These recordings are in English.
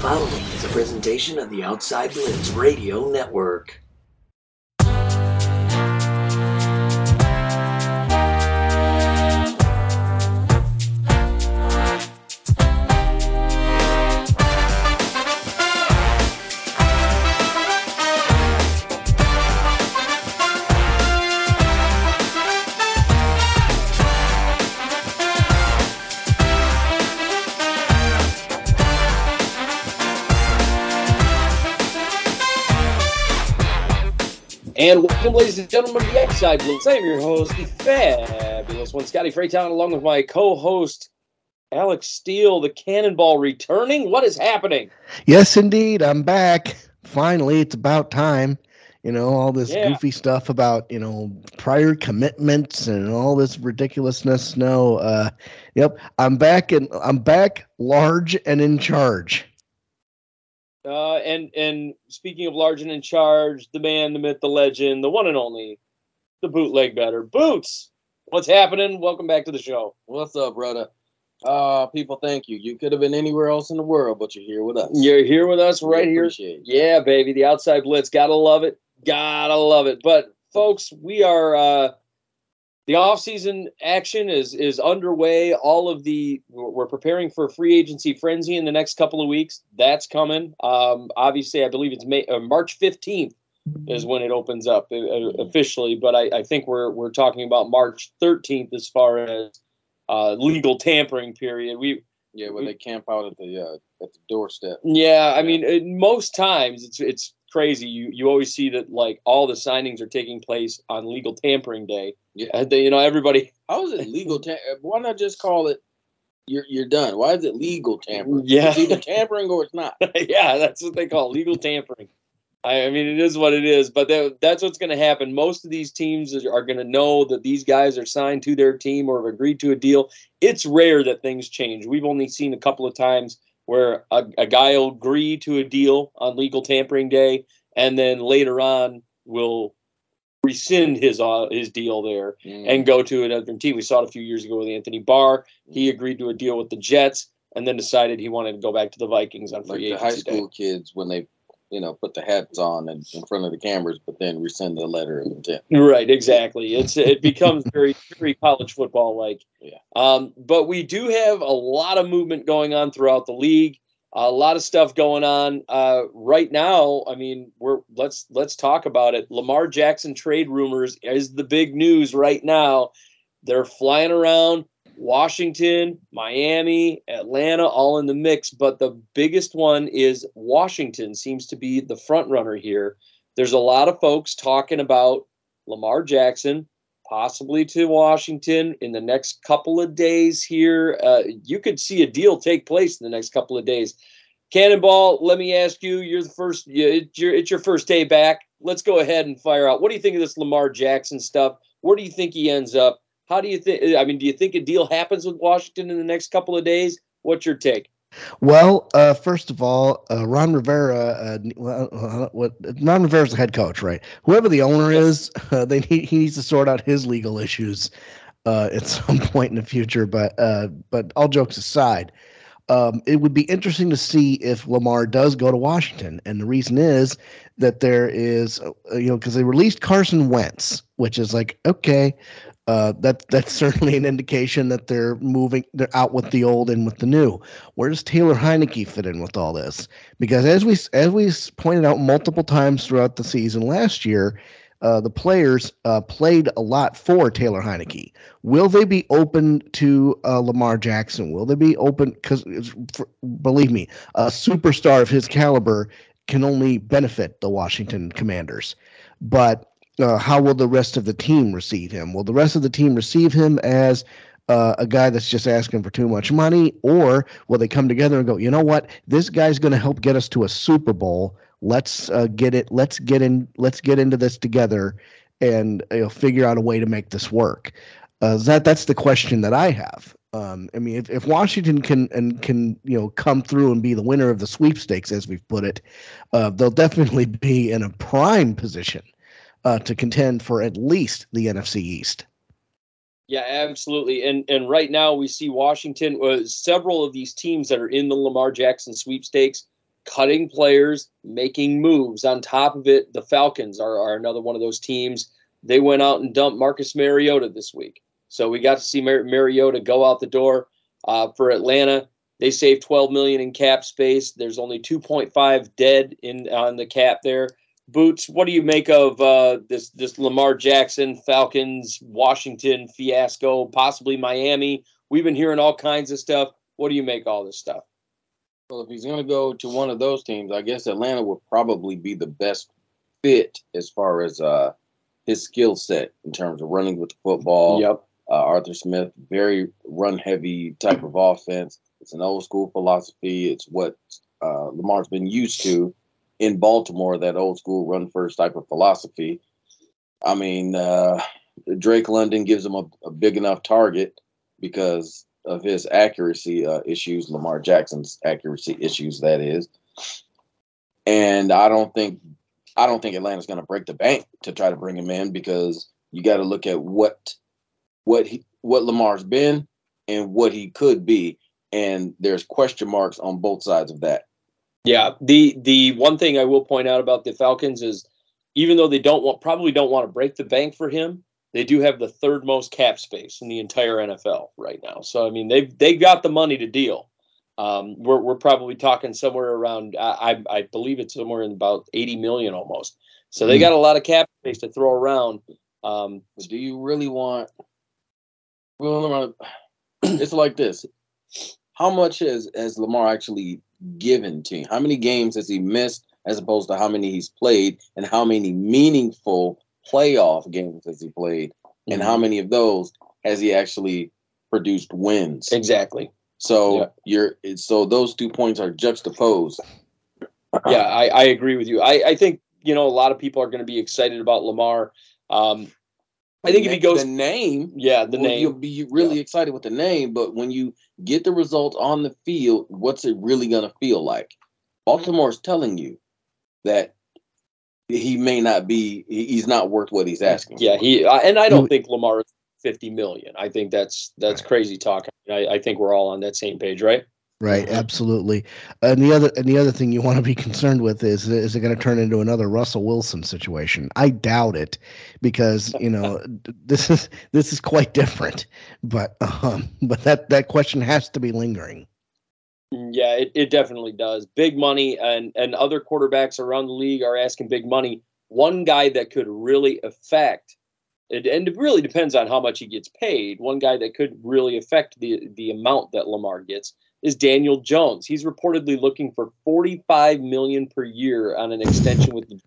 following is a presentation of the Outside Blitz Radio Network. And welcome, ladies and gentlemen, to the Outside Blitz. I'm your host, the fabulous one, Scotty Freytown, along with my co-host, Alex Steele, the Cannonball, returning. What is happening? Yes, indeed, I'm back. Finally, it's about time. You know, all this Yeah. goofy stuff about, you know, prior commitments and all this ridiculousness. No, uh yep, I'm back and I'm back large and in charge. Uh, and and speaking of large and in charge, the man, the myth, the legend, the one and only, the bootleg bettor, Boots. What's happening? Welcome back to the show. What's up, brother? Uh, people, thank you. You could have been anywhere else in the world, but you're here with us. You're here with us We right here. you. Yeah, baby, the outside blitz. Gotta love it. Gotta love it. But folks, we are uh the off-season action is is underway. All of the we're preparing for free agency frenzy in the next couple of weeks. That's coming. Um obviously I believe it's May uh, March 15th is when it opens up uh, uh, officially, but I, I think we're we're talking about March 13th as far as uh legal tampering period. We Yeah, where they camp out at the uh, at the doorstep. Yeah, I mean, it, most times it's it's crazy. You you always see that like all the signings are taking place on legal tampering day. Yeah. Uh, they, you know, everybody. How is it legal? Tam- uh, why not just call it? You're you're done. Why is it legal tampering? Yeah. It's either tampering or it's not. yeah, that's what they call legal tampering. I, I mean, it is what it is, but that, that's what's going to happen. Most of these teams are, are going to know that these guys are signed to their team or have agreed to a deal. It's rare that things change. We've only seen a couple of times where a, a guy will agree to a deal on legal tampering day, and then later on will rescind his uh, his deal there Mm. and go to another team. We saw it a few years ago with Anthony Barr. He agreed to a deal with the Jets and then decided he wanted to go back to the Vikings on like free the high agency day. school kids when they, you know, put the hats on and in front of the cameras, but then rescind the letter of intent. Right, exactly. It's it becomes very very college football like. Yeah. Um, but we do have a lot of movement going on throughout the league. A lot of stuff going on uh, right now. I mean, we're let's let's talk about it. Lamar Jackson trade rumors is the big news right now. They're flying around Washington, Miami, Atlanta, all in the mix. But the biggest one is Washington seems to be the front runner here. There's a lot of folks talking about Lamar Jackson, possibly to Washington in the next couple of days here. Uh, you could see a deal take place in the next couple of days. Cannonball, let me ask you, you're the first, it's your, it's your first day back. Let's go ahead and fire out. What do you think of this Lamar Jackson stuff? Where do you think he ends up? How do you think? I mean, do you think a deal happens with Washington in the next couple of days? What's your take? Well, uh, first of all, uh, Ron Rivera, uh, well, uh, what Ron Rivera's the head coach, right? Whoever the owner is, uh, they need, he needs to sort out his legal issues uh, at some point in the future. But uh, but all jokes aside, um, it would be interesting to see if Lamar does go to Washington, and the reason is that there is, uh, you know, because they released Carson Wentz, which is like okay. Uh, that that's certainly an indication that they're moving, they're out with the old and with the new. Where does Taylor Heinicke fit in with all this? Because as we as we pointed out multiple times throughout the season last year, uh, the players uh, played a lot for Taylor Heinicke. Will they be open to uh, Lamar Jackson? Will they be open? Because believe me, a superstar of his caliber can only benefit the Washington Commanders. But uh, how will the rest of the team receive him? Will the rest of the team receive him as uh, a guy that's just asking for too much money, or will they come together and go, you know what, this guy's going to help get us to a Super Bowl. Let's uh, get it. Let's get in. Let's get into this together, and you know, figure out a way to make this work. Uh, that that's the question that I have. Um, I mean, if, if Washington can and can you know come through and be the winner of the sweepstakes, as we've put it, uh, they'll definitely be in a prime position uh, to contend for at least the NFC East. Yeah, absolutely. And and right now we see Washington. Uh, several of these teams that are in the Lamar Jackson sweepstakes cutting players, making moves. On top of it, the Falcons are, are another one of those teams. They went out and dumped Marcus Mariota this week. So we got to see Mar- Mariota go out the door uh, for Atlanta. They saved 12 million in cap space. There's only 2.5 dead in on the cap there. Boots, what do you make of uh, this this Lamar Jackson, Falcons, Washington fiasco, possibly Miami? We've been hearing all kinds of stuff. What do you make all this stuff? Well, if he's going to go to one of those teams, I guess Atlanta would probably be the best fit as far as uh, his skill set in terms of running with the football. Yep. Uh, Arthur Smith, very run heavy type of offense. It's an old school philosophy. It's what uh, Lamar's been used to in Baltimore, that old school run first type of philosophy. I mean, uh, Drake London gives him a, a, big enough target because of his accuracy uh, issues, Lamar Jackson's accuracy issues, that is. And I don't think I don't think Atlanta's going to break the bank to try to bring him in because you got to look at what what he what Lamar's been and what he could be, and there's question marks on both sides of that. Yeah, the the one thing I will point out about the Falcons is even though they don't want probably don't want to break the bank for him, they do have the third most cap space in the entire NFL right now. So I mean they've they've got the money to deal. Um, we're we're probably talking somewhere around I I believe it's somewhere in about eighty million almost. So they hmm. got a lot of cap space to throw around. Um, do you really want? Well, it's like this. How much has has Lamar actually given to him? How many games has he missed as opposed to how many he's played, and how many meaningful playoff games has he played, mm-hmm. and how mm-hmm. many of those has he actually produced wins? Exactly. So yeah. you're so those two points are juxtaposed. yeah, I, I agree with you. I, I think you know a lot of people are going to be excited about Lamar. Um, I think if he goes the name, yeah, the well, name, you'll be really yeah. excited with the name. But when you get the results on the field, what's it really going to feel like? Baltimore's telling you that he may not be. He's not worth what he's asking. Yeah, for. he and I don't think Lamar is fifty million. I think that's that's crazy talk. I, I think we're all on that same page, right? Right, absolutely. And the other and the other thing you want to be concerned with is is it going to turn into another Russell Wilson situation? I doubt it, because you know this is this is quite different. But um, but that that question has to be lingering. Yeah, it, it definitely does. Big money and and other quarterbacks around the league are asking big money. One guy that could really affect it, and it really depends on how much he gets paid. One guy that could really affect the the amount that Lamar gets is Daniel Jones. He's reportedly looking for 45 million per year on an extension with the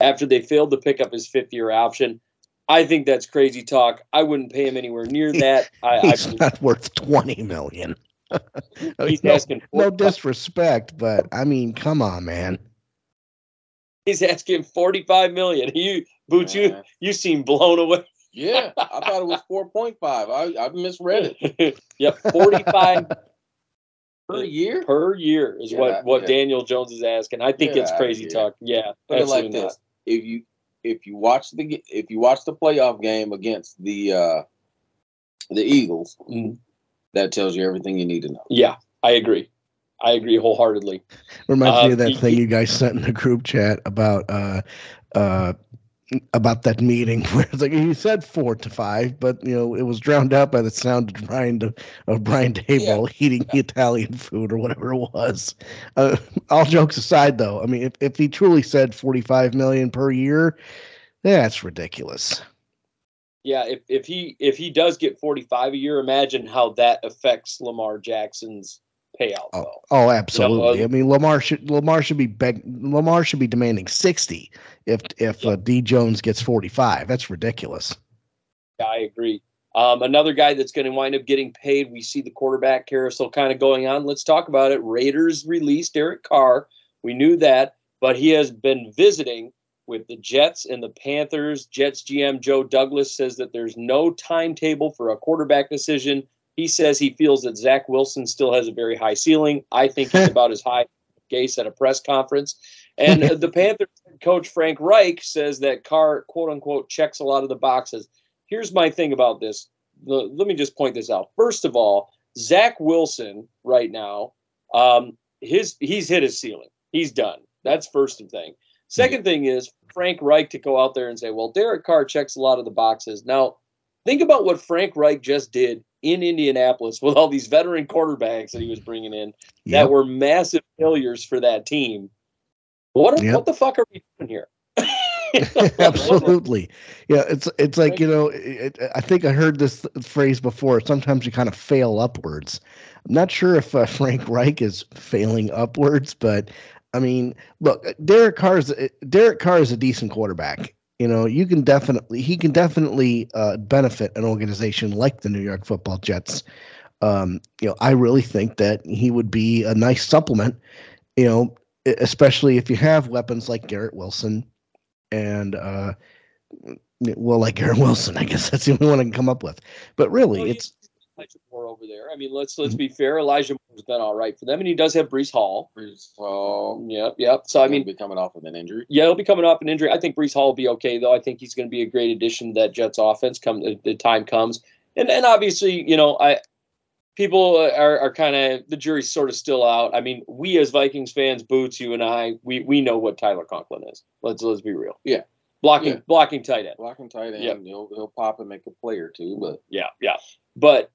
after they failed to pick up his fifth year option. I think that's crazy talk. I wouldn't pay him anywhere near that. I, he's I not worth 20 million. he's no, asking no disrespect, but I mean, come on, man. He's asking 45 million. You Boots, you you seem blown away. Yeah, I thought it was 4.5. I, I misread it. yep, 45 per year. Per year is yeah, what what yeah. Daniel Jones is asking. I think it's crazy talk. Yeah, put it like this: if you if you watch the if you watch the playoff game against the uh the Eagles, mm. that tells you everything you need to know. Yeah, I agree. I agree wholeheartedly. Reminds uh, me of that thing you guys sent in the group chat about uh uh about that meeting where it's like he said four to five, but you know it was drowned out by the sound of Brian of Brian Daboll yeah. eating yeah. Italian food or whatever it was. Uh, all jokes aside, though, I mean, if, if he truly said forty five million per year, that's ridiculous. Yeah, if, if he if he does get forty five a year, imagine how that affects Lamar Jackson's payout. Oh, oh absolutely. You know, uh, I mean, Lamar should Lamar should be beg, Lamar should be demanding sixty if if uh, D Jones gets forty five. That's ridiculous. Yeah, I agree. Um, another guy that's going to wind up getting paid. We see the quarterback carousel kind of going on. Let's talk about it. Raiders released Derek Carr. We knew that, but he has been visiting with the Jets and the Panthers. Jets GM Joe Douglas says that there's no timetable for a quarterback decision. He says he feels that Zach Wilson still has a very high ceiling. I think he's about as high Gase at a press conference. And the Panthers coach Frank Reich says that Carr, quote unquote, checks a lot of the boxes. Here's my thing about this. Let me just point this out. First of all, Zach Wilson right now, um, his he's hit his ceiling. He's done. That's first thing. Second thing is Frank Reich to go out there and say, well, Derek Carr checks a lot of the boxes. Now, think about what Frank Reich just did in Indianapolis with all these veteran quarterbacks that he was bringing in Yep. that were massive failures for that team. What Yep. what the fuck are we doing here? Absolutely. Yeah, it's it's like you know, it, I think I heard this phrase before. Sometimes you kind of fail upwards. I'm not sure if uh, Frank Reich is failing upwards, but I mean, look, Derek Carr is Derek Carr is a decent quarterback. You know, you can definitely he can definitely uh, benefit an organization like the New York Football Jets. Um, you know, I really think that he would be a nice supplement. You know, especially if you have weapons like Garrett Wilson and uh well like Garrett Wilson, I guess that's the only one I can come up with. But really Well, it's over there. I mean, let's let's mm-hmm. be fair. Elijah Moore's been all right for them, and he does have Breece Hall. So Yep, yep. So I mean, be coming off of an injury. yeah, he'll be coming off an injury. I think Breece Hall will be okay, though. I think he's going to be a great addition to that Jets offense come the, the time comes. And and obviously, you know, I people are, are kind of the jury's sort of still out. I mean, we as Vikings fans, Boots, you and I, we we know what Tyler Conklin is. Let's let's be real. Yeah. blocking Yeah. blocking tight end. Blocking tight end, Yep. he'll he'll pop and make a play or two, but Yeah, yeah. But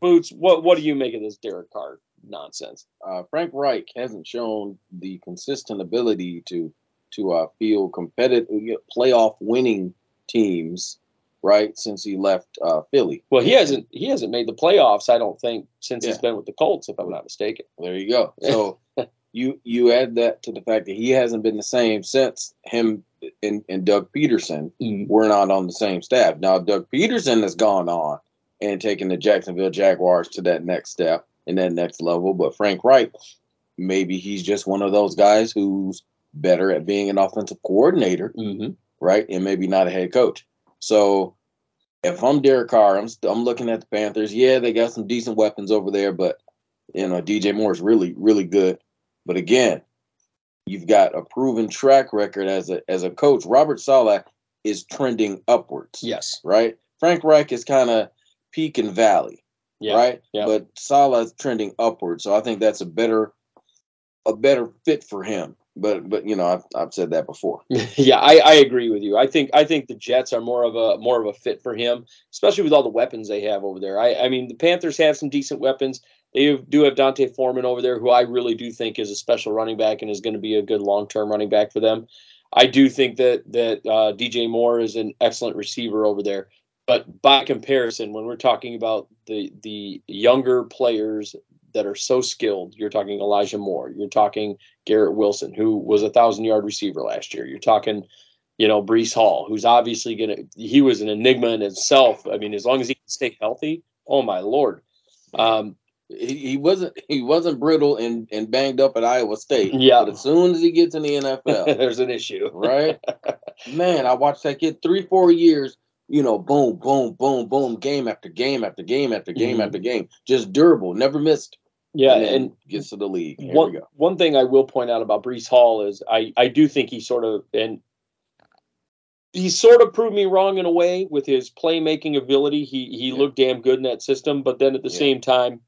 Boots, what what do you make of this Derek Carr nonsense? uh, Frank Reich hasn't shown the consistent ability to to uh, field competitive playoff winning teams right since he left uh, Philly. Well, he hasn't he hasn't made the playoffs. I don't think since he's been with the Colts, if I'm not mistaken. There you go. So you you add that to the fact that he hasn't been the same since him and, and Doug Pederson were not on the same staff. Now Doug Pederson has gone on and taking the Jacksonville Jaguars to that next step and that next level. But Frank Reich, maybe he's just one of those guys who's better at being an offensive coordinator, Mm-hmm. right? And maybe not a head coach. So if I'm Derek Carr, I'm st- I'm looking at the Panthers. Yeah, they got some decent weapons over there, but you know DJ Moore is really really good. But again, you've got a proven track record as a as a coach. Robert Saleh is trending upwards, Yes. right? Frank Reich is kind of peak and valley, Yeah. right? yeah. But Saleh is trending upward, so I think that's a better a better fit for him. But but you know I've I've said that before. yeah, I, I agree with you. I think I think the Jets are more of a more of a fit for him, especially with all the weapons they have over there. I, I mean, the Panthers have some decent weapons. They do have D'Onta Foreman over there, who I really do think is a special running back and is going to be a good long term running back for them. I do think that that uh, DJ Moore is an excellent receiver over there. But by comparison, when we're talking about the the younger players that are so skilled, you're talking Elijah Moore, you're talking Garrett Wilson, who was a thousand yard receiver last year. You're talking, you know, Breece Hall, who's obviously gonna he was an enigma in himself. I mean, as long as he can stay healthy, oh my lord. Um, He, he wasn't he wasn't brittle and, and banged up at Iowa State. Yeah. But as soon as he gets in the NFL, there's an issue. right? Man, I watched that kid three, four years, you know, boom, boom, boom, boom, game after game after game after game Mhm. after game. Just durable, never missed. Yeah, and, and gets to the league. Here one we go. one thing I will point out about Breece Hall is I I do think he sort of and he sort of proved me wrong in a way with his playmaking ability. He he Yeah. looked damn good in that system, but then at the Yeah. same time,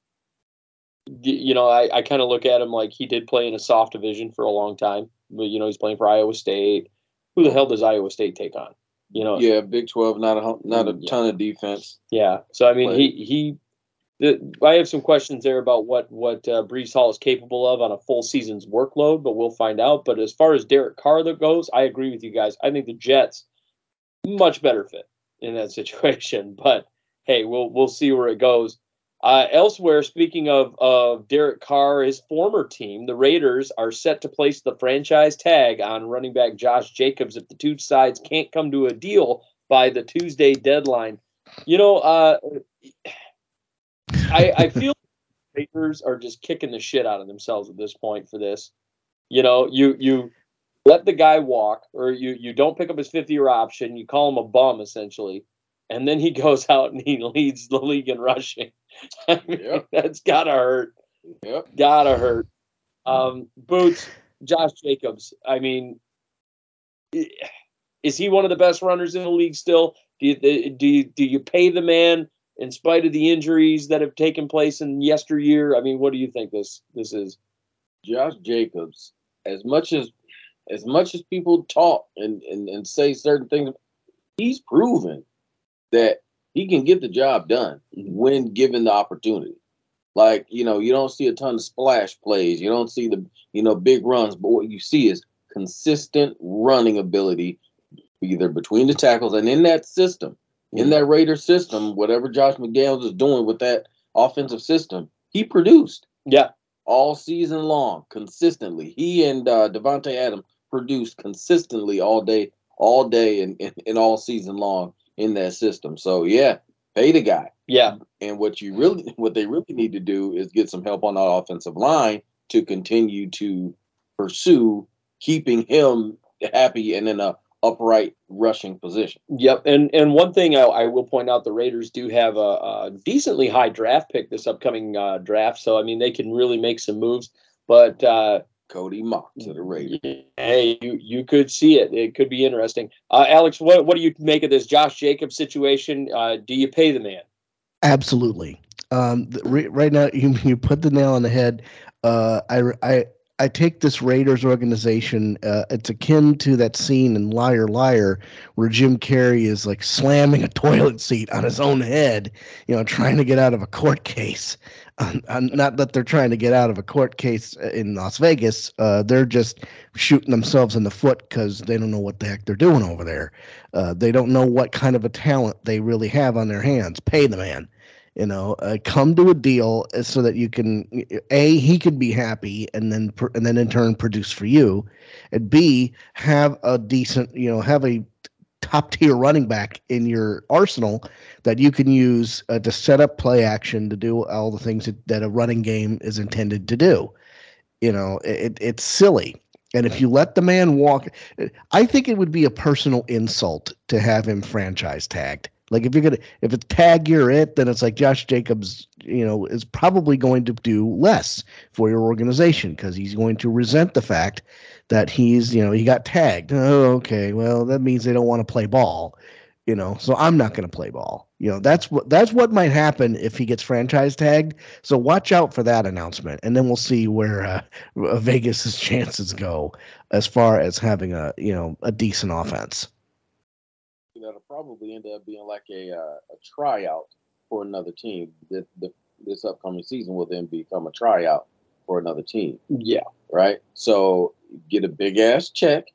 you know, I, I kind of look at him like he did play in a soft division for a long time. But you know, he's playing for Iowa State. Who the hell does Iowa State take on? You know, Yeah, Big Twelve, not a not a Yeah. ton of defense. yeah. So I mean, But- he he. The, I have some questions there about what what uh, Breece Hall is capable of on a full season's workload, but we'll find out. But as far as Derek Carr that goes, I agree with you guys. I think the Jets much better fit in that situation. But hey, we'll we'll see where it goes. Uh, elsewhere, speaking of of Derek Carr, his former team, the Raiders, are set to place the franchise tag on running back Josh Jacobs if the two sides can't come to a deal by the Tuesday deadline. You know, uh, I, I feel Raiders are just kicking the shit out of themselves at this point for this. You know, you you let the guy walk, or you you don't pick up his fifth year option. You call him a bum essentially, and then he goes out and he leads the league in rushing. I mean, Yep. that's gotta hurt. Yep. Gotta hurt. Um, Boots, Josh Jacobs. I mean, is he one of the best runners in the league still? Do you do you, do you pay the man in spite of the injuries that have taken place in yesteryear? I mean, what do you think this this is? Josh Jacobs, as much as as much as people talk and, and, and say certain things, he's proven that he can get the job done when given the opportunity. Like, you know, you don't see a ton of splash plays, you don't see the, you know, big runs, but what you see is consistent running ability either between the tackles and in that system, in that Raider system, whatever Josh McDaniels is doing with that offensive system, he produced. Yeah. All season long, consistently. He and uh, Davante Adams produced consistently all day, all day, and, and, and all season long in that system. So yeah, pay the guy. Yeah. And what you really, what they really need to do is get some help on that offensive line to continue to pursue keeping him happy and in a upright rushing position. Yep, and and one thing I, I will point out, the Raiders do have a, a decently high draft pick this upcoming uh, draft, so I mean they can really make some moves. But uh, Cody Mock to the Raiders. Hey, you you could see it. It could be interesting. Uh, Alex, what what do you make of this Josh Jacobs situation? Uh, do you pay the man? Absolutely. Um, the, right now, you you put the nail on the head. Uh, I I I take this Raiders organization. Uh, it's akin to that scene in Liar Liar, where Jim Carrey is like slamming a toilet seat on his own head, you know, trying to get out of a court case. Um, not that they're trying to get out of a court case in Las Vegas. Uh, they're just shooting themselves in the foot because they don't know what the heck they're doing over there. Uh, they don't know what kind of a talent they really have on their hands. Pay the man you know uh, come to a deal uh, so that you can a he could be happy and then and then in turn produce for you and b have a decent you know have a top tier running back in your arsenal that you can use uh, to set up play action to do all the things that, that a running game is intended to do. You know it, it's silly. And if you let the man walk i think it would be a personal insult to have him franchise tagged like if you're gonna if it's tag you're it, then it's like Josh Jacobs, you know, is probably going to do less for your organization because he's going to resent the fact that he's, you know, he got tagged. Oh, okay. Well, that means they don't want to play ball. You know, so I'm not going to play ball. You know, that's what that's what might happen if he gets franchise tagged. So watch out for that announcement, and then we'll see where uh, Vegas's chances go as far as having a you know a decent offense probably end up being like a uh, a tryout for another team. The, the, this upcoming season will then become a tryout for another team. Yeah. Right. So get a big ass check.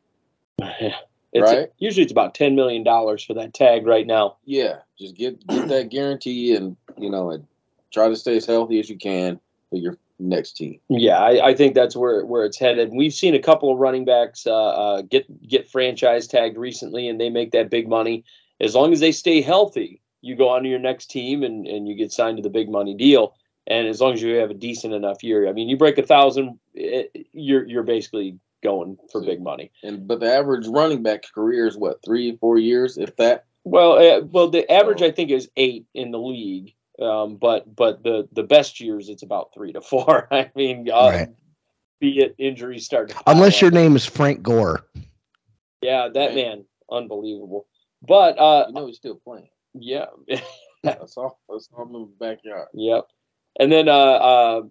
It's right. A, usually it's about ten million dollars for that tag right now. Yeah. Just get get that guarantee and you know and try to stay as healthy as you can for your next team. Yeah, I, I, think that's where where it's headed. We've seen a couple of running backs uh, uh, get get franchise tagged recently, and they make that big money. As long as they stay healthy, you go on to your next team, and and you get signed to the big money deal. And as long as you have a decent enough year, I mean, you break a thousand, it, eh, you're you're basically going for big money. And but the average running back career is what three, four years, if that. Well, uh, well, the average I think is eight in the league. Um, but but the the best years it's about three to four. I mean, uh, right. be it injuries start. Unless your name is Frank Gore. Yeah, that right. man, unbelievable. But uh, you know he's still playing. Yeah, that's all. That's all in the backyard. Yep. And then uh, uh,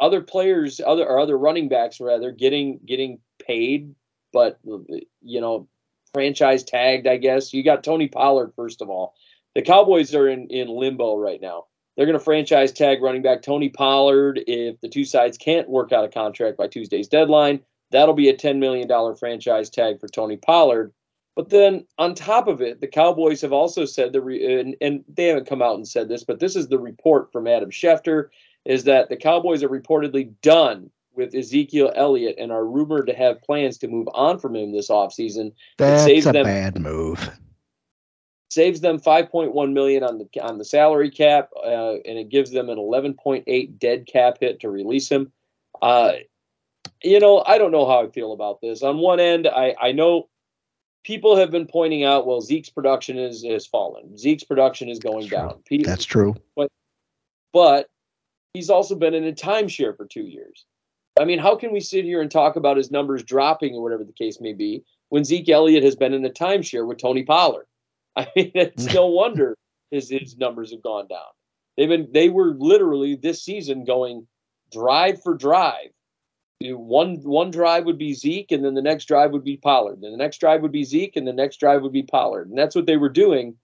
other players, other or other running backs rather, getting getting paid, but you know, franchise tagged. I guess you got Tony Pollard first of all the Cowboys are in, in limbo right now. They're going to franchise tag running back Tony Pollard if the two sides can't work out a contract by Tuesday's deadline. That'll be a $10 million franchise tag for Tony Pollard. But then on top of it, the Cowboys have also said the re- and, and they haven't come out and said this, but this is the report from Adam Schefter is that the Cowboys are reportedly done with Ezekiel Elliott and are rumored to have plans to move on from him this offseason. That's a them, bad move saves them 5.1 million on the on the salary cap, uh, and it gives them an 11.8 dead cap hit to release him. Uh, you know, I don't know how I feel about this. On one end, I I know people have been pointing out, well, Zeke's production is has fallen. Zeke's production is going down. People, That's true. But but he's also been in a timeshare for two years. I mean, how can we sit here and talk about his numbers dropping or whatever the case may be when Zeke Elliott has been in a timeshare with Tony Pollard? I mean, it's mm. no wonder his his numbers have gone down. They've been they were literally this season going drive for drive one one drive would be Zeke, and then the next drive would be Pollard. and the next drive would be Zeke, and the next drive would be Pollard. And that's what they were doing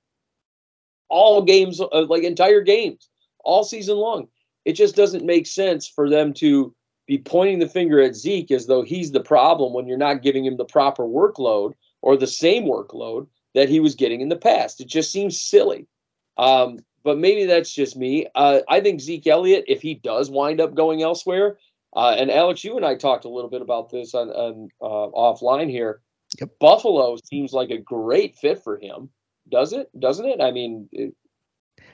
all games, uh, like entire games, all season long. It just doesn't make sense for them to be pointing the finger at Zeke as though he's the problem when you're not giving him the proper workload or the same workload that he was getting in the past. It just seems silly. Um, but maybe that's just me. Uh, I think Zeke Elliott, if he does wind up going elsewhere, uh, and Alex, you and I talked a little bit about this on, on uh, offline here. Yep. Buffalo seems like a great fit for him, does it? Doesn't it? I mean, it,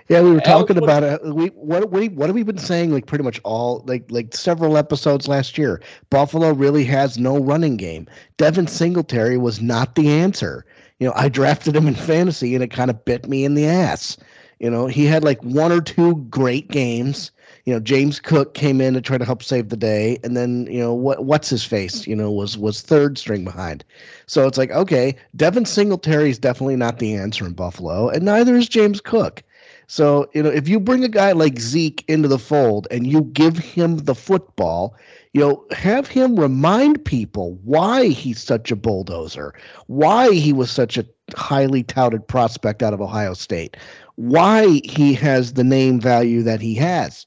yeah, we were talking about it. We what what what have we been saying? Like pretty much all like like several episodes last year. Buffalo really has no running game. Devin Singletary was not the answer. You know, I drafted him in fantasy, and it kind of bit me in the ass. You know, he had like one or two great games. You know, James Cook came in to try to help save the day, and then you know what what's his face, you know, was was third string behind. So it's like, okay, Devin Singletary is definitely not the answer in Buffalo, and neither is James Cook. So, you know, if you bring a guy like Zeke into the fold and you give him the football, you know, have him remind people why he's such a bulldozer, why he was such a highly touted prospect out of Ohio State, why he has the name value that he has.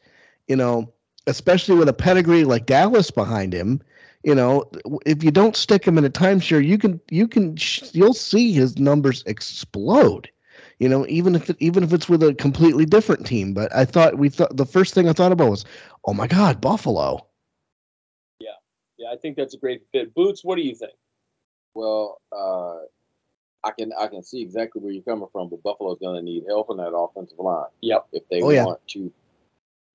You know, especially with a pedigree like Dallas behind him, you know, if you don't stick him in a timeshare, you can you can you'll see his numbers explode. You know, even if it, even if it's with a completely different team. But I thought we thought the first thing I thought about was, oh my God, Buffalo. Yeah, yeah, I think that's a great fit. Boots, what do you think? Well, uh, I can I can see exactly where you're coming from, but Buffalo's going to need help on that offensive line. Yep. If they oh, yeah. want to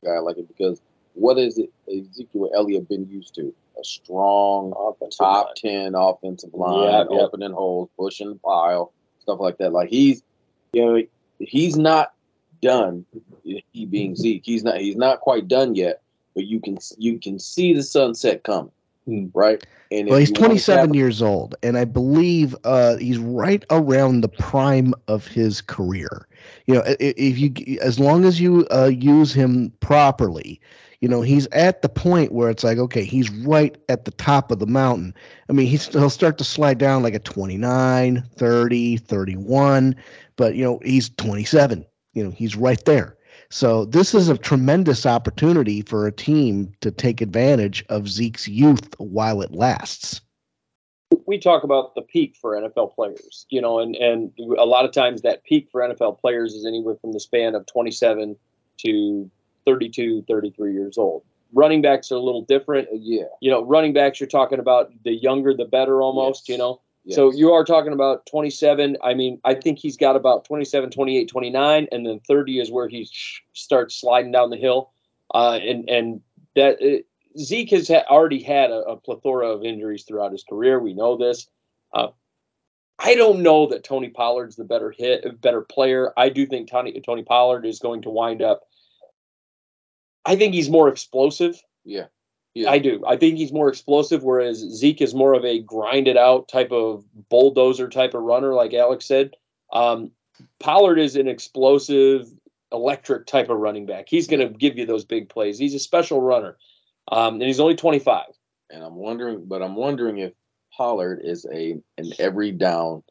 guy like it, because what is it Ezekiel Elliott been used to? A strong offensive top line. ten offensive line, yep. opening holes, pushing the pile, stuff like that. Like he's, you know, he's not done. He being Zeke, he's not he's not quite done yet. But you can you can see the sunset coming, hmm. right? And well, he's 27 years old, and I believe uh, he's right around the prime of his career. You know, if you as long as you uh, use him properly, you know, he's at the point where it's like, okay, he's right at the top of the mountain. I mean, he's, he'll start to slide down like a 29, 30, 31, but you know, he's 27. You know, he's right there. So this is a tremendous opportunity for a team to take advantage of Zeke's youth while it lasts. We talk about the peak for NFL players, you know, and and a lot of times that peak for NFL players is anywhere from the span of 27 to 32, 33 years old. Running backs are a little different. Yeah. You know, running backs you're talking about the younger the better almost, yes. you know. So you are talking about 27. I mean, I think he's got about 27, 28, 29, and then 30 is where he sh- starts sliding down the hill. Uh, and and that uh, Zeke has ha- already had a, a, plethora of injuries throughout his career. We know this. Uh, I don't know that Tony Pollard's the better hit, better player. I do think Tony Tony Pollard is going to wind up. I think he's more explosive. Yeah. Yeah. I do. I think he's more explosive, whereas Zeke is more of a grinded out type of bulldozer type of runner, like Alex said. Um, Pollard is an explosive, electric type of running back. He's going to give you those big plays. He's a special runner, um, and he's only 25. And I'm wondering, but I'm wondering if Pollard is a an every down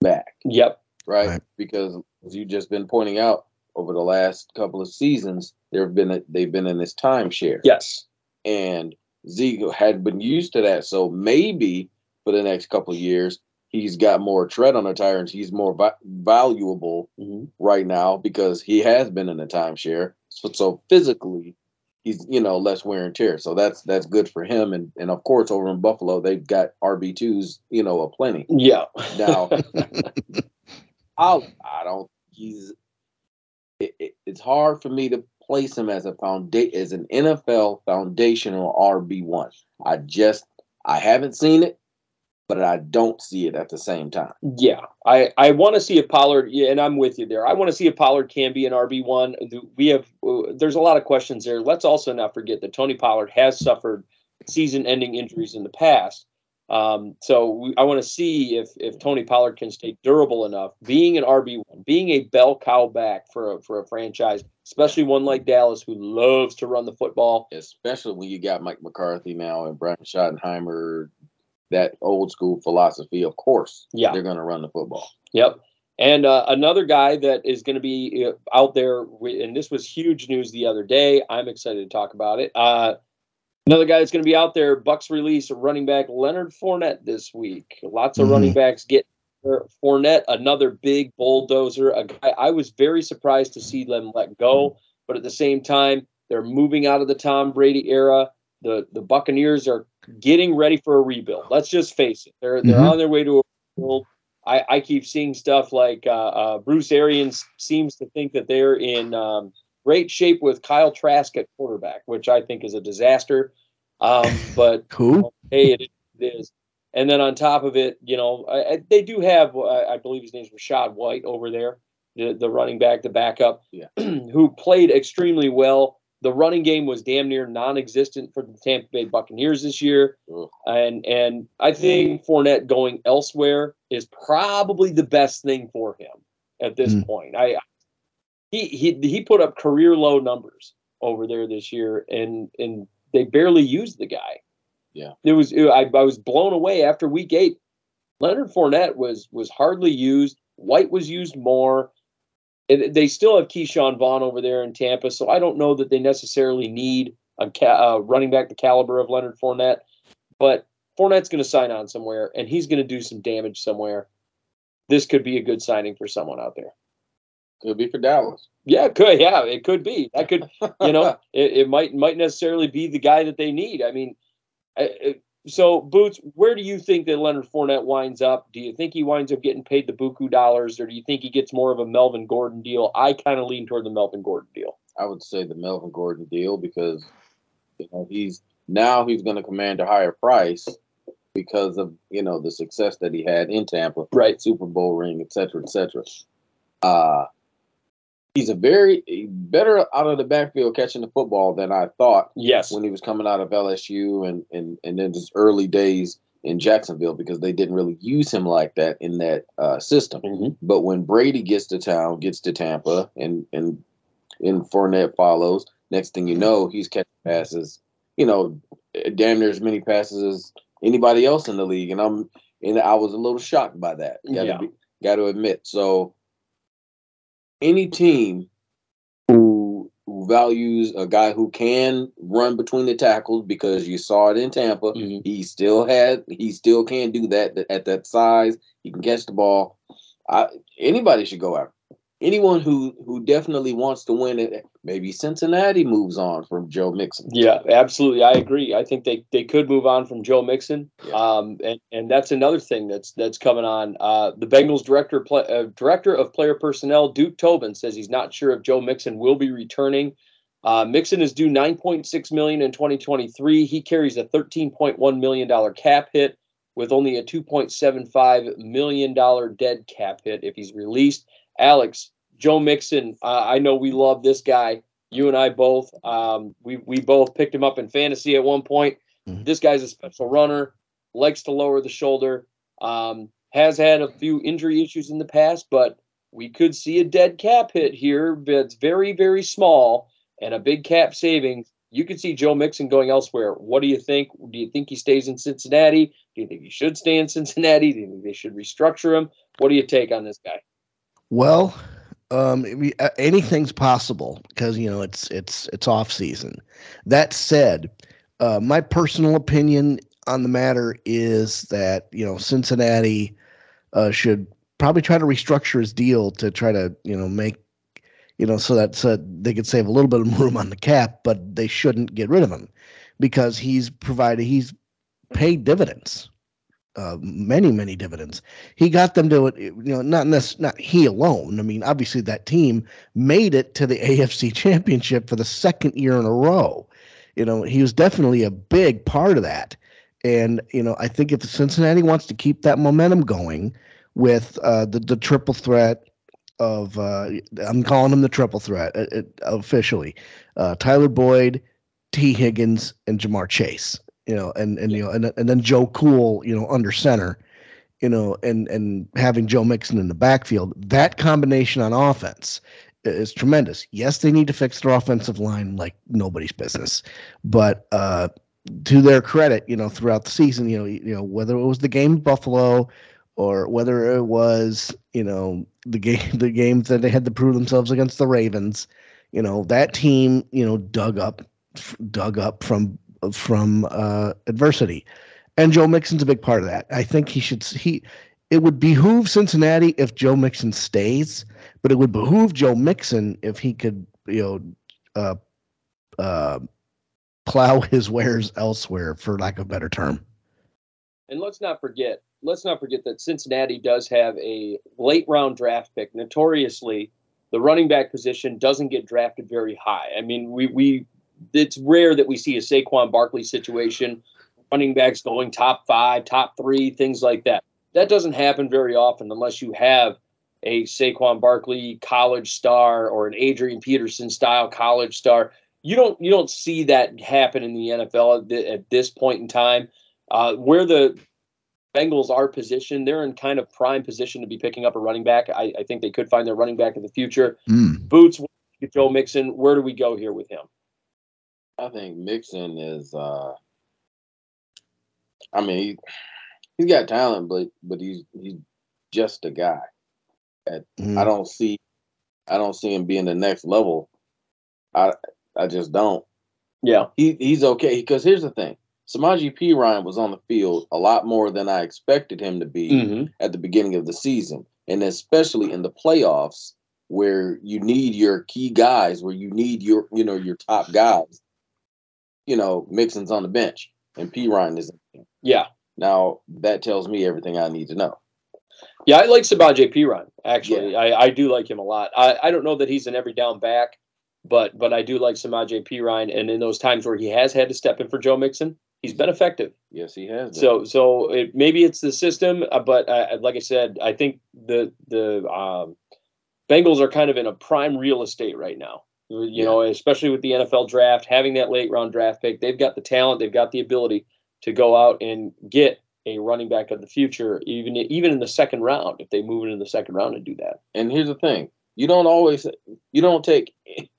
back. Yep. Right? right. Because as you've just been pointing out over the last couple of seasons, there have been a, they've been in this timeshare. Yes and Zeke had been used to that. So maybe for the next couple of years, he's got more tread on the tires. he's more va- valuable mm-hmm. right now because he has been in a timeshare. So, so physically, he's you know less wear and tear. So that's that's good for him. And and of course, over in Buffalo, they've got RB twos, you know, a plenty. Yeah. now, I I don't. He's. It, it, it's hard for me to place him as a foundation as an NFL foundational RB one. I just I haven't seen it, but I don't see it at the same time. Yeah, I I want to see if Pollard. Yeah, and I'm with you there. I want to see if Pollard can be an RB one. We have uh, there's a lot of questions there. Let's also not forget that Tony Pollard has suffered season-ending injuries in the past. Um, so we, I want to see if if Tony Pollard can stay durable enough, being an RB one, being a bell cow back for a, for a franchise, especially one like Dallas who loves to run the football. Especially when you got Mike McCarthy now and Brian Schottenheimer, that old school philosophy. Of course, Yeah. they're going to run the football. Yep. And uh, another guy that is going to be uh, out there, and this was huge news the other day. I'm excited to talk about it. Uh, another guy that's going to be out there, Bucks release running back Leonard Fournette this week. Lots of Mhm. running backs get Fournette, another big bulldozer. A guy I was very surprised to see them let go, but at the same time, they're moving out of the Tom Brady era. The the Buccaneers are getting ready for a rebuild. Let's just face it; they're they're Mhm. on their way to a rebuild. I, I keep seeing stuff like uh, uh, Bruce Arians seems to think that they're in um, great shape with Kyle Trask at quarterback, which I think is a disaster. Um, but Who? hey, it is. And then on top of it, you know, I, I- they do have, uh, I believe his name name's Rachaad White over there, the, the running back, the backup, Yeah. who played extremely well. The running game was damn near non-existent for the Tampa Bay Buccaneers this year, Ugh. and and I think Fournette going elsewhere is probably the best thing for him at this Mm. point. I he he he put up career low numbers over there this year, and and they barely used the guy. Yeah. it was I, I was blown away after week eight. Leonard Fournette was was hardly used. White was used more. And they still have Ke'Shawn Vaughn over there in Tampa, so I don't know that they necessarily need a ca- uh, running back the caliber of Leonard Fournette. But Fournette's going to sign on somewhere, and he's going to do some damage somewhere. This could be a good signing for someone out there. Could be for Dallas. Yeah, it could. Yeah, it could be. That could, you know, it, it might might necessarily be the guy that they need. I mean, so Boots, where do you think that Leonard Fournette winds up? Do you think he winds up getting paid the buku dollars, or do you think he gets more of a Melvin Gordon deal? I kind of lean toward the Melvin Gordon deal. I would say the Melvin Gordon deal because you know he's now he's going to command a higher price because of you know the success that he had in Tampa, Right. Super Bowl ring, et cetera, et cetera. Uh, he's a very better out of the backfield catching the football than I thought Yes. when he was coming out of LSU and and and then his early days in Jacksonville because they didn't really use him like that in that uh, system. Mhm. But when Brady gets to town, gets to Tampa, and and and Fournette follows, next thing you know, he's catching passes. You know, damn near as many passes as anybody else in the league, and I'm and I was a little shocked by that. Got Yeah. to got to admit. So any team who, who values a guy who can run between the tackles because you saw it in Tampa, Mhm. he still had he still can do that at that size. He can catch the ball. I, anybody should go after. Anyone who who definitely wants to win it. Maybe Cincinnati moves on from Joe Mixon. Yeah, absolutely. I agree. I think they, they could move on from Joe Mixon. Yeah. Um, and, and that's another thing that's that's coming on. Uh, the Bengals director of play, uh, director of player personnel Duke Tobin says he's not sure if Joe Mixon will be returning. Uh, Mixon is due 9.6 million in 2023. He carries a 13.1 million dollar cap hit with only a 2.75 million dollar dead cap hit if he's released. Alex, Joe Mixon, uh, I know we love this guy you and I both. Um, we we both picked him up in fantasy at one point. Mhm. This guy's a special runner, likes to lower the shoulder. Um, has had a few injury issues in the past, but we could see a dead cap hit here. But it's very very small and a big cap savings. You could see Joe Mixon going elsewhere. What do you think? Do you think he stays in Cincinnati? Do you think he should stay in Cincinnati? Do you think they should restructure him? What do you take on this guy? Well, um, uh, anything's possible because you know it's it's it's off season. That said, uh, my personal opinion on the matter is that you know Cincinnati uh, should probably try to restructure his deal to try to you know make you know so that so they could save a little bit of room on the cap, but they shouldn't get rid of him because he's provided he's paid dividends, uh, many many dividends. He got them to it you know not nec- not he alone. I mean obviously that team made it to the afc championship for the second year in a row. You know he was definitely a big part of that. And you know i think if cincinnati wants to keep that momentum going with uh, the, the triple threat of uh, i'm calling him the triple threat uh, uh, officially uh, tyler boyd t. Higgins and Ja'Marr Chase you know, and and you know, and and then Joe Cool, you know, under center, you know, and and having Joe Mixon in the backfield, that combination on offense is tremendous. Yes, they need to fix their offensive line like nobody's business, but uh, to their credit, you know, throughout the season, you know, you know whether it was the game Buffalo or whether it was you know the game the games that they had to prove themselves against the Ravens, you know that team you know dug up dug up from from uh, adversity, and Joe Mixon's a big part of that. I think he should he. It would behoove Cincinnati if Joe Mixon stays, but it would behoove Joe Mixon if he could you know uh, uh, plow his wares elsewhere, for lack of a better term. And let's not forget, let's not forget that Cincinnati does have a late round draft pick. Notoriously, the running back position doesn't get drafted very high. I mean, we we it's rare that we see a Saquon Barkley situation, running backs going top five, top three, things like that. That doesn't happen very often unless you have a Saquon Barkley college star or an Adrian Peterson style college star. You don't you don't see that happen in the NFL at, at this point in time. Uh, where the Bengals are positioned, they're in kind of prime position to be picking up a running back. I, I think they could find their running back in the future. Mm. Boots, Joe Mixon, where do we go here with him? I think Mixon is. uh I mean, he, he's got talent, but but he's he's just a guy. At, Mm. I don't see, I don't see him being the next level. I I just don't. Yeah. He he's okay because here's the thing: Samaje Perine was on the field a lot more than I expected him to be Mm-hmm. at the beginning of the season, and especially in the playoffs where you need your key guys, where you need your you know your top guys. You know, Mixon's on the bench and Perine is. Yeah. Now that tells me everything I need to know. Yeah, I like Samaje Perine, Actually, I, I do like him a lot. I, I don't know that he's an every down back, but but I do like Samaje Perine And in those times where he has had to step in for Joe Mixon, he's been effective. Yes, he has. Been. So so it, maybe it's the system, uh, but uh, like I said, I think the the um, Bengals are kind of in a prime real estate right now. You Yeah. know, especially with the NFL draft, having that late round draft pick, they've got the talent, they've got the ability to go out and get a running back of the future, even even in the second round, if they move into the second round and do that. And here's the thing: you don't always, you don't take,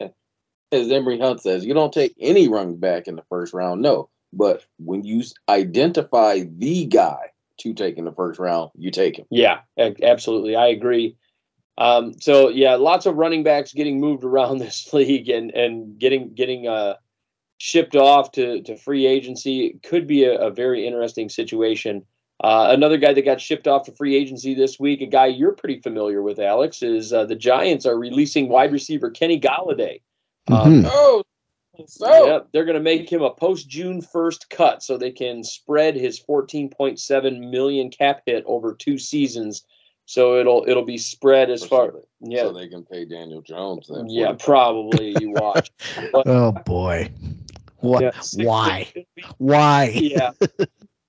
as Emery Hunt says, you don't take any running back in the first round. No, but when you identify the guy to take in the first round, you take him. Yeah, absolutely. I agree. Um, so yeah, lots of running backs getting moved around this league and and getting getting uh, shipped off to to free agency It could be a, a very interesting situation. Uh, another guy that got shipped off to free agency this week, a guy you're pretty familiar with, Alex, is uh, the Giants are releasing wide receiver Kenny Golladay. Um, Mhm. Oh, so Yep, they're going to make him a post June first cut so they can spread his 14.7 million cap hit over two seasons. So it'll it'll be spread as far so yeah So they can pay Daniel Jones. Then yeah probably you watch Oh boy. What? Yeah, six- Why? Why? yeah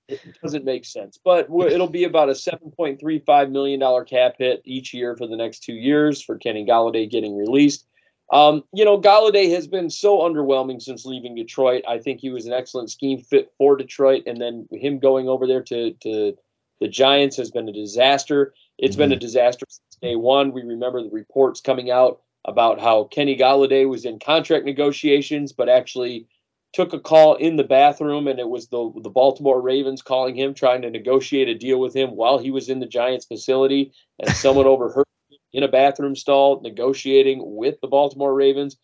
it doesn't make sense but it'll be about a 7.35 million dollar cap hit each year for the next two years for Kenny Golladay getting released. Um, you know, Golladay has been so underwhelming since leaving Detroit. I think he was an excellent scheme fit for Detroit, and then him going over there to to the Giants has been a disaster. It's been a disaster since day one. We remember the reports coming out about how Kenny Golladay was in contract negotiations, but actually took a call in the bathroom, and it was the the Baltimore Ravens calling him, trying to negotiate a deal with him while he was in the Giants facility, and someone overheard him in a bathroom stall negotiating with the Baltimore Ravens.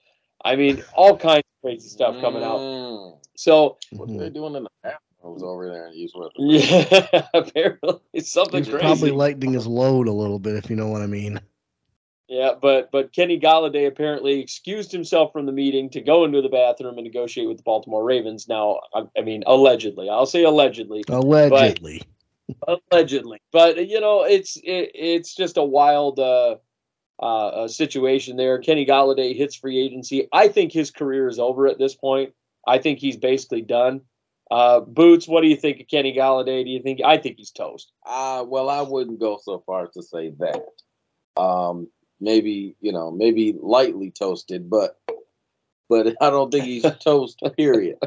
I mean, all kinds of crazy stuff coming out. Mm. So What are they doing in the bathrooms over there in East West? yeah, apparently it's something He's crazy. probably lightening his load a little bit, if you know what I mean. Yeah, but but Kenny Golladay apparently excused himself from the meeting to go into the bathroom and negotiate with the Baltimore Ravens. Now, I, I mean, allegedly, I'll say allegedly, Allegedly. allegedly, but you know, it's it, it's just a wild uh, uh, uh, situation there. Kenny Golladay hits free agency. I think his career is over at this point. I think he's basically done. Uh, Boots, what do you think of Kenny Golladay? Do you think I think he's toast? Uh, well, I wouldn't go so far as to say that. Um, maybe you know, maybe lightly toasted, but but I don't think he's toast. Period.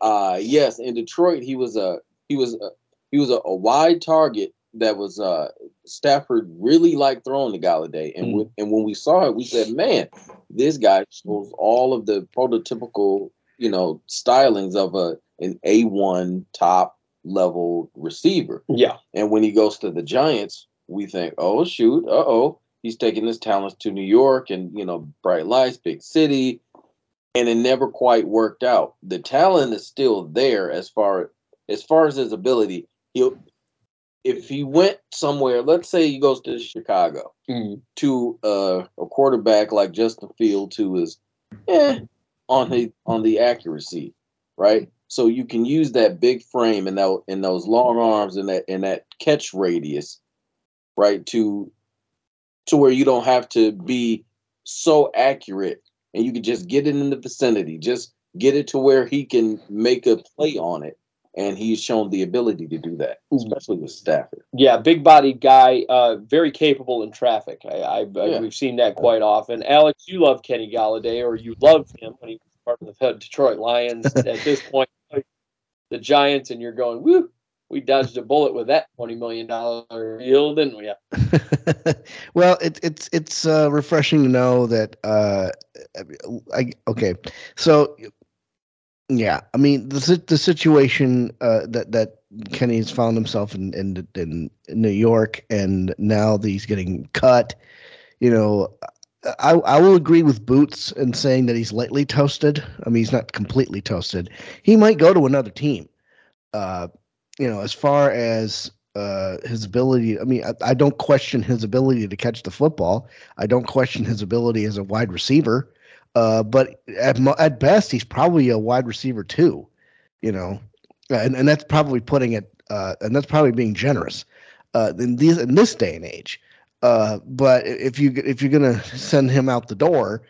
Uh, yes, in Detroit, he was a he was a, he was a, a wide target that was uh, Stafford really liked throwing to Golladay, and Mm. when, and when we saw it, we said, "Man, this guy shows all of the prototypical, you know, stylings of a an A one top level receiver." Yeah. And when he goes to the Giants, we think, "Oh shoot, uh oh, he's taking his talents to New York, and you know, bright lights, big city." And it never quite worked out. The talent is still there as far as far as his ability. He'll if he went somewhere, let's say he goes to Chicago Mm. to uh, a quarterback like Justin Fields, who is eh, on the on the accuracy, right? So you can use that big frame and that and those long arms and that and that catch radius, right? To to where you don't have to be so accurate and you can just get it in the vicinity, just get it to where he can make a play on it. And he's shown the ability to do that, especially with Stafford. Yeah, big bodied guy, uh, very capable in traffic. I, I, I Yeah. we've seen that quite often. Alex, you love Kenny Golladay, or you loved him when he was part of the Detroit Lions. At this point, the Giants, and you're going, woo, we dodged a bullet with that twenty million dollar deal, didn't we? well, it, it's it's uh, refreshing to know that. Uh, I okay, so yeah, I mean the the situation uh, that that Kenny's found himself in, in in New York, and now that he's getting cut. You know, I I will agree with Boots in saying that he's lightly toasted. I mean, he's not completely toasted. He might go to another team. Uh, you know, as far as uh, his ability. I mean, I, I don't question his ability to catch the football. I don't question his ability as a wide receiver. Uh, but at at best, he's probably a wide receiver two. You know, and and that's probably putting it. Uh, and that's probably being generous. Uh, in these in this day and age. Uh, but if you if you're gonna send him out the door,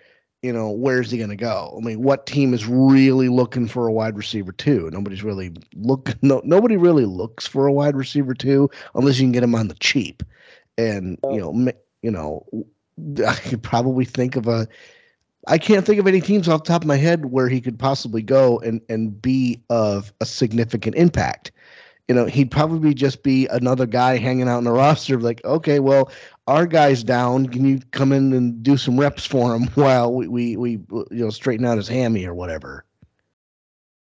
you know where's he gonna go? I mean, what team is really looking for a wide receiver two? Nobody's really look. No, nobody really looks for a wide receiver two, unless you can get him on the cheap. And you know, ma- you know, I could probably think of a. I can't think of any teams off the top of my head where he could possibly go and and be of a significant impact. You know, he'd probably just be another guy hanging out in the roster, like, okay, well, our guy's down. Can you come in and do some reps for him while we we, we you know straighten out his hammy or whatever?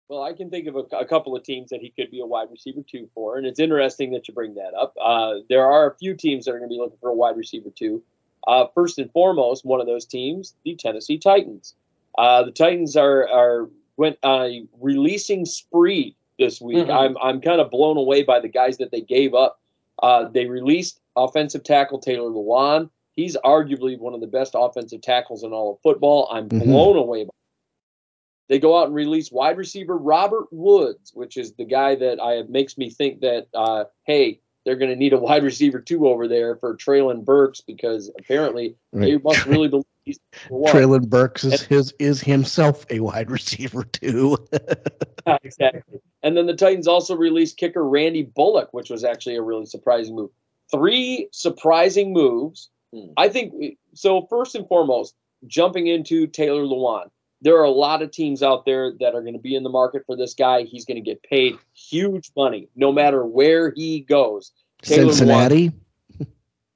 Well, I can think of a, a couple of teams that he could be a wide receiver two for, and it's interesting that you bring that up. Uh, there are a few teams that are going to be looking for a wide receiver two. Uh, first and foremost, one of those teams, the Tennessee Titans. Uh, the Titans are are went on a releasing spree this week. Mhm. I'm I'm kind of blown away by the guys that they gave up. Uh, they released offensive tackle Taylor Lewan. He's arguably one of the best offensive tackles in all of football. I'm Mhm. blown away by they go out and release wide receiver Robert Woods, which is the guy that I makes me think that uh, hey, they're going to need a wide receiver two over there for Treylon Burks because apparently they must really believe he's. Treylon Burks is his is himself a wide receiver too. exactly. And then the Titans also released kicker Randy Bullock, which was actually a really surprising move. Three surprising moves. Hmm. I think so. First and foremost, jumping into Taylor Lewan. There are a lot of teams out there that are going to be in the market for this guy. He's going to get paid huge money no matter where he goes. Taylor Cincinnati.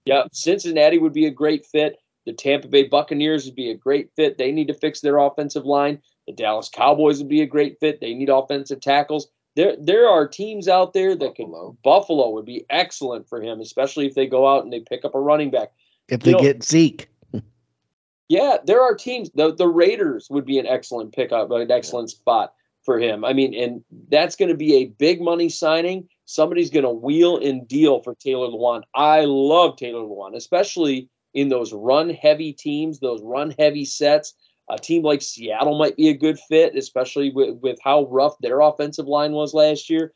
Yeah, Cincinnati would be a great fit. The Tampa Bay Buccaneers would be a great fit. They need to fix their offensive line. The Dallas Cowboys would be a great fit. They need offensive tackles. There, there are teams out there that could. Buffalo. Buffalo would be excellent for him, especially if they go out and they pick up a running back. If they know- get Zeke. Yeah, there are teams. The the Raiders would be an excellent pickup, an excellent spot for him. I mean, and that's going to be a big money signing. Somebody's going to wheel and deal for Taylor Lewan. I love Taylor Lewan, especially in those run heavy teams, those run heavy sets. A team like Seattle might be a good fit, especially with, with how rough their offensive line was last year.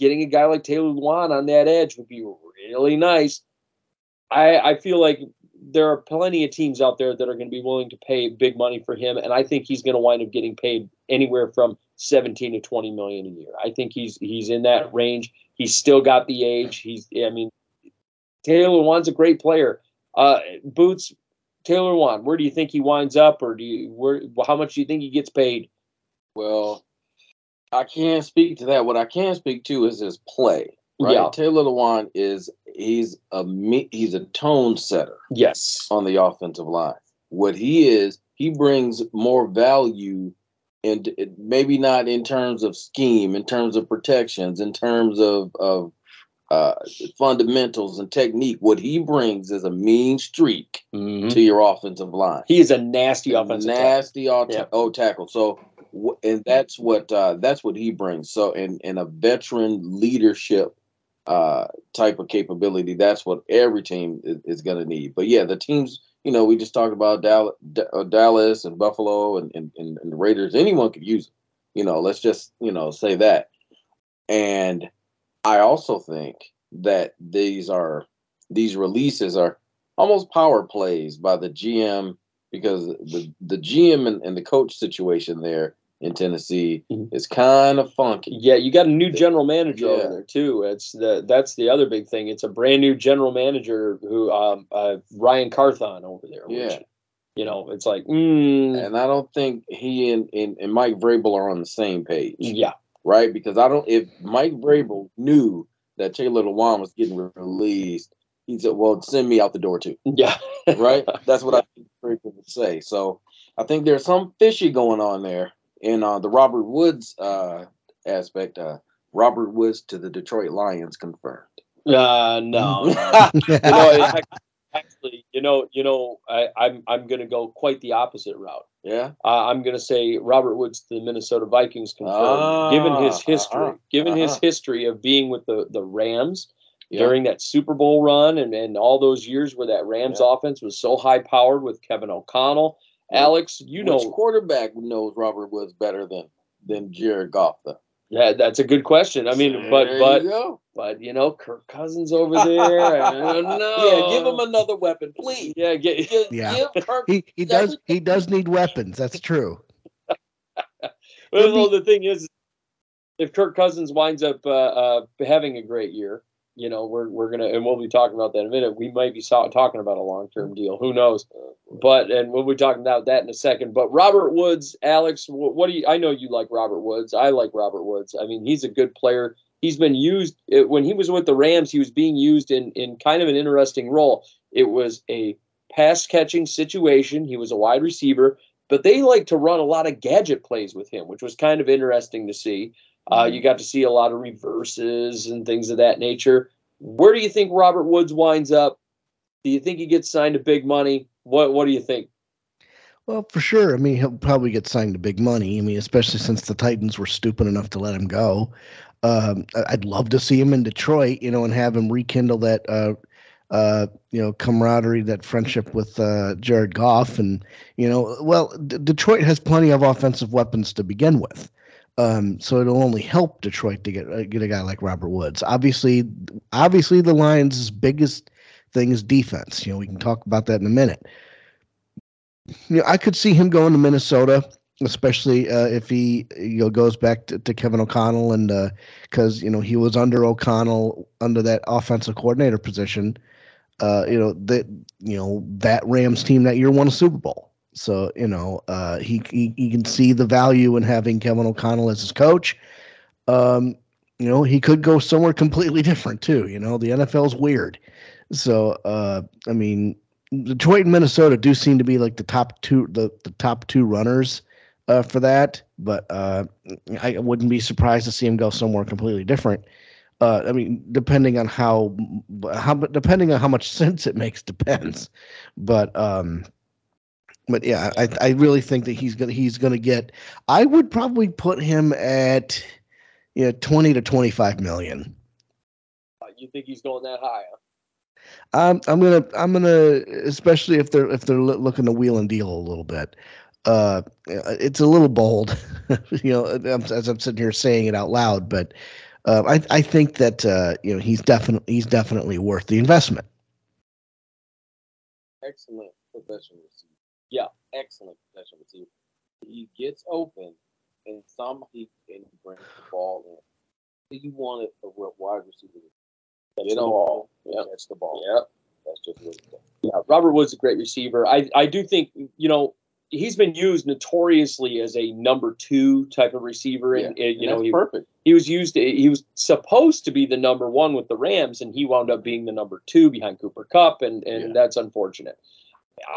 Getting a guy like Taylor Lewan on that edge would be really nice. I, I feel like there are plenty of teams out there that are going to be willing to pay big money for him, and I think he's going to wind up getting paid anywhere from 17 to 20 million a year. I think he's he's in that range. He's still got the age. He's I mean, Taylor Lewan's a great player. Uh, Boots, Taylor Lewan, where do you think he winds up, or do you where? How much do you think he gets paid? Well, I can't speak to that. What I can speak to is his play. Right? Yeah. Taylor Lewan is he's a he's a tone setter Yes. on the offensive line. What he is, he brings more value and maybe not in terms of scheme, in terms of protections, in terms of of uh, fundamentals and technique. What he brings is a mean streak Mhm. to your offensive line. He is a nasty offensive tackle. nasty old, Yeah. old tackle. So, and that's what uh, that's what he brings. So, in in a veteran leadership uh, type of capability, that's what every team is, is going to need. But yeah, the teams, you know, we just talked about Dallas, Dallas and Buffalo and, and and and the Raiders. Anyone could use it. You know, let's just you know say that. And I also think that these are these releases are almost power plays by the GM because the the GM and, and the coach situation there in Tennessee Mhm. is kind of funky. Yeah, you got a new general manager Yeah. over there too. It's the that's the other big thing. It's a brand new general manager who um uh, Ryan Carthon over there. Which, Yeah. you know, it's like mm, And I don't think he and, and, and Mike Vrabel are on the same page, yeah, right? Because I don't. If Mike Vrabel knew that Taylor Lewan was getting released, he said, "Well, send me out the door too." yeah, right? That's what I think Vrabel would say. So I think there's some fishy going on there in uh, the Robert Woods uh, aspect. Uh, Robert Woods to the Detroit Lions confirmed. uh, no. no. you know, it- actually, you know, you know, I, I'm I'm gonna go quite the opposite route. Yeah, Uh, I'm going to say Robert Woods to the Minnesota Vikings confirmed, given his Ah, history, uh-huh, given his uh-huh. history of being with the the Rams yeah. during that Super Bowl run and, and all those years where that Rams Yeah. offense was so high powered with Kevin O'Connell. Alex, you Which know, quarterback knows Robert Woods better than than Jared Goff? Though? Yeah, that's a good question. I mean, but There but you but you know, Kirk Cousins over there. I don't know. yeah, give him another weapon, please. Yeah, get, Give, Yeah. give Kirk. he he does he does need weapons. That's true. Well, well, the thing is, if Kirk Cousins winds up uh, uh, having a great year, you know, we're we're gonna, and we'll be talking about that in a minute. We might be talking about a long term mm-hmm. deal. Who knows? Uh, but and we'll be talking about that in a second. But Robert Woods, Alex, what, do you? I know you like Robert Woods. I like Robert Woods. I mean, he's a good player. He's been used when he was with the Rams. He was being used in in kind of an interesting role. It was a pass catching situation. He was a wide receiver, but they like to run a lot of gadget plays with him, which was kind of interesting to see. Uh, you got to see a lot of reverses and things of that nature. Where do you think Robert Woods winds up? Do you think he gets signed to big money? What What do you think? Well, for sure. I mean, he'll probably get signed to big money. I mean, especially since the Titans were stupid enough to let him go. Um, I'd love to see him in Detroit, you know, and have him rekindle that, uh, uh, you know, camaraderie, that friendship with uh, Jared Goff, and you know, well, D- Detroit has plenty of offensive weapons to begin with. Um, so it'll only help Detroit to get uh, get a guy like Robert Woods. Obviously, obviously the Lions' biggest thing is defense. You know, we can talk about that in a minute. You know, I could see him going to Minnesota, especially uh, if he you know goes back to, to Kevin O'Connell and because you know he was under O'Connell under that offensive coordinator position. Uh, you know that you know that Rams team that year won a Super Bowl. So you know uh, he, he he can see the value in having Kevin O'Connell as his coach. Um, you know he could go somewhere completely different too. You know the NFL's weird. So uh, I mean Detroit and Minnesota do seem to be like the top two the, the top two runners uh, for that, but uh, I wouldn't be surprised to see him go somewhere completely different. Uh, I mean, depending on how how depending on how much sense it makes depends, but um, but yeah, I I really think that he's gonna he's gonna get. I would probably put him at you know twenty to twenty five million. Uh, you think he's going that high? Huh? I'm I'm gonna I'm gonna especially if they're if they're loo- looking to wheel and deal a little bit. Uh, it's a little bold, you know, I'm- as I'm sitting here saying it out loud, but uh, I I think that uh, you know he's definitely he's definitely worth the investment. excellent possession receiver. Yeah. Excellent possession receiver. He gets open, and some he and he brings the ball in. You want it a wide receiver Catch get the ball. Yep. catch the ball. Yep. That's just what. Yeah, Robert Woods is a great receiver. I I do think you know he's been used notoriously as a number two type of receiver, and, Yeah, and, you know he, perfect. he was used. He was supposed to be the number one with the Rams, and he wound up being the number two behind Cooper Kupp, and and Yeah. that's unfortunate.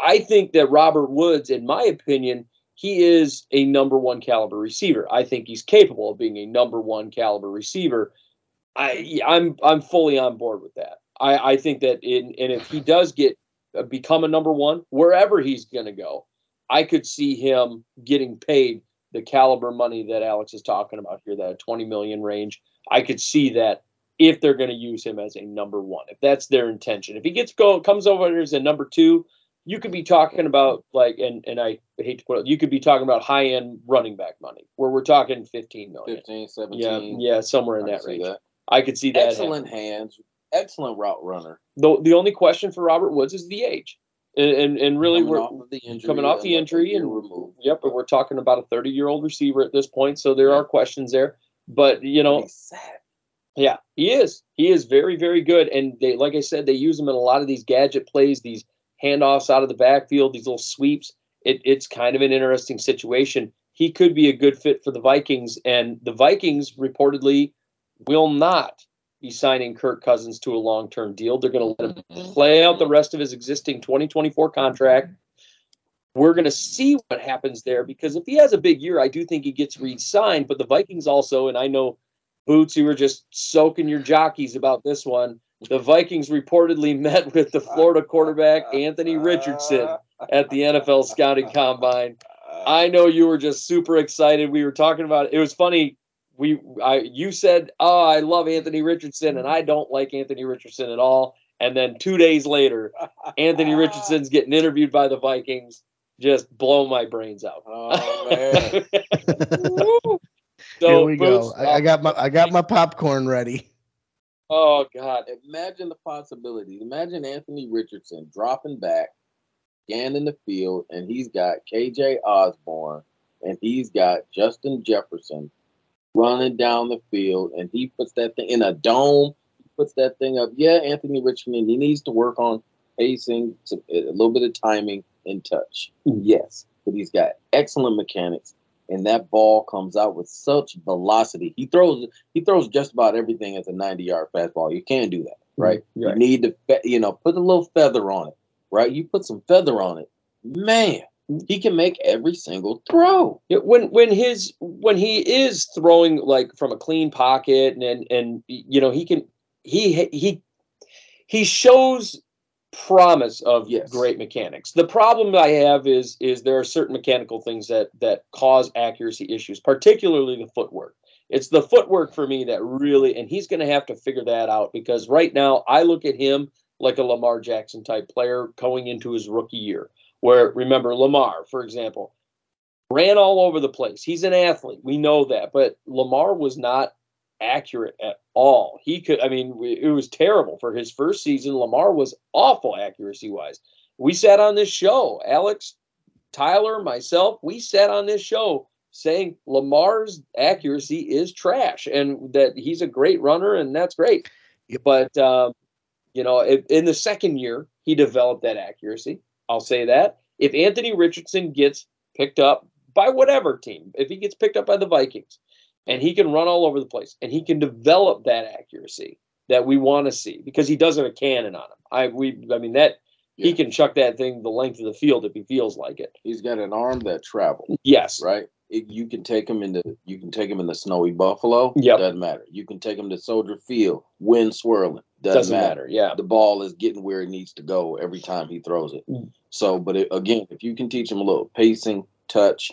I think that Robert Woods, in my opinion, he is a number one caliber receiver. I think he's capable of being a number one caliber receiver. I I'm I'm fully on board with that. I I think that in and if he does get uh, become a number one wherever he's going to go, I could see him getting paid the caliber money that Alex is talking about here, that 20 million range. I could see that if they're going to use him as a number one, if that's their intention. If he gets go comes over as a number two, you could be talking about like and and I hate to put it, you could be talking about high end running back money where we're talking 15 million. 15, Yeah, 17. yeah, somewhere in that range. that. I could see that. Excellent happening. hands, excellent route runner. The the only question for Robert Woods is the age, and and, and really coming we're off of injury, coming off the injury and- removed. yep, but we're talking about a 30 year old receiver at this point, so there Yeah. are questions there. But you know, yeah, he is. He is very, very good. And they, like I said, they use him in a lot of these gadget plays, these handoffs out of the backfield, these little sweeps. It, it's kind of an interesting situation. He could be a good fit for the Vikings, and the Vikings reportedly will not be signing Kirk Cousins to a long term deal. They're going to let him mm-hmm. play out the rest of his existing 2024 contract. We're going to see what happens there because if he has a big year, I do think he gets re signed. But the Vikings also, and I know Boots, you were just soaking your jockeys about this one. The Vikings reportedly met with the Florida quarterback Anthony Richardson at the NFL scouting combine. I know you were just super excited. We were talking about it. It was funny. We I you said, "Oh, I love Anthony Richardson and I don't like Anthony Richardson at all." And then 2 days later, Anthony Richardson's getting interviewed by the Vikings. Just blow my brains out. Oh man. so Here we go. I, I got my I got my popcorn ready. Oh God. Imagine the possibilities. Imagine Anthony Richardson dropping back, scanning the field, and he's got KJ Osborn and he's got Justin Jefferson running down the field, and he puts that thing in a dome, He puts that thing up. Yeah, Anthony Richardson, he needs to work on pacing, a little bit of timing and touch. Hmm. Yes, but he's got excellent mechanics. And that ball comes out with such velocity. He throws he throws just about everything as a 90 yard fastball. You can't do that, right? Right. You need to, you know, put a little feather on it, right? You put some feather on it, man. Mm-hmm. He can make every single throw. When when his when he is throwing like from a clean pocket and and, and you know he can he he he shows promise of Yes. great mechanics. The problem I have is is there are certain mechanical things that that cause accuracy issues, particularly the footwork. It's the footwork for me that really and he's going to have to figure that out because right now I look at him like a Lamar Jackson type player going into his rookie year. Where remember Lamar, for example, ran all over the place. He's an athlete. We know that. But Lamar was not accurate at all. He could, I mean, it was terrible for his first season. Lamar was awful accuracy wise. We sat on this show, Alex, Tyler, myself, we sat on this show saying Lamar's accuracy is trash and that he's a great runner and that's great. Yep. But, um, you know, if, in the second year, he developed that accuracy. I'll say that. If Anthony Richardson gets picked up by whatever team, if he gets picked up by the Vikings and he can run all over the place and he can develop that accuracy that we want to see because he does have a cannon on him. I we I mean that he can chuck that thing the length of the field if he feels like it. He's got an arm that travels, Yes. right? It, you can take him into you can take him in the snowy buffalo. Yeah, Doesn't matter. You can take him to Soldier Field, wind swirling. Doesn't, Doesn't, matter. matter. Yeah. the ball is getting where it needs to go every time he throws it. Mm. So, but it, again, if you can teach him a little pacing, touch,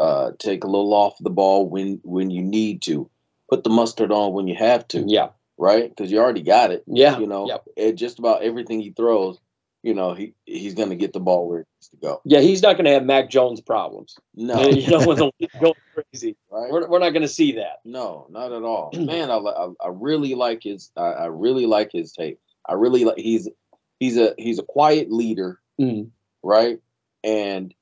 uh, take a little off the ball when when you need to, put the mustard on when you have to, Yeah. right? Because you already got it. Yeah. You know, Yep. and just about everything he throws, you know, he he's gonna get the ball where it needs to go. Yeah, he's not going to have Mac Jones problems. No, you know, when the goes crazy, right? we're, we're not going to see that. No, not at all. Man, I, I I really like his. I, I really like his tape. I really like. He's he's a he's a quiet leader. Mm. right? And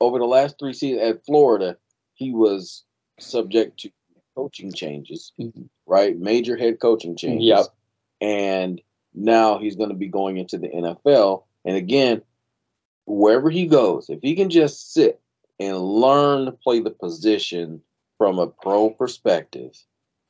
over the last three seasons at Florida, he was subject to coaching changes, Mhm. right? Major head coaching changes. Yep. And Now he's going to be going into the NFL. And again, wherever he goes, if he can just sit and learn to play the position from a pro perspective,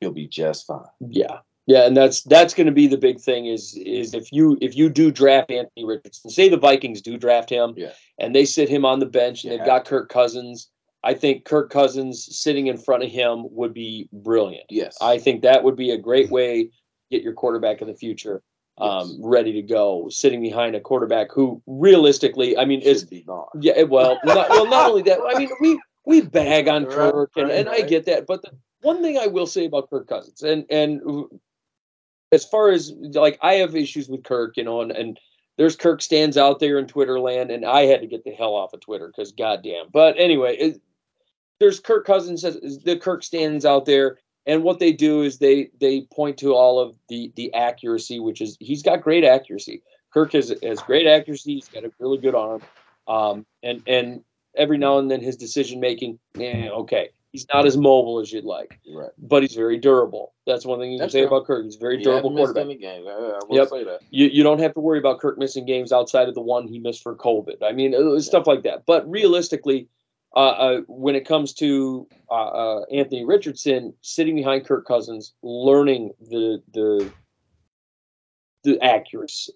he'll be just fine. Yeah. Yeah, and that's that's going to be the big thing is is if you if you do draft Anthony Richardson, say the Vikings do draft him, Yeah. and they sit him on the bench, and Yeah. they've got Kirk Cousins. I think Kirk Cousins sitting in front of him would be brilliant. Yes. I think that would be a great way to get your quarterback of the future um, Yes. ready to go, sitting behind a quarterback who realistically, I mean, is be gone. yeah, well, not, well, not only that. I mean, we we bag on Right, Kirk, and, right, and I right. get that. But the one thing I will say about Kirk Cousins, and and as far as like I have issues with Kirk, you know, and and there's Kirk stands out there in Twitter land, and I had to get the hell off of Twitter because goddamn. But anyway, it, there's Kirk Cousins, says- the Kirk stands out there, and what they do is they they point to all of the the accuracy, which is he's got great accuracy. Kirk has has great accuracy. He's got a really good arm, um, and and every now and then his decision making, yeah, okay, he's not as mobile as you'd like, Right. but he's very durable. That's one thing you can say true. about Kirk. He's a very He durable quarterback. any games. I, I will Yep. say that. You you don't have to worry about Kirk missing games outside of the one he missed for COVID. I mean, uh, stuff like that. But realistically, uh, uh, when it comes to uh, uh, Anthony Richardson sitting behind Kirk Cousins, learning the the the accuracy,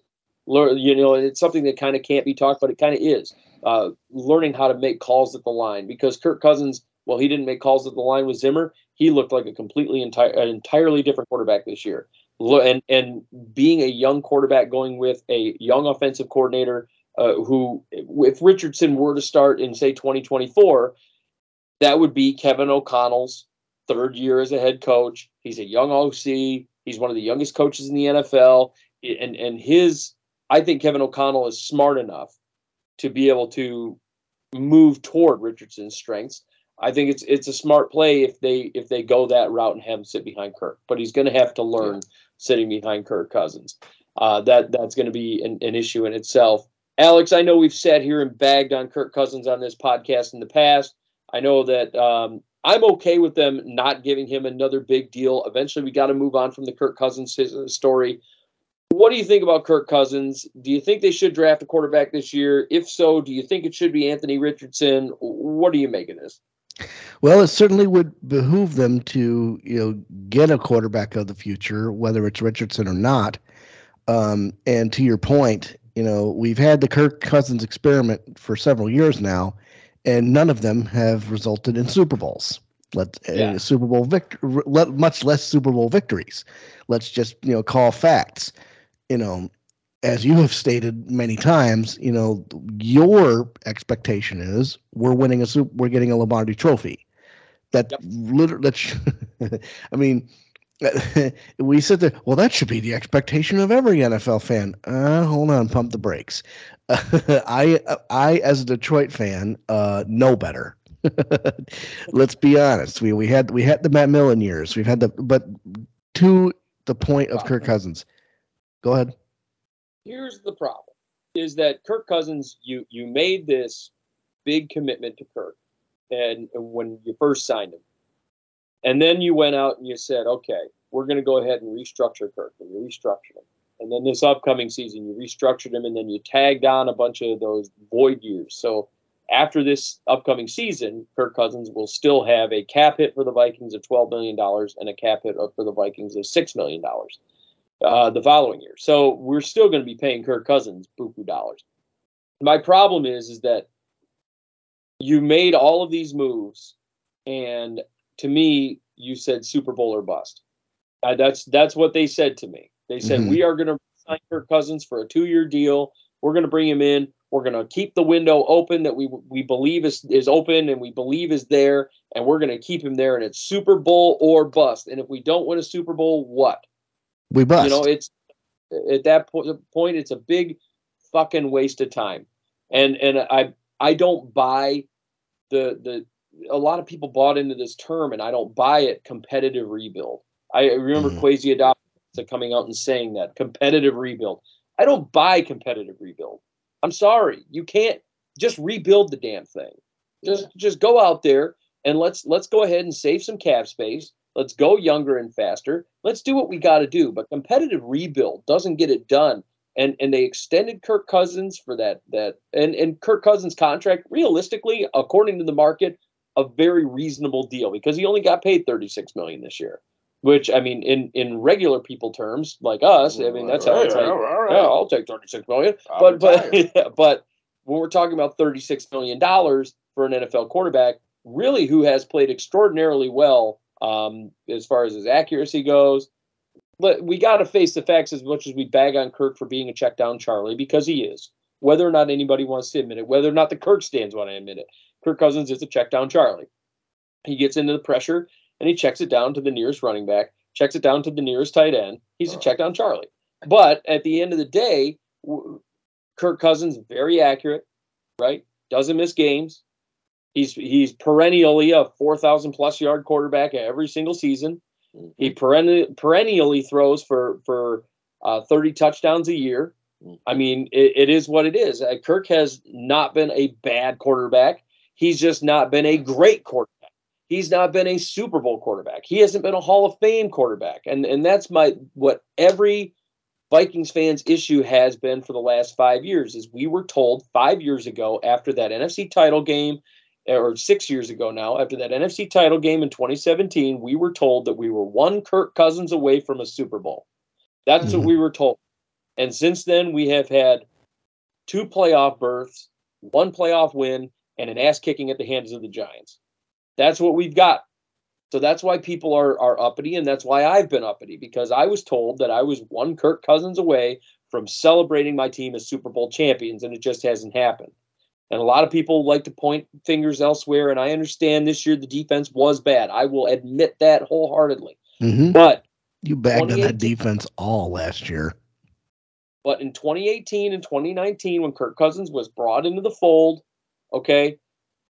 learn you know, it's something that kind of can't be taught, but it kind of is. Uh, learning how to make calls at the line because Kirk Cousins, well, he didn't make calls at the line with Zimmer. He looked like a completely entire, entirely different quarterback this year. And and being a young quarterback going with a young offensive coordinator uh, who, if Richardson were to start in say 2024, that would be Kevin O'Connell's third year as a head coach. He's a young OC. He's one of the youngest coaches in the NFL, and and his I think Kevin O'Connell is smart enough to be able to move toward Richardson's strengths. I think it's it's a smart play if they if they go that route and have him sit behind Kirk. But he's going to have to learn sitting behind Kirk Cousins. Uh, that that's going to be an, an issue in itself. Alex, I know we've sat here and bagged on Kirk Cousins on this podcast in the past. I know that um, I'm okay with them not giving him another big deal. Eventually, we got to move on from the Kirk Cousins story. What do you think about Kirk Cousins? Do you think they should draft a quarterback this year? If so, do you think it should be Anthony Richardson? What do you make of this? Well, it certainly would behoove them to, you know, get a quarterback of the future, whether it's Richardson or not. Um, and to your point, you know, we've had the Kirk Cousins experiment for several years now, and none of them have resulted in Super Bowls. Let Yeah. uh, Super Bowl victor, let, much less Super Bowl victories. Let's just you know call facts. You know, as you have stated many times, you know, your expectation is we're winning a super, we're getting a Lombardi Trophy. That Yep. literally, I mean, we said that. Well, that should be the expectation of every NFL fan. Uh, hold on, pump the brakes. I, I, as a Detroit fan, uh, know better. Let's be honest. We we had we had the Matt Millen years. We've had the but to the point of Kirk Cousins. Go ahead. Here's the problem is that Kirk Cousins you you made this big commitment to Kirk and when you first signed him. And then you went out and you said okay we're going to go ahead and restructure Kirk and you restructured him. And then this upcoming season you restructured him and then you tagged on a bunch of those void years. So after this upcoming season Kirk Cousins will still have a cap hit for the Vikings of 12 million dollars and a cap hit for the Vikings of 6 million dollars uh, the following year. So we're still going to be paying Kirk Cousins buku dollars. My problem is, is that you made all of these moves, and to me, you said Super Bowl or bust. Uh, that's that's what they said to me. They said Mhm. we are going to sign Kirk Cousins for a two-year deal. We're going to bring him in. We're going to keep the window open that we we believe is is open and we believe is there, and we're going to keep him there. And it's Super Bowl or bust. And if we don't win a Super Bowl, what? We bust. You know, it's at that po- point, it's a big fucking waste of time. And and I I don't buy the the a lot of people bought into this term, and I don't buy it. Competitive rebuild. I remember Mhm. Kwesi Adofo-Mensah coming out and saying that competitive rebuild. I don't buy competitive rebuild. I'm sorry, you can't just rebuild the damn thing. Just just go out there and let's let's go ahead and save some cap space. Let's go younger and faster. Let's do what we got to do. But competitive rebuild doesn't get it done. And and they extended Kirk Cousins for that that and and Kirk Cousins contract realistically, according to the market, a very reasonable deal because he only got paid 36 million this year. Which I mean, in in regular people terms, like us, I mean that's how it's like. Yeah, I'll take 36 million. But but but when we're talking about 36 million dollars for an NFL quarterback, really who has played extraordinarily well um, as far as his accuracy goes. But we got to face the facts as much as we bag on Kirk for being a check down Charlie because he is. Whether or not anybody wants to admit it, whether or not the Kirk stands want to admit it, Kirk Cousins is a check down Charlie. He gets into the pressure and he checks it down to the nearest running back, checks it down to the nearest tight end. He's a check down Charlie. But at the end of the day, Kirk Cousins very accurate, right? Doesn't miss games. He's he's perennially a four thousand plus yard quarterback every single season. Mm-hmm. He perenni- perennially throws for for uh, thirty touchdowns a year. Mm-hmm. I mean, it, it is what it is. Uh, Kirk has not been a bad quarterback. He's just not been a great quarterback. He's not been a Super Bowl quarterback. He hasn't been a Hall of Fame quarterback. And and that's my what every Vikings fans issue has been for the last 5 years is we were told 5 years ago after that NFC title game or six years ago now, after that NFC title game in 2017, we were told that we were one Kirk Cousins away from a Super Bowl. That's mm-hmm. what we were told. And since then, we have had two playoff berths, one playoff win, and an ass kicking at the hands of the Giants. That's what we've got. So that's why people are, are uppity, and that's why I've been uppity, because I was told that I was one Kirk Cousins away from celebrating my team as Super Bowl champions, and it just hasn't happened. And a lot of people like to point fingers elsewhere. And I understand this year the defense was bad. I will admit that wholeheartedly. Mm-hmm. But you bagged on that defense all last year. But in 2018 and 2019, when Kirk Cousins was brought into the fold, okay,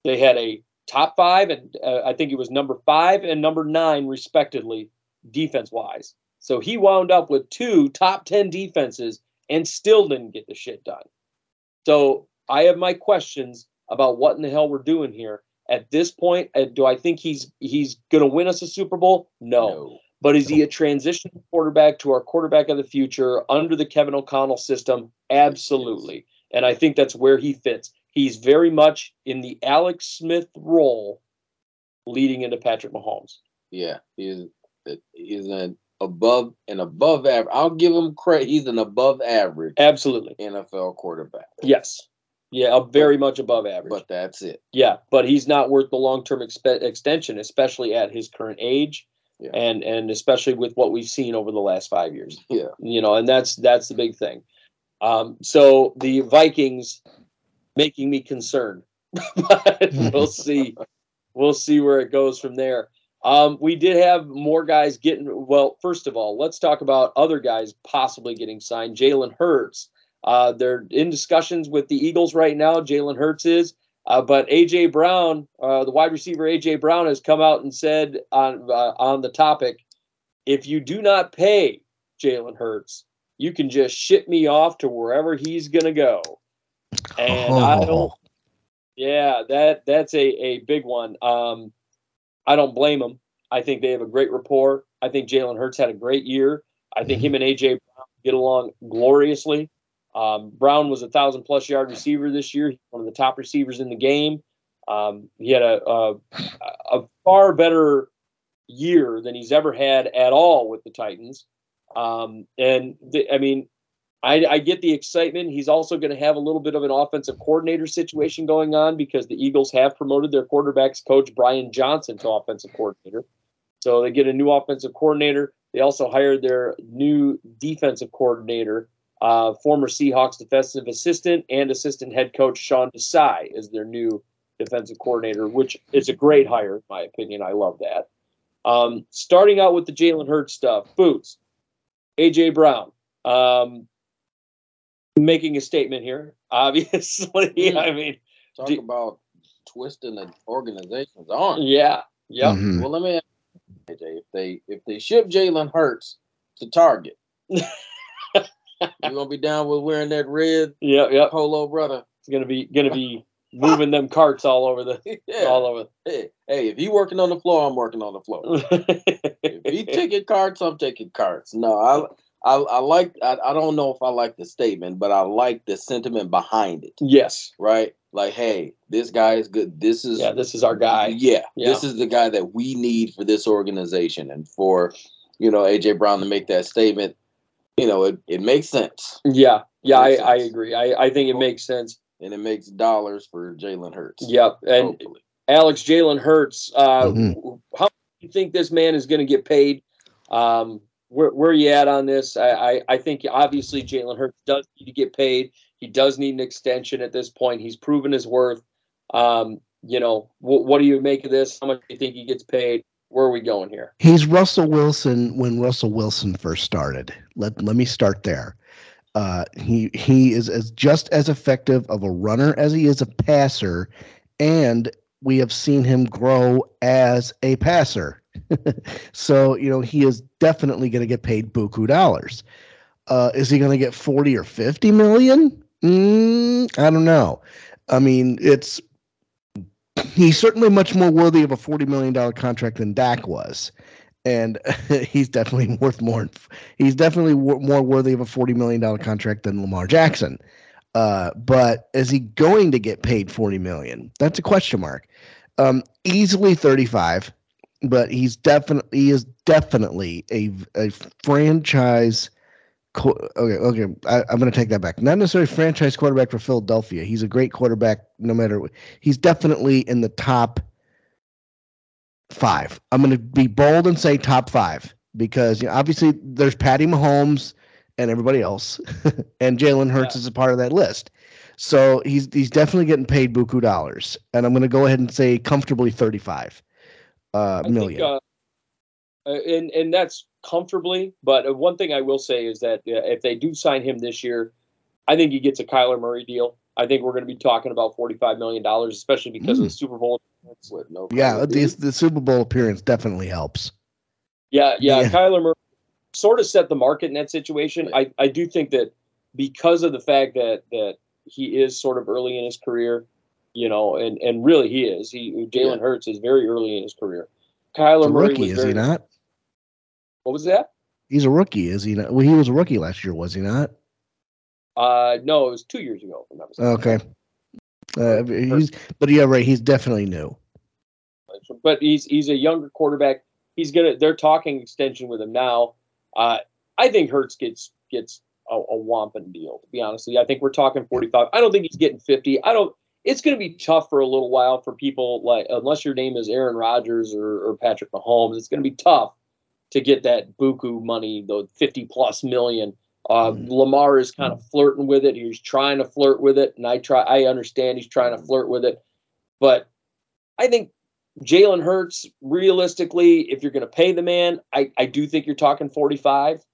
they had a top five, and uh, I think it was number five and number nine, respectively, defense wise. So he wound up with two top 10 defenses and still didn't get the shit done. So I have my questions about what in the hell we're doing here. At this point, uh, do I think he's he's going to win us a Super Bowl? No. no. But is he a transition quarterback to our quarterback of the future under the Kevin O'Connell system? Absolutely. And I think that's where he fits. He's very much in the Alex Smith role leading into Patrick Mahomes. Yeah, he's he's an above and above average. I'll give him credit. He's an above average, absolutely NFL quarterback. Yes, yeah, very much above average. But that's it. Yeah, but he's not worth the long term expe- extension, especially at his current age, yeah. and and especially with what we've seen over the last five years. Yeah, you know, and that's that's the big thing. Um, so the Vikings making me concerned, but we'll see. We'll see where it goes from there. Um, we did have more guys getting. Well, first of all, let's talk about other guys possibly getting signed. Jalen Hurts uh, they're in discussions with the Eagles right now. Jalen Hurts is. Uh, but AJ Brown, uh, the wide receiver AJ Brown, has come out and said on uh, on the topic, if you do not pay Jalen Hurts, you can just ship me off to wherever he's gonna go. And oh. I don't. Yeah, that that's a a big one. Um, I don't blame him. I think they have a great rapport. I think Jalen Hurts had a great year. I think him and AJ Brown get along gloriously. Um, Brown was a thousand plus yard receiver this year, one of the top receivers in the game. Um, he had a, a, a, far better year than he's ever had at all with the Titans. Um, and the, I mean, I, I, get the excitement. He's also going to have a little bit of an offensive coordinator situation going on because the Eagles have promoted their quarterbacks coach Brian Johnson to offensive coordinator. So they get a new offensive coordinator. They also hired their new defensive coordinator uh, former Seahawks defensive assistant and assistant head coach Sean Desai is their new defensive coordinator, which is a great hire, in my opinion. I love that. Um, starting out with the Jalen Hurts stuff, Boots, AJ Brown, um, making a statement here. Obviously, mm. I mean, talk do, about twisting the organization's arm. Yeah, yeah. Mm-hmm. Well, let me ask AJ, if they if they ship Jalen Hurts to Target. you gonna be down with wearing that red yeah, yeah. polo, brother. It's gonna be gonna be moving them carts all over the Yeah. all over. Hey, hey, if he working on the floor, I'm working on the floor. if he taking carts, I'm taking carts. No, I I, I like I, I don't know if I like the statement, but I like the sentiment behind it. yes, Right? Like, hey, this guy is good. This is yeah, this is our guy. Yeah, Yeah. this is the guy that we need for this organization, and for you know AJ Brown to make that statement, you know, it, it makes sense, Yeah, yeah, I, Makes I agree. I, I think it makes sense. and it makes dollars for Jalen Hurts. Yep, and hopefully. Alex Jalen Hurts. Uh, Mhm. How do you think this man is going to get paid? Um, where where are you at on this? I I, I think obviously Jalen Hurts does need to get paid. He does need an extension at this point. He's proven his worth. Um, you know, wh- what do you make of this? How much do you think he gets paid? Where are we going here? He's Russell Wilson when Russell Wilson first started. Let let me start there. Uh, he he is as just as effective of a runner as he is a passer, and we have seen him grow as a passer. so you know he is definitely going to get paid buku dollars. Uh, is he going to get forty or fifty million? Mm, I don't know. I mean, it's he's certainly much more worthy of a forty million dollar contract than Dak was, and he's definitely worth more. He's definitely wor- more worthy of a forty million dollar contract than Lamar Jackson. Uh, but is he going to get paid forty million? That's a question mark. Um, easily thirty five, but he's definitely he is definitely a a franchise. Okay, okay. I, I'm going to take that back. Not necessarily franchise quarterback for Philadelphia. He's a great quarterback, no matter. what. He's definitely in the top five. I'm going to be bold and say top five because you know, obviously there's Patty Mahomes and everybody else, and Jalen Hurts Yeah. is a part of that list. So he's he's definitely getting paid buku dollars, and I'm going to go ahead and say comfortably 35 uh, million. Think, uh, uh, and and that's comfortably. But uh, one thing I will say is that uh, if they do sign him this year, I think he gets a Kyler Murray deal. I think we're going to be talking about forty-five million dollars, especially because of the Super Bowl. With no yeah, the, the Super Bowl appearance definitely helps. Yeah, yeah, Yeah. Kyler Murray sort of set the market in that situation. I, I do think that because of the fact that that he is sort of early in his career, you know, and and really he is. He Jalen Yeah. Hurts is very early in his career. Kyler Murray rookie, was is very, he not? What was that? He's a rookie, is he not? Well, he was a rookie last year, was he not? Uh, no, it was two years ago. Okay. Uh, he's, but yeah, right. He's definitely new. but he's he's a younger quarterback. He's gonna. They're talking extension with him now. Uh, I think Hurts gets gets a, a wampin deal. To be honest, with you. I think we're talking forty five. I don't think he's getting fifty. I don't. It's going to be tough for a little while for people like unless your name is Aaron Rodgers or, or Patrick Mahomes. It's going to be tough to get that buku money, the fifty plus million. Uh, Mhm. Lamar is kind of flirting with it. He's trying to flirt with it, and I try. I understand he's trying to flirt with it, but I think Jalen Hurts, realistically, if you're going to pay the man, I, I do think you're talking 45.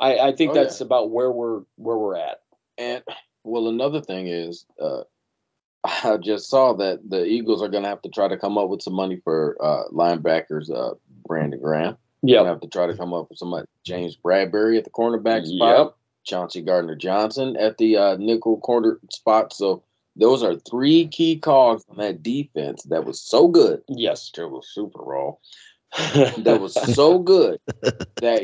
I, I think Oh, that's about where we're where we're at. And well, another thing is, uh, I just saw that the Eagles are going to have to try to come up with some money for uh, linebackers. Uh, Brandon Graham. To have to try to come up with some. James Bradberry at the cornerback spot. Yep. Chauncey Gardner Johnson at the uh, nickel corner spot. So those are three key cogs on that defense that was so good. Yes. It was super raw. That was so good that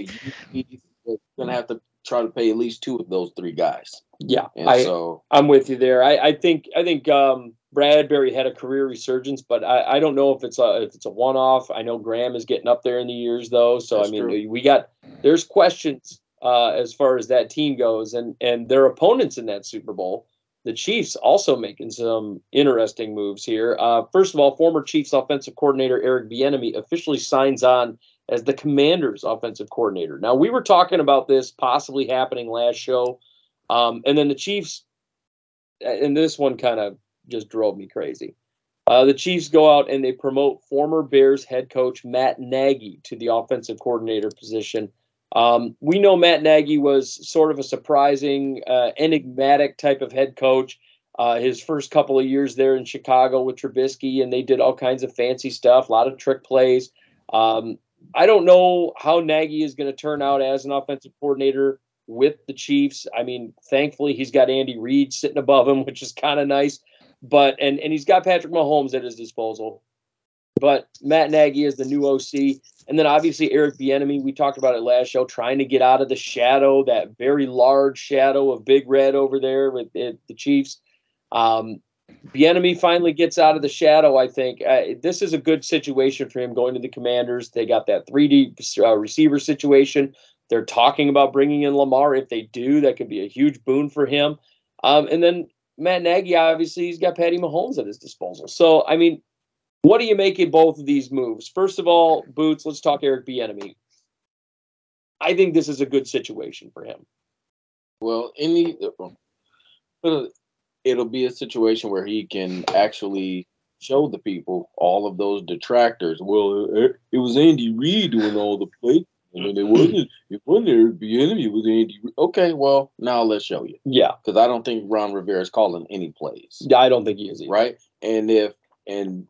you, you're going to have to try to pay at least two of those three guys. yeah. And I, so I'm with you there. I, I think I think um, Bradberry had a career resurgence, but I, I don't know if it's a if it's a one off. I know Graham is getting up there in the years though, so That's I mean true. we got there's questions uh, as far as that team goes, and and their opponents in that Super Bowl. The Chiefs also making some interesting moves here. Uh, first of all, former Chiefs offensive coordinator Eric Bieniemy officially signs on as the Commanders' offensive coordinator. Now we were talking about this possibly happening last show, um, and then the Chiefs, and this one kind of just drove me crazy. Uh, the Chiefs go out and they promote former Bears head coach Matt Nagy to the offensive coordinator position. Um, we know Matt Nagy was sort of a surprising, uh, enigmatic type of head coach. Uh, his first couple of years there in Chicago with Trubisky, and they did all kinds of fancy stuff, a lot of trick plays. Um, I don't know how Nagy is going to turn out as an offensive coordinator with the Chiefs. I mean, thankfully he's got Andy Reid sitting above him, which is kind of nice. But and and he's got Patrick Mahomes at his disposal. But Matt Nagy is the new OC, and then obviously Eric Bieniemy. We talked about it last show, trying to get out of the shadow, that very large shadow of Big Red over there with the Chiefs. Um, Bieniemy finally gets out of the shadow. I think uh, this is a good situation for him going to the Commanders. They got that 3D uh, receiver situation. They're talking about bringing in Lamar. If they do, that could be a huge boon for him. Um, and then Matt Nagy, obviously, he's got Patty Mahomes at his disposal. So, I mean, what do you make of both of these moves? First of all, Boots, let's talk Eric Bieniemy. I think this is a good situation for him. Well, any it'll be a situation where he can actually show the people all of those detractors. Well, it was Andy Reid doing all the play. And it wasn't. It wasn't Eric Bieniemy. It was Andy. Okay, well now let's show you. Yeah, because I don't think Ron Rivera is calling any plays. Yeah, I don't think he is. Either. Right, and if and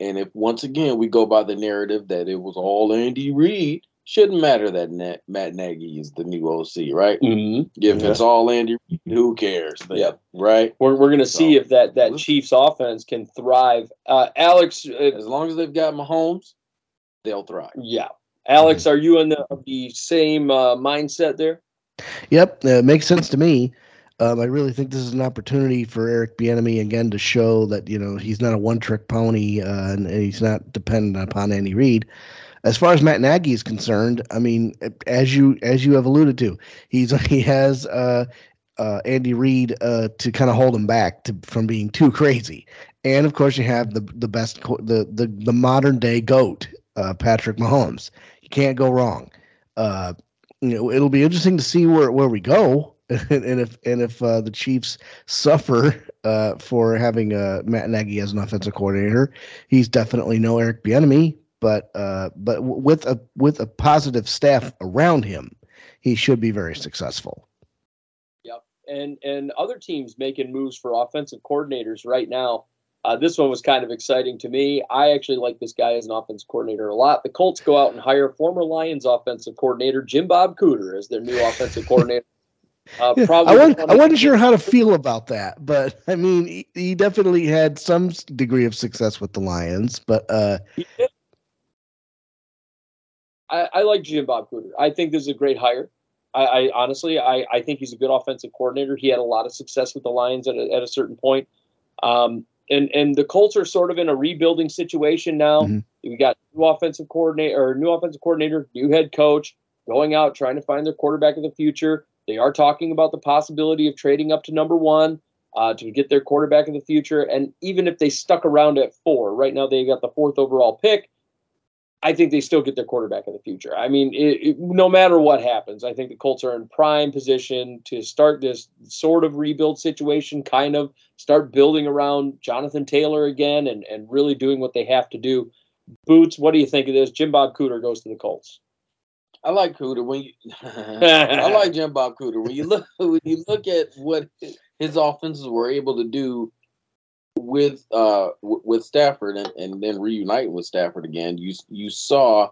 and if once again we go by the narrative that it was all Andy Reid, shouldn't matter that Nat, Matt Nagy is the new OC, right? Mm-hmm. If yeah. it's all Andy who cares? Yeah, right. We're, we're gonna so, see if that that Chiefs offense can thrive. Uh, Alex, uh, as long as they've got Mahomes, they'll thrive. Yeah, Alex, mm-hmm. are you in the, the same uh, mindset there? Yep, it makes sense to me. Um, I really think this is an opportunity for Eric Bieniemy again to show that you know he's not a one-trick pony uh, and, and, he's not dependent upon Andy Reid. As far as Matt Nagy is concerned, I mean, as you as you have alluded to, he's he has uh, uh, Andy Reid uh, to kind of hold him back to, from being too crazy, and of course you have the the best the the the modern day goat, uh, Patrick Mahomes. You can't go wrong. Uh, you know, it'll be interesting to see where where we go and, and if and if uh, the Chiefs suffer uh, for having uh, Matt Nagy as an offensive coordinator, he's definitely no Eric Bieniemy. But uh, but with a with a positive staff around him, he should be very successful. Yep, and and other teams making moves for offensive coordinators right now. Uh, this one was kind of exciting to me. I actually like this guy as an offensive coordinator a lot. The Colts go out and hire former Lions offensive coordinator Jim Bob Cooter as their new offensive coordinator. Uh, probably I, wasn't, I wasn't sure how to feel about that, but I mean, he, he definitely had some degree of success with the Lions. But uh, I, I, like Jim Bob Cooter. I think this is a great hire. I, I honestly, I, I, think he's a good offensive coordinator. He had a lot of success with the Lions at a, at a certain point. Um, and and the Colts are sort of in a rebuilding situation now. Mm-hmm. We got new offensive coordinator or new offensive coordinator, new head coach, going out trying to find their quarterback of the future. They are talking about the possibility of trading up to number one uh, to get their quarterback of the future. And even if they stuck around at four, right now they got the fourth overall pick. I think they still get their quarterback in the future. I mean, it, it, no matter what happens, I think the Colts are in prime position to start this sort of rebuild situation, kind of start building around Jonathan Taylor again and, and really doing what they have to do. Boots, what do you think of this? Jim Bob Cooter goes to the Colts. I like Cooter when you. I like Jim Bob Cooter when you look when you look at what his offenses were able to do with uh with Stafford and, and then reunite with Stafford again. You you saw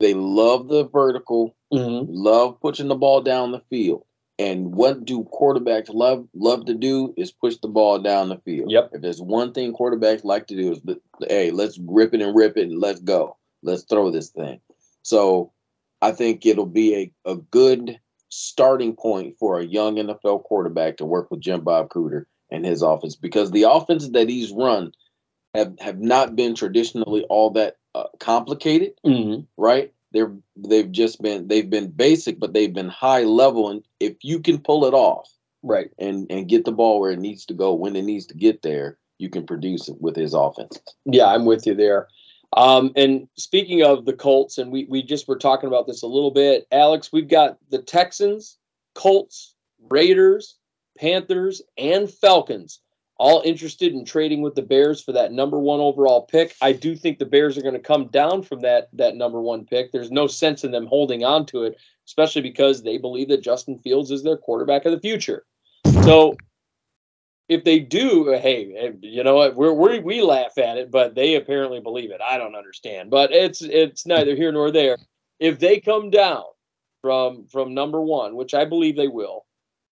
they love the vertical, mm-hmm. love pushing the ball down the field. And what do quarterbacks love love to do is push the ball down the field. Yep. If there's one thing quarterbacks like to do is, hey, let's rip it and rip it and let's go. Let's throw this thing. So I think it'll be a, a good starting point for a young NFL quarterback to work with Jim Bob Cooter and his offense because the offenses that he's run have, have not been traditionally all that uh, complicated, mm-hmm. right? They're they've just been they've been basic, but they've been high level, and if you can pull it off, right, and and get the ball where it needs to go when it needs to get there, you can produce it with his offense. Yeah, I'm with you there. Um, and speaking of the Colts, and we, we just were talking about this a little bit, Alex, we've got the Texans, Colts, Raiders, Panthers, and Falcons all interested in trading with the Bears for that number one overall pick. I do think the Bears are going to come down from that that number one pick. There's no sense in them holding on to it, especially because they believe that Justin Fields is their quarterback of the future. So if they do, hey, you know what? We we laugh at it, but they apparently believe it. I don't understand, but it's it's neither here nor there. If they come down from from number one, which I believe they will,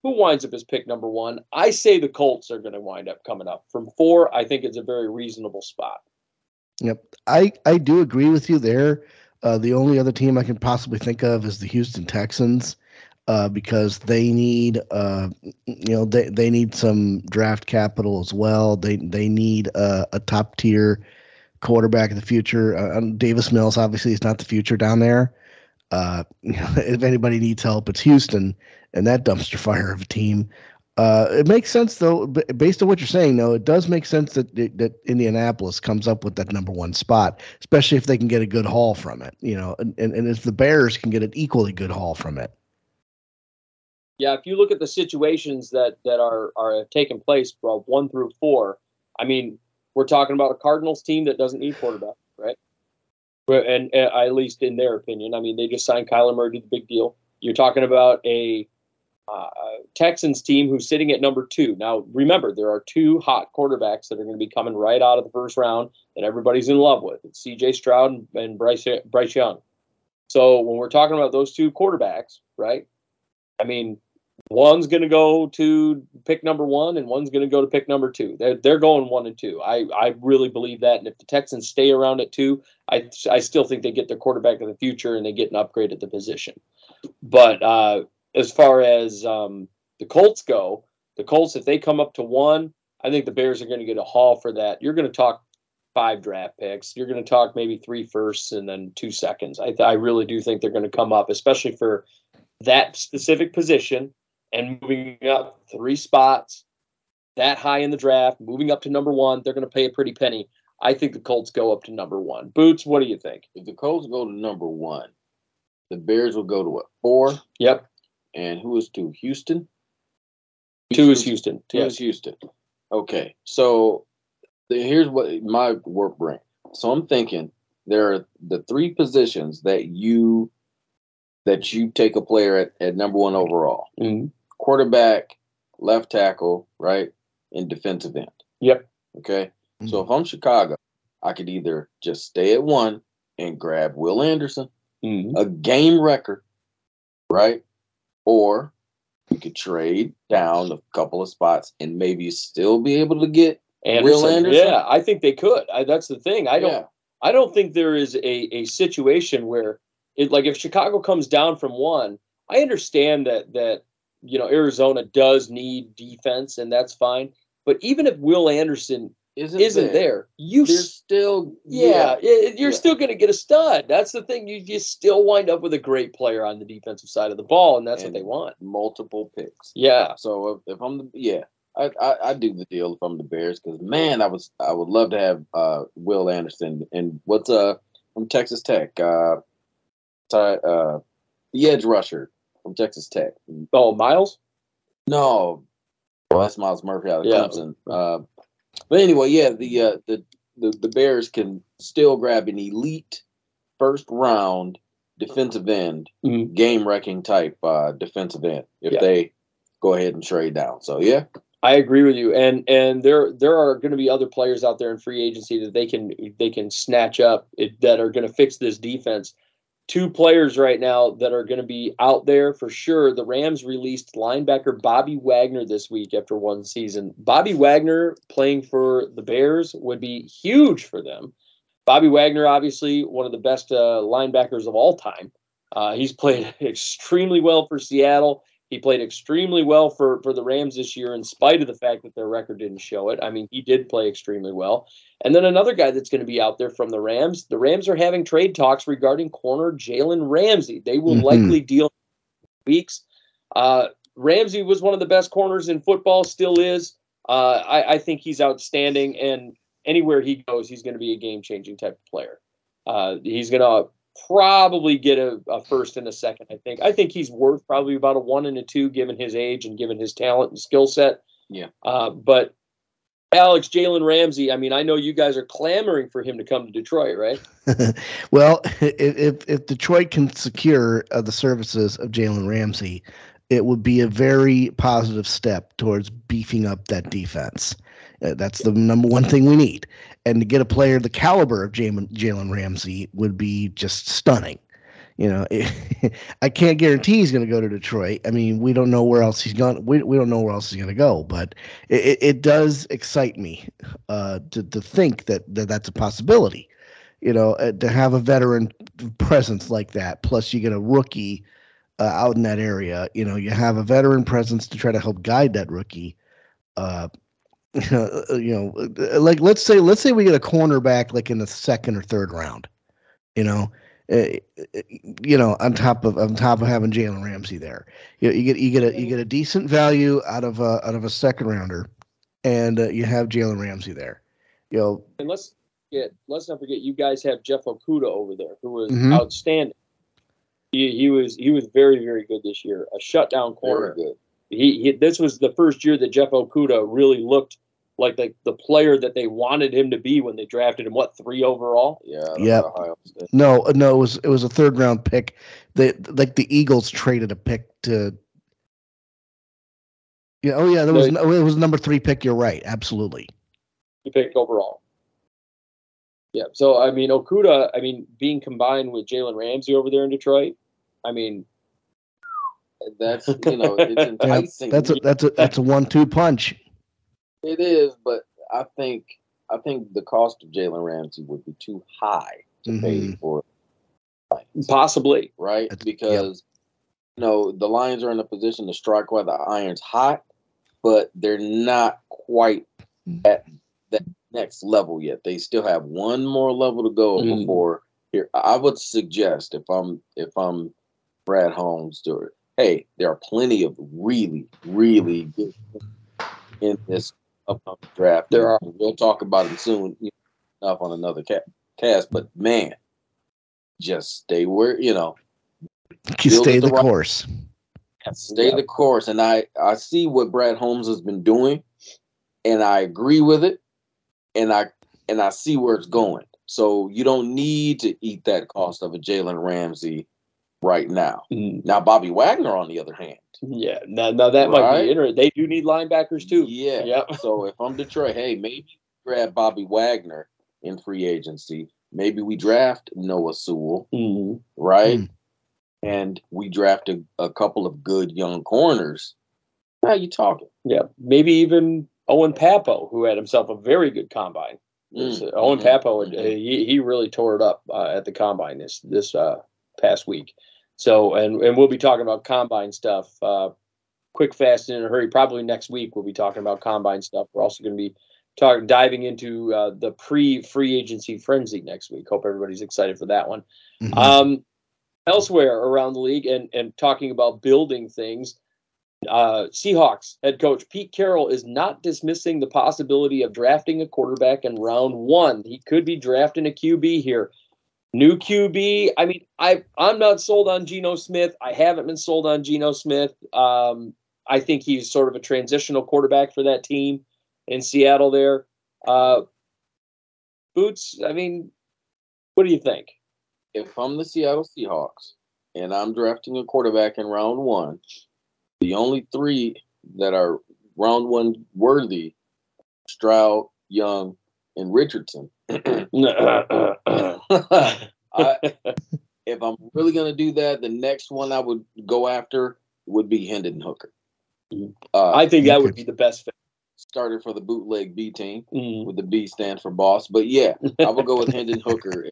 Who winds up as pick number one? I say the Colts are going to wind up coming up from four. I think it's a very reasonable spot. Yep, I I do agree with you there. Uh, the only other team I can possibly think of is the Houston Texans, uh, because they need uh, you know they, they need some draft capital as well. They they need uh, a top tier quarterback in the future. Uh, Davis Mills obviously is not the future down there. Uh, if anybody needs help, it's Houston and that dumpster fire of a team. Uh, it makes sense though, based on what you're saying. Though it does make sense that that Indianapolis comes up with that number one spot, especially if they can get a good haul from it. You know, and, and, and if the Bears can get an equally good haul from it. Yeah, if you look at the situations that that are are taking place from one through four, I mean, we're talking about a Cardinals team that doesn't need quarterback, right? And, and at least in their opinion, I mean, they just signed Kyler Murray, to the big deal. You're talking about a uh, Texans team who's sitting at number two. Now, remember, there are two hot quarterbacks that are going to be coming right out of the first round that everybody's in love with. It's C.J. Stroud and, and Bryce Bryce Young. So when we're talking about those two quarterbacks, right? I mean, one's going to go to pick number one and one's going to go to pick number two. They're, they're going one and two. I, I really believe that. And if the Texans stay around at two, I, I still think they get their quarterback of the future and they get an upgrade at the position. But uh, as far as um, the Colts go, the Colts, if they come up to one, I think the Bears are going to get a haul for that. You're going to talk five draft picks. You're going to talk maybe three firsts and then two seconds. I, I really do think they're going to come up, especially for that specific position and moving up three spots that high in the draft, moving up to number one. They're going to pay a pretty penny. I think the Colts go up to number one. Boots, what do you think? If the Colts go to number one, the Bears will go to what four? Yep. And who is two? Houston. Two is Houston. Two yes. is Houston. Okay, so here's what my work bring. So I'm thinking there are the three positions that you that you take a player at, at number one overall. Mm-hmm. Quarterback, left tackle, right, and defensive end. Yep. Okay. Mm-hmm. So if I'm Chicago, I could either just stay at one and grab Will Anderson, mm-hmm. a game record, right? Or you could trade down a couple of spots and maybe still be able to get Anderson. Will Anderson. Yeah, I think they could. I, that's the thing. I don't. Yeah. I don't think there is a, a situation where it like if Chicago comes down from one, I understand that that you know Arizona does need defense and that's fine. But even if Will Anderson isn't, isn't there. there. you still yeah, yeah you're yeah. still going to get a stud. That's the thing. You just still wind up with a great player on the defensive side of the ball, and that's and what they want. Multiple picks. Yeah. So if, if I'm the yeah, I, I, I do the deal if I'm the Bears because man, I was I would love to have uh, Will Anderson and what's uh from Texas Tech. Uh, Ty, uh, the edge rusher from Texas Tech. Oh, Myles. No, well, that's Myles Murphy out of yeah. Clemson. Uh, but anyway, yeah, the, uh, the the the Bears can still grab an elite first round defensive end, mm-hmm. game wrecking type uh, defensive end if yeah. they go ahead and trade down. So yeah. I agree with you, and and there there are going to be other players out there in free agency that they can they can snatch up it, that are going to fix this defense two players right now that are going to be out there for sure. The Rams released linebacker Bobby Wagner this week after one season. Bobby Wagner playing for the Bears would be huge for them. Bobby Wagner, obviously one of the best uh, linebackers of all time. Uh, he's played extremely well for Seattle. He played extremely well for, for the Rams this year, in spite of the fact that their record didn't show it. I mean, he did play extremely well. And then another guy that's going to be out there from the Rams. The Rams are having trade talks regarding corner Jalen Ramsey. They will mm-hmm. likely deal weeks. Uh, Ramsey was one of the best corners in football, still is. Uh, I, I, think he's outstanding, and anywhere he goes, he's going to be a game changing type of player. Uh, he's going to probably get a, a, first and a second. I think. I think he's worth probably about a one and a two, given his age and given his talent and skill set. Yeah. Uh, but Alex Jalen Ramsey. I mean, I know you guys are clamoring for him to come to Detroit, right? well, if if Detroit can secure uh, the services of Jalen Ramsey, it would be a very positive step towards beefing up that defense. Uh, that's the number one thing we need. And to get a player the caliber of Jalen Ramsey would be just stunning. You know, I can't guarantee he's going to go to Detroit. I mean, we don't know where else he's going. We, we don't know where else he's going to go, but it, it does excite me uh, to to think that, that that's a possibility. You know, uh, to have a veteran presence like that, plus you get a rookie uh, out in that area. You know, you have a veteran presence to try to help guide that rookie. Uh, you know, uh, like let's say let's say we get a cornerback like in the second or third round. You know, uh, you know, on top of on top of having Jalen Ramsey there, you, know, you get you get a you get a decent value out of a out of a second rounder, and uh, you have Jalen Ramsey there. You know, and let's get let's not forget you guys have Jeff Okudah over there, who was mm-hmm. outstanding. He, he was he was very very good this year, a shutdown corner. Very good. He, he this was the first year that Jeff Okudah really looked like the, the player that they wanted him to be when they drafted him. What three overall? Yeah. Yeah. No, no, it was it was a third round pick. They like the Eagles traded a pick to. Yeah. Oh yeah. There was no, it was number three pick. You're right. Absolutely. You picked overall. Yeah. So I mean, Okudah. I mean, being combined with Jalen Ramsey over there in Detroit. I mean, that's you know it's enticing. Yeah, that's a that's a that's a one-two punch. It is, but I think I think the cost of Jalen Ramsey would be too high to mm-hmm. pay for. Possibly, right? That's, because yep. you know the Lions are in a position to strike while the iron's hot, but they're not quite mm. at that next level yet. They still have one more level to go mm-hmm. before here. I would suggest if I'm if I'm Brad Holmes, to hey, there are plenty of really, really mm-hmm. good in this upcoming draft. There are. We'll talk about it soon enough on another ca- cast. But man, just stay where you know. You stay the, the right, course. Stay the course, and I I see what Brad Holmes has been doing, and I agree with it, and I and I see where it's going. So you don't need to eat that cost of a Jalen Ramsey right now. Mm. Now Bobby Wagner, on the other hand, yeah, now, now that right? might be interesting. They do need linebackers too. Yeah. Yep. so if I'm Detroit, hey, maybe grab Bobby Wagner in free agency. Maybe we draft Noah Sewell, mm-hmm. right? Mm. And we draft a, a, couple of good young corners. How you talking? Yeah, maybe even Owen Pappoe, who had himself a very good combine. Mm. Owen mm-hmm. Pappoe, mm-hmm. he, he really tore it up uh, at the combine this this uh, past week. So, and and we'll be talking about combine stuff, uh, quick, fast, and in a hurry. Probably next week we'll be talking about combine stuff. We're also going to be talking diving into uh, the pre-free agency frenzy next week. Hope everybody's excited for that one. Mm-hmm. Um, elsewhere around the league, and and talking about building things. Uh, Seahawks head coach Pete Carroll is not dismissing the possibility of drafting a quarterback in round one. He could be drafting a QB here. New QB. I mean, I I'm not sold on Geno Smith. I haven't been sold on Geno Smith. Um, I think he's sort of a transitional quarterback for that team in Seattle. There, uh, Boots. I mean, what do you think? If I'm the Seattle Seahawks and I'm drafting a quarterback in round one, the only three that are round one worthy: Stroud, Young, and Richardson. I, if I'm really going to do that, the next one I would go after would be Hendon Hooker. Uh, I think that would be the best fit. Started for the bootleg B team, mm-hmm. with the B stand for boss. But yeah, I will go with Hendon Hooker.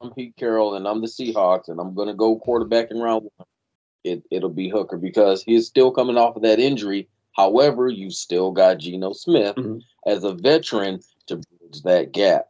I'm Pete Carroll and I'm the Seahawks, and I'm going to go quarterback in round one. It, it'll be Hooker because he's still coming off of that injury. However, you still got Geno Smith mm-hmm. as a veteran to bridge that gap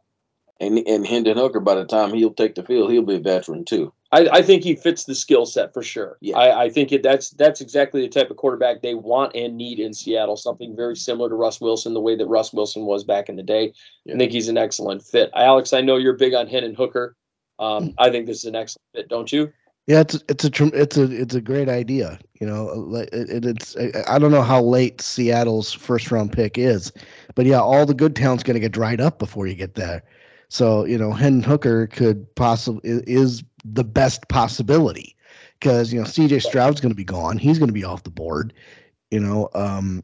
and and Hendon Hooker, by the time he'll take the field, he'll be a veteran too. I, I think he fits the skill set for sure. Yeah. I, I think it, that's that's exactly the type of quarterback they want and need in Seattle. Something very similar to Russ Wilson, the way that Russ Wilson was back in the day. Yeah. I think he's an excellent fit. Alex, I know you're big on Hendon Hooker. Um, I think this is an excellent fit, don't you? Yeah, it's it's a it's a it's a great idea. You know, it, it, it's I don't know how late Seattle's first round pick is, but yeah, all the good talent's going to get dried up before you get there. So you know, Hendon Hooker could possibly is the best possibility because you know C.J. Stroud's going to be gone. He's going to be off the board. You know, um,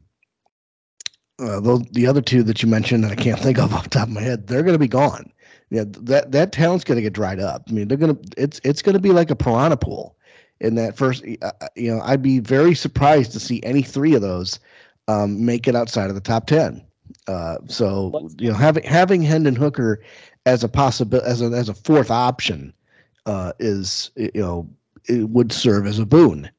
uh, those, the other two that you mentioned that I can't think of off the top of my head, they're going to be gone. Yeah, that that talent's going to get dried up. I mean, they're going to it's it's going to be like a piranha pool in that first. Uh, you know, I'd be very surprised to see any three of those um, make it outside of the top ten. Uh, so you know, having having Hendon Hooker as a possibility as a as a fourth option uh, is you know it would serve as a boon.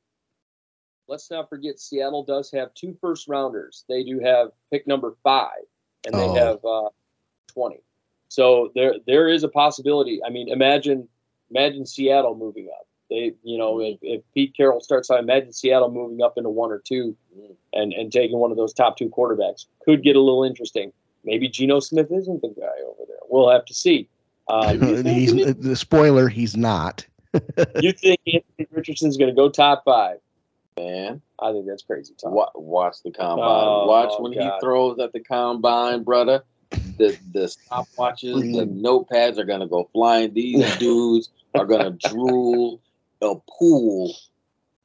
Let's not forget Seattle does have two first rounders. They do have pick number five, and they Oh. have uh, twenty. So there there is a possibility. I mean, imagine imagine Seattle moving up. They you know if, if Pete Carroll starts, I imagine Seattle moving up into one or two, and and taking one of those top two quarterbacks could get a little interesting. Maybe Geno Smith isn't the guy over there. We'll have to see. Um, he's the spoiler. He's not. you think Anthony Richardson's going to go top five? Man, I think that's crazy talk. wa- watch the combine. Oh, watch when God. he throws at the combine, brother. The the stopwatches, the notepads are gonna go flying. These dudes are gonna drool a pool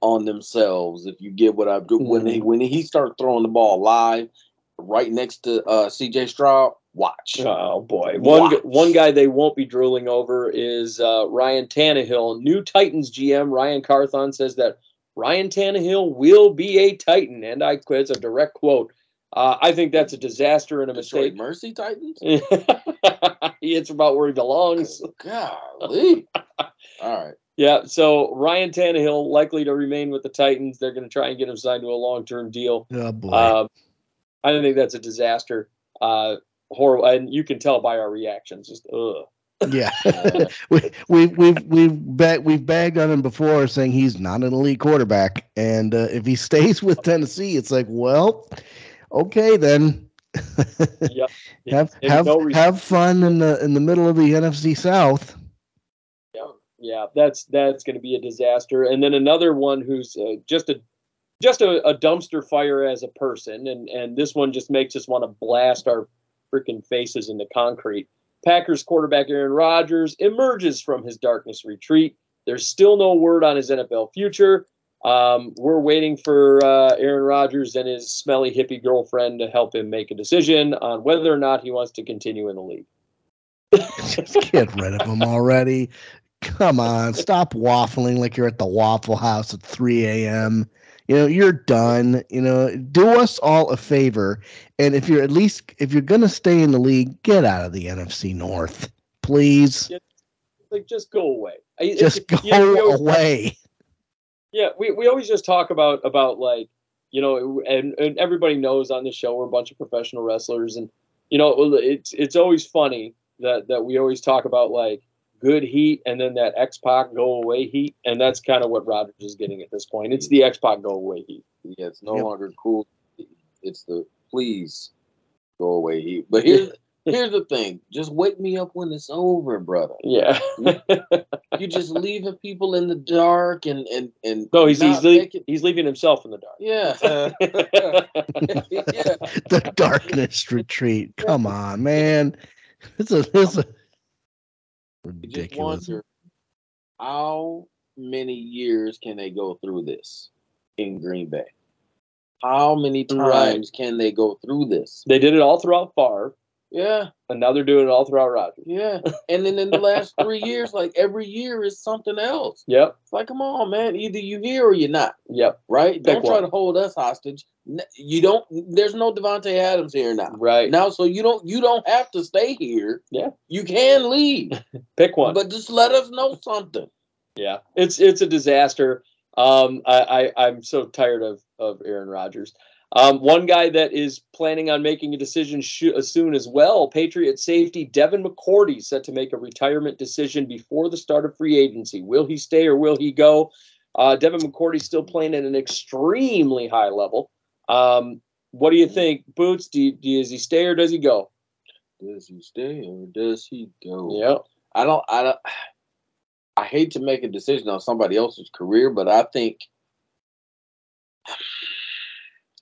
on themselves. If you get what I do, when he when he starts throwing the ball live, right next to uh, C.J. Stroud, watch. Oh boy, one Watch. one guy they won't be drooling over is uh, Ryan Tannehill. New Titans GM Ryan Carthon says that Ryan Tannehill will be a Titan, and I it's a direct quote. Uh, I think that's a disaster and a Detroit mistake. Mercy Titans. it's about where he belongs. Golly. All right. Yeah, so Ryan Tannehill likely to remain with the Titans. They're going to try and get him signed to a long term deal. Oh boy. Um, I don't think that's a disaster. Uh, horrible, and you can tell by our reactions. Just ugh. yeah, we we we've we've ba- we've bagged on him before, saying he's not an elite quarterback, and uh, if he stays with Tennessee, it's like, well, okay then. Yep. have have no have fun in the in the middle of the NFC South. Yeah, yeah, that's that's going to be a disaster. And then another one who's uh, just a just a, a dumpster fire as a person, and and this one just makes us want to blast our freaking faces into concrete. Packers quarterback Aaron Rodgers emerges from his darkness retreat. There's still no word on his NFL future. Um, we're waiting for uh, Aaron Rodgers and his smelly hippie girlfriend to help him make a decision on whether or not he wants to continue in the league. Just get rid of him already. Come on, stop waffling like you're at the Waffle House at 3 a.m. You know, you're done. You know, do us all a favor. And if you're at least, if you're going to stay in the league, get out of the NFC North, please. Like, just go away. Just it's- go you know, always- away. Yeah, we, we always just talk about about like you know, and and everybody knows on this show we're a bunch of professional wrestlers, and you know it's it's always funny that that we always talk about like good heat and then that X Pac go away heat, and that's kind of what Rodgers is getting at this point. It's the X Pac go away heat. Yeah, it's no Yep. longer cool. It's the please go away heat. But here's here's the thing. Just wake me up when it's over, brother. Yeah. You just leaving people in the dark and and and no, he's he's, not lea- he's leaving himself in the dark. yeah. yeah. The darkness retreat. Come on, man. It's a it's a You just ridiculous. wonder how many years can they go through this in Green Bay? How many Right. times can they go through this? They did it all throughout Favre, Yeah, and now they're doing it all throughout Rodgers. yeah. And then in the last three years, like every year is something else. Yep, It's like, come on, man. Either you here or you're not, yep, right? Pick Don't try to hold us hostage. You don't. There's no Davante Adams here now. right. Now, so you don't. You don't have to stay here. Yeah. You can leave, Pick one. but just let us know something. Yeah, it's it's a disaster. Um, I, I I'm so tired of of Aaron Rodgers. Um, one guy that is planning on making a decision sh- soon as well. Patriot safety Devin McCourty set to make a retirement decision before the start of free agency. Will he stay or will he go? Uh, Devin McCourty still playing at an extremely high level. Um, what do you think, Boots? Do, you, do does he stay or does he go? Does he stay or does he go? Yeah, I don't. I don't. I hate to make a decision on somebody else's career, but I think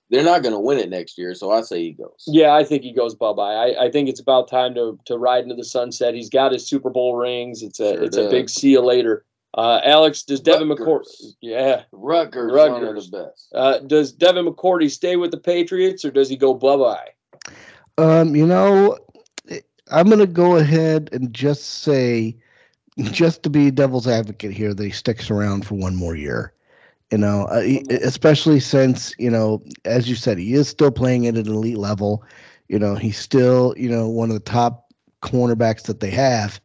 they're not going to win it next year. So I say he goes. Yeah, I think he goes bye bye. I, I think it's about time to to ride into the sunset. He's got his Super Bowl rings. It's a Sure it's a big see you later. Uh, Alex, does Devin McCourty? Yeah. Rutgers, one of Rutgers. the best. Uh, does Devin McCourty stay with the Patriots or does he go bye bye? Um, you know, I'm gonna go ahead and just say, just to be devil's advocate here, that he sticks around for one more year. You know, uh, especially since you know, as you said, he is still playing at an elite level. You know, he's still you know one of the top cornerbacks that they have.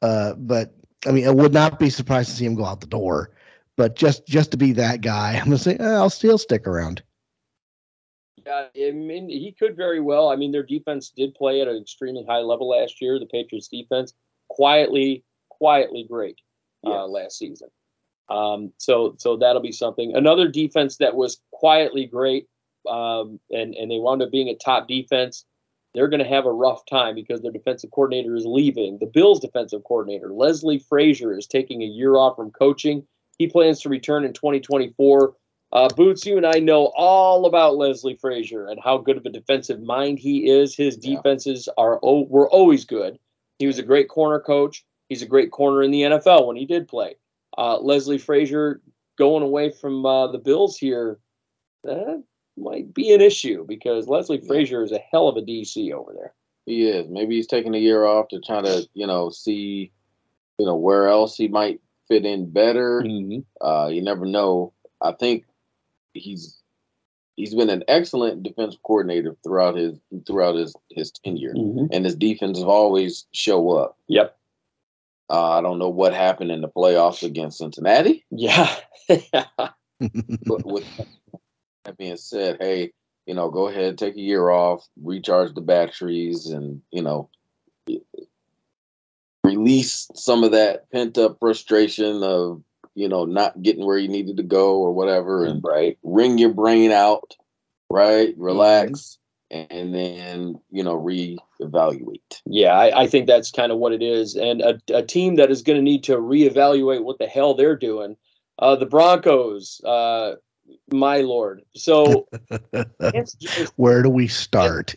Uh, but I mean, I would not be surprised to see him go out the door. But just just to be that guy, I'm gonna say eh, I'll still stick around. Yeah, I mean, he could very well. I mean, their defense did play at an extremely high level last year. The Patriots' defense, quietly, quietly great uh, Yes. last season. Um, so, so that'll be something. Another defense that was quietly great, um, and and they wound up being a top defense. They're going to have a rough time because their defensive coordinator is leaving. The Bills' defensive coordinator, Leslie Frazier, is taking a year off from coaching. He plans to return in 2024. Uh, Boots, you and I know all about Leslie Frazier and how good of a defensive mind he is. His Yeah. defenses are oh, were always good. He was a great corner coach. He's a great corner in the NFL when he did play. Uh, Leslie Frazier going away from uh, the Bills here, that might be an issue because Leslie Frazier is a hell of a DC over there. He is. Maybe he's taking a year off to try to, you know, see, you know, where else he might fit in better. Uh, you never know. I think he's he's been an excellent defensive coordinator throughout his throughout his his tenure, Mhm. and his defenses always show up. Yep. Uh, I don't know what happened in the playoffs against Cincinnati, Yeah. but with that being said, hey, you know, go ahead, take a year off, recharge the batteries, and you know, release some of that pent up frustration of you know not getting where you needed to go or whatever, and right. wring your brain out, right? Relax, and then you know reevaluate. Yeah, I, I think that's kind of what it is. And a, a team that is going to need to reevaluate what the hell they're doing. Uh, the Broncos, uh, my lord. So, just- Where do we start?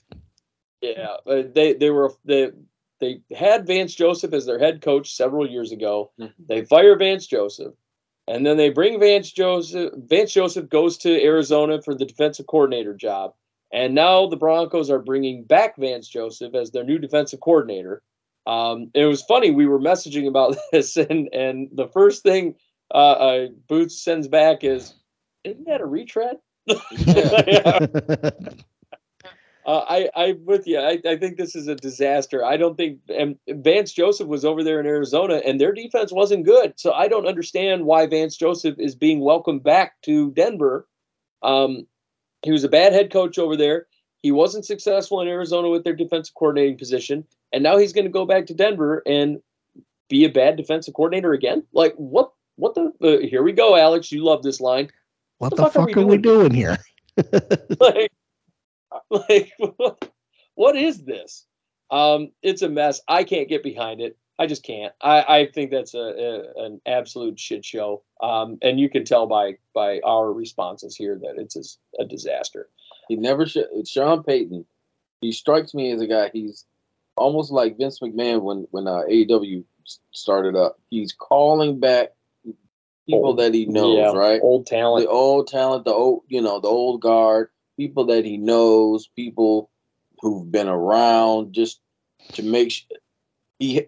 yeah, uh, they they were they they had Vance Joseph as their head coach several years ago. Mhm. They fire Vance Joseph, and then they bring Vance Joseph. Vance Joseph goes to Arizona for the defensive coordinator job, and now the Broncos are bringing back Vance Joseph as their new defensive coordinator. Um, it was funny. We were messaging about this, and and the first thing uh, uh, Boots sends back is, "Isn't that a retread?" Uh, I, I'm with you. I, I think this is a disaster. I don't think and Vance Joseph was over there in Arizona, and their defense wasn't good. So I don't understand why Vance Joseph is being welcomed back to Denver. Um, he was a bad head coach over there. He wasn't successful in Arizona with their defensive coordinating position, and now he's going to go back to Denver and be a bad defensive coordinator again. Like what? What the? Uh, here we go, Alex. You love this line. what the the fuck are we are we doing? doing here? like, like what is this? Um, it's a mess. I can't get behind it. I just can't. I, I think that's a, a an absolute shit show. Um, and you can tell by by our responses here that it's a disaster. He never should. Sean Payton, he strikes me as a guy. He's almost like Vince McMahon when when uh, AEW started up. He's calling back people Old- that he knows, Yeah, right? Old talent. The old talent, the old you know, the old guard, people that he knows, people who've been around, just to make sure he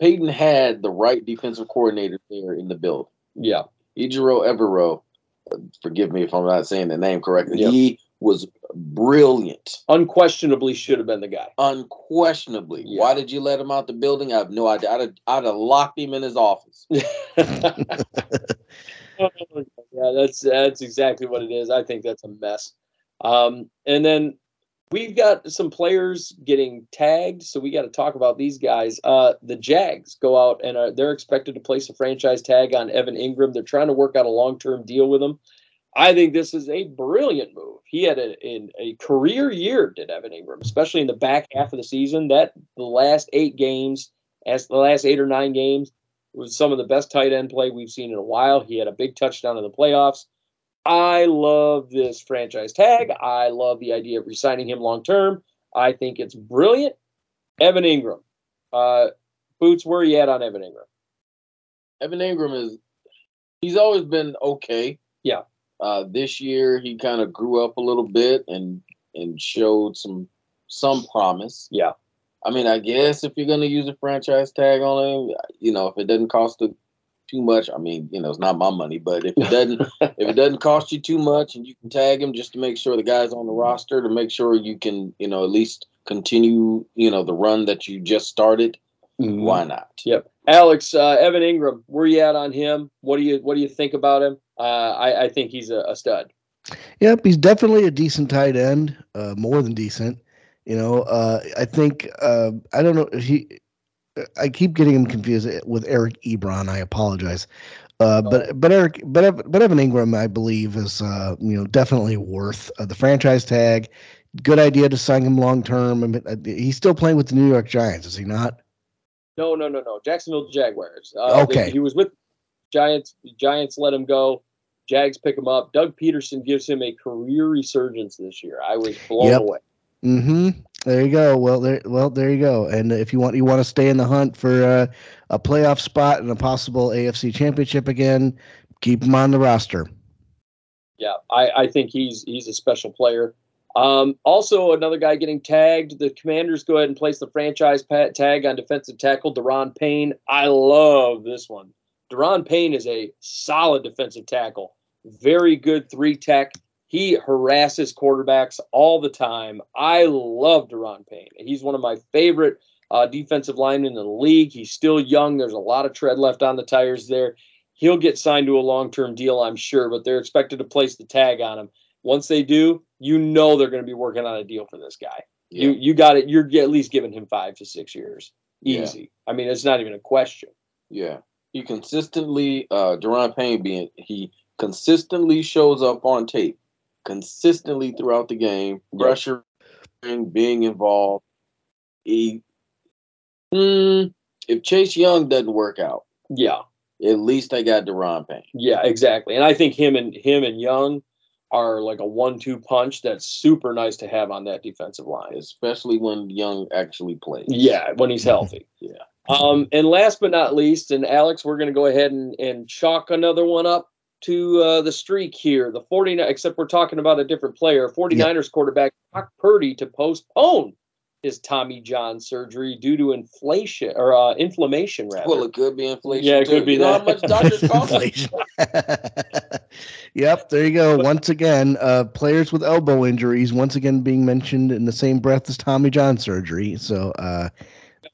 Payton had the right defensive coordinator there in the building. Yeah. Ejiro Evero, forgive me if I'm not saying the name correctly. Yep. He was brilliant, Unquestionably should have been the guy. unquestionably. Yeah. Why did you let him out the building? I have no idea. I'd have, I'd have locked him in his office. yeah, that's that's exactly what it is. I think that's a mess. Um, and then we've got some players getting tagged, so we got to talk about these guys. Uh, the Jags go out and are, they're expected to place a franchise tag on Evan Engram. They're trying to work out a long term deal with him. I think this is a brilliant move. He had a, in a career year, did Evan Engram, especially in the back half of the season. That the last eight games, as the last eight or nine games, was some of the best tight end play we've seen in a while. He had a big touchdown in the playoffs. I love this franchise tag. I love the idea of resigning him long term. I think it's brilliant. Evan Engram. Uh, Boots, where are you at on Evan Engram? Evan Engram is he's always been okay. Yeah. Uh, this year he kind of grew up a little bit and and showed some some promise. Yeah. I mean, I guess if you're gonna use a franchise tag on him, you know, if it doesn't cost a, too much, I mean, you know, it's not my money, but if it doesn't, if it doesn't cost you too much, and you can tag him just to make sure the guy's on the roster, to make sure you can, you know, at least continue, you know, the run that you just started, Mm-hmm. why not? Yep. Alex, uh, Evan Engram, where you at on him? What do you what do you think about him? Uh, I, I think he's a, a stud. Yep, he's definitely a decent tight end, uh, more than decent. You know, uh, I think uh, I don't know he. I keep getting him confused with Eric Ebron. I apologize, uh, but but Eric but but Evan Engram, I believe, is uh, you know definitely worth uh, the franchise tag. Good idea to sign him long term. I mean, uh, he's still playing with the New York Giants, is he not? No, no, no, no. Jacksonville Jaguars. Uh, Okay. they- he was with Giants. Giants let him go. Jags pick him up. Doug Pederson gives him a career resurgence this year. I was blown Yep. away. Mm-hmm. There you go. Well, there. Well, there you go. And if you want, you want to stay in the hunt for uh, a playoff spot and a possible AFC Championship again, keep him on the roster. Yeah, I, I think he's he's a special player. Um, also, another guy getting tagged. The Commanders go ahead and place the franchise tag on defensive tackle Daron Payne. I love this one. Daron Payne is a solid defensive tackle, very good three tech. He harasses quarterbacks all the time. I love Daron Payne. He's one of my favorite uh, defensive linemen in the league. He's still young. There's a lot of tread left on the tires there. He'll get signed to a long term deal, I'm sure, but they're expected to place the tag on him. Once they do, you know they're going to be working on a deal for this guy. You you got it. You're at least giving him five to six years, Yeah. easy. I mean, it's not even a question. Yeah. He consistently, uh, Deron Payne being, he consistently shows up on tape, consistently throughout the game, pressure, being involved. He, mm, if Chase Young doesn't work out, Yeah, at least I got Daron Payne. yeah, exactly. And I think him and him and Young are like a one-two punch that's super nice to have on that defensive line. especially when Young actually plays. Yeah, when he's healthy. Yeah. Um, and last but not least, and Alex, we're going to go ahead and, and chalk another one up to uh, the streak here. The 49, except we're talking about a different player. 49ers quarterback Brock Purdy to postpone his Tommy John surgery due to inflation or uh, inflammation, rather. Well, it could be inflation. Yeah, it too. could be you know that. how much doctors cost? Inflation. yep, there you go. Once again, uh, players with elbow injuries once again being mentioned in the same breath as Tommy John surgery. So, uh,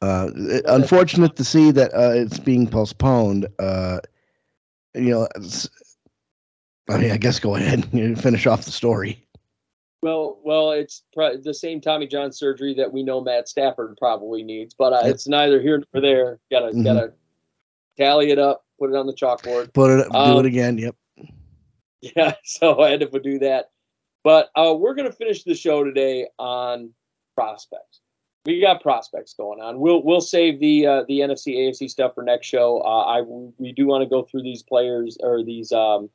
uh, unfortunate to see that uh, it's being postponed. Uh, you know, it's- I mean, I guess go ahead and finish off the story. Well, well, it's pr- the same Tommy John surgery that we know Matt Stafford probably needs, but uh, Yep. it's neither here nor there. Gotta Mhm. gotta tally it up, put it on the chalkboard. Put it, do Um, it again. Yep. Yeah, so I had to do that. But uh, we're going to finish the show today on prospects. We got prospects going on. We'll we'll save the uh, the NFC AFC stuff for next show. Uh, I we do want to go through these players or these um,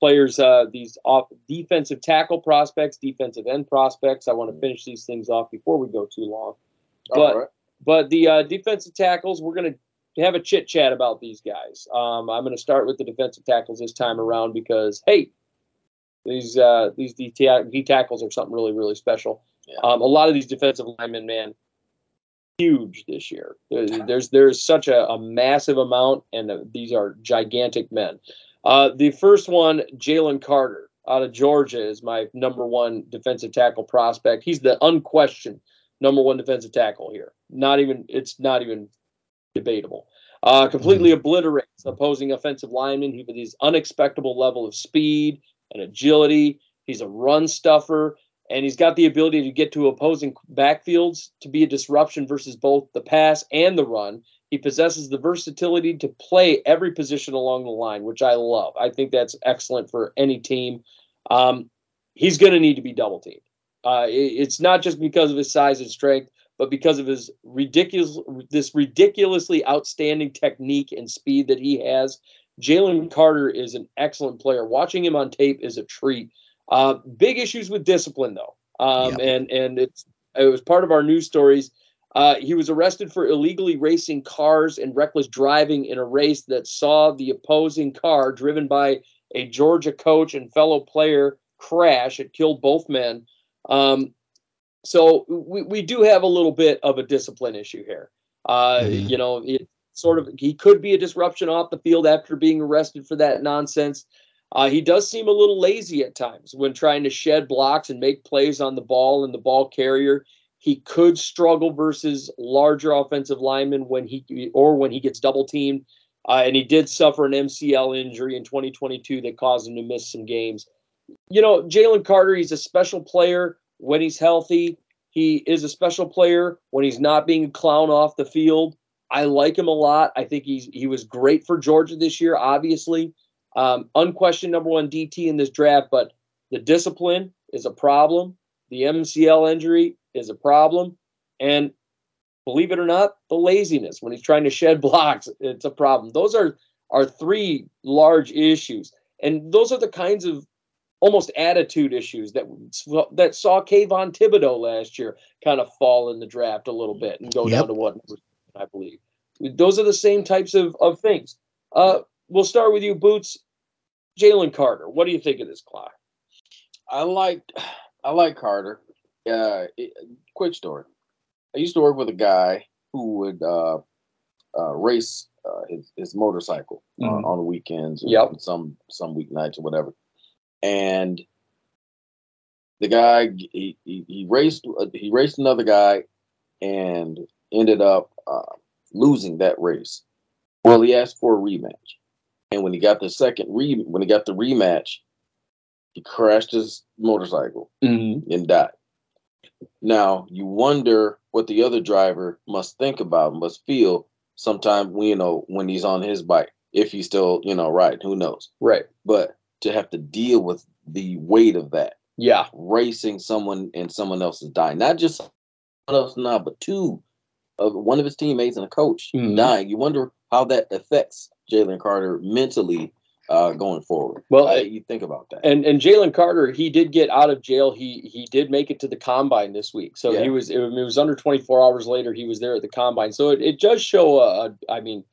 players uh, these off defensive tackle prospects, defensive end prospects. I want to finish these things off before we go too long. But right. but the uh, defensive tackles, we're going to have a chit chat about these guys. Um, I'm going to start with the defensive tackles this time around because hey, these uh, these D, D tackles are something really really special. Yeah. Um, a lot of these defensive linemen, man, huge this year. There- There's there's such a, a massive amount, and uh, these are gigantic men. Uh, the first one, Jalen Carter out of Georgia, is my number one defensive tackle prospect. He's the unquestioned number one defensive tackle here. Not even it's not even debatable. Uh, completely obliterates opposing offensive linemen. He with his unexpectable level of speed and agility. He's a run stuffer, and he's got the ability to get to opposing backfields to be a disruption versus both the pass and the run. He possesses the versatility to play every position along the line, which I love. I think that's excellent for any team. Um, he's going to need to be double teamed. Uh, it- it's not just because of his size and strength, but because of his ridiculous, this ridiculously outstanding technique and speed that he has. Jalen Carter is an excellent player. Watching him on tape is a treat. Uh, big issues with discipline though, um, Yep. and and it's it was part of our news stories. Uh, he was arrested for illegally racing cars and reckless driving in a race that saw the opposing car driven by a Georgia coach and fellow player crash. It killed both men. Um, so we, we do have a little bit of a discipline issue here. Uh, Mhm. You know, it sort of he could be a disruption off the field after being arrested for that nonsense. Uh, he does seem a little lazy at times when trying to shed blocks and make plays on the ball and the ball carrier. He could struggle versus larger offensive linemen when he or when he gets double teamed. Uh, and he did suffer an MCL injury in 2022 that caused him to miss some games. You know, Jalen Carter, he's a special player when he's healthy. He is a special player when he's not being a clown off the field. I like him a lot. I think he's he was great for Georgia this year, obviously. Um, unquestioned number one DT in this draft, but the discipline is a problem. The MCL injury is a problem. And believe it or not, the laziness when he's trying to shed blocks, it's a problem. Those are are three large issues. And those are the kinds of almost attitude issues that that saw Kayvon Thibodeaux last year kind of fall in the draft a little bit and go Yep. down to what I believe. Those are the same types of, of things. Uh, we'll start with you, Boots. Jalen Carter. What do you think of this class? I like I like Carter. Uh, it, quick story. I used to work with a guy who would uh, uh, race uh, his, his motorcycle uh, Mhm. on the weekends, or Yep. some some weeknights or whatever. And the guy he, he, he raced uh, he raced another guy and ended up uh, losing that race. Well, he asked for a rematch, and when he got the second re when he got the rematch, he crashed his motorcycle Mm-hmm. and died. Now you wonder what the other driver must think about, must feel sometime you know when he's on his bike, if he's still you know riding, who knows? Right. But to have to deal with the weight of that, Yeah. racing someone and someone else is dying, not just someone else now, but two of one of his teammates and a coach Mhm. dying. You wonder how that affects Jalen Carter mentally uh, going forward. Well, Uh, you think about that. And and Jalen Carter, he did get out of jail. He he did make it to the combine this week. So Yeah. he was it, was under 24 hours later. He was there at the combine. So it, it does show a, a I mean,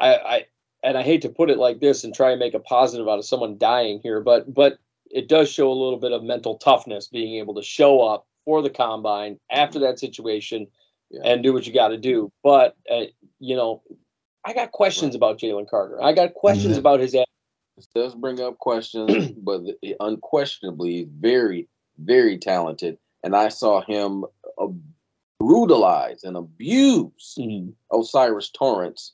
I I and I hate to put it like this and try and make a positive out of someone dying here, but but it does show a little bit of mental toughness being able to show up for the combine after that situation Yeah. and do what you got to do. But uh, you know, I got questions about Jalen Carter. I got questions Mhm. about his This does bring up questions, but unquestionably very, very talented. And I saw him uh, brutalize and abuse Mhm. O'Cyrus Torrence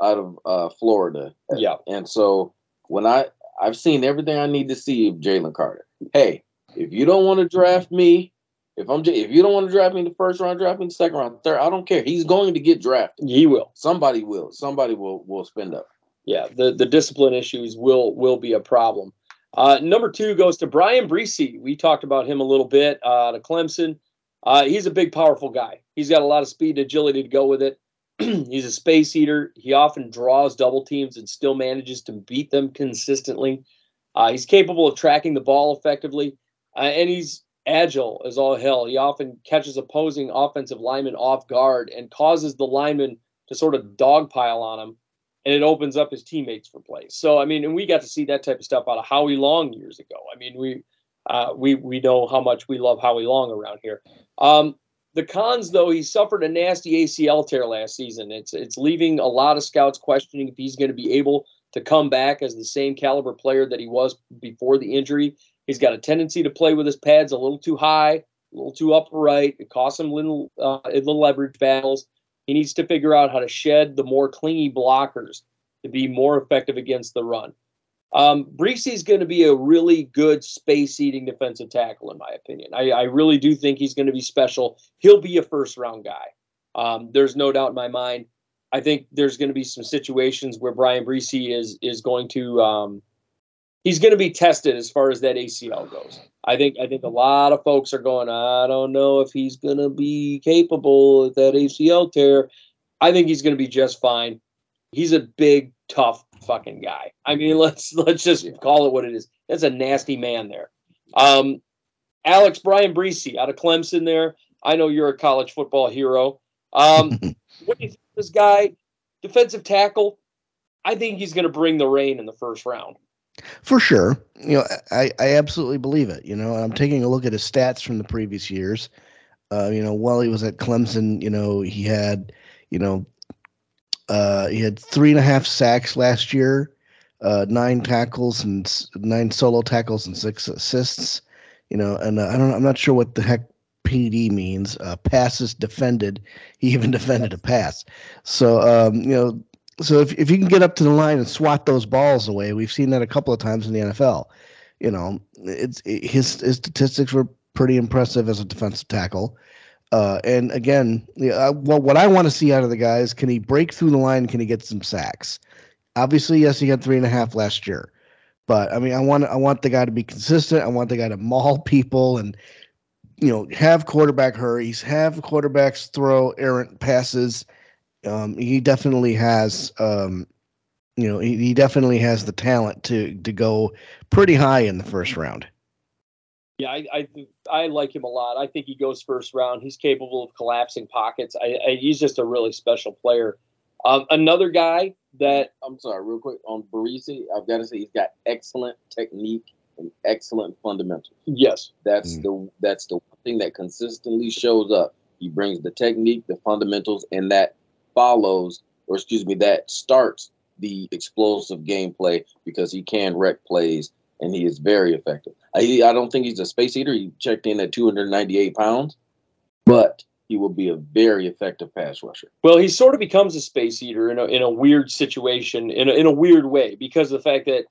out of uh, Florida. Yeah. And so when I I've seen everything I need to see of Jalen Carter. Hey, if you don't want to draft me, if I'm if you don't want to draft me in the first round, draft me in the second round, third. I don't care. He's going to get drafted. He will. Somebody will. Somebody will will spend up. Yeah, the the discipline issues will will be a problem. Uh, number two goes to Bryan Bresee. We talked about him a little bit uh, to Clemson. Uh, he's a big, powerful guy. He's got a lot of speed and agility to go with it. he's a space eater. He often draws double teams and still manages to beat them consistently. Uh, he's capable of tracking the ball effectively, uh, and he's agile as all hell. He often catches opposing offensive linemen off guard and causes the linemen to sort of dogpile on him and it opens up his teammates for plays. So I mean, and we got to see that type of stuff out of Howie Long years ago. I mean, we uh, we we know how much we love Howie Long around here. Um, the cons, though, he suffered a nasty ACL tear last season. It's it's leaving a lot of scouts questioning if he's going to be able to come back as the same caliber player that he was before the injury. He's got a tendency to play with his pads a little too high, a little too upright. It costs him little uh, in the leverage battles. He needs to figure out how to shed the more clingy blockers to be more effective against the run. Um, is going to be a really good space eating defensive tackle, in my opinion. I, I really do think he's going to be special. He'll be a first round guy. Um, there's no doubt in my mind. I think there's going to be some situations where Bryan Bresee is is going to um, he's going to be tested as far as that ACL goes. I think I think a lot of folks are going. I don't know if he's going to be capable of that ACL tear. I think he's going to be just fine. He's a big, tough fucking guy. I mean, let's let's just call it what it is. That's a nasty man there. Um, Alex Bryan Bresee out of Clemson there. I know you're a college football hero. Um, what do you think of this guy? Defensive tackle. I think he's going to bring the rain in the first round. For sure. You know, I, I absolutely believe it. You know, I'm taking a look at his stats from the previous years. Uh, you know, while he was at Clemson, you know, he had, you know, uh, he had three and a half sacks last year, uh, nine tackles and nine solo tackles and six assists. You know, and uh, I don't, I'm not sure what the heck PD means. Uh, passes defended. He even defended a pass. So, um, you know, so if if you can get up to the line and swat those balls away, we've seen that a couple of times in the NFL. You know, it's it, his his statistics were pretty impressive as a defensive tackle. Uh, and again, uh, well, what I want to see out of the guy is can he break through the line? Can he get some sacks? Obviously, yes, he had three and a half last year, but I mean, I want I want the guy to be consistent. I want the guy to maul people and you know have quarterback hurries, have quarterbacks throw errant passes. Um, he definitely has, um, you know, he, he definitely has the talent to to go pretty high in the first round. Yeah, I, I I like him a lot. I think he goes first round. He's capable of collapsing pockets. I, I he's just a really special player. Um, another guy that I'm sorry, real quick on Bresee, I've got to say he's got excellent technique and excellent fundamentals. yes, That's Mm. the that's the one thing that consistently shows up. He brings the technique, the fundamentals, and that follows, or excuse me, that starts the explosive gameplay because he can wreck plays and he is very effective. I I don't think he's a space eater. He checked in at 298 pounds, but he will be a very effective pass rusher. Well, he sort of becomes a space eater in a in a weird situation, in a, in a weird way, because of the fact that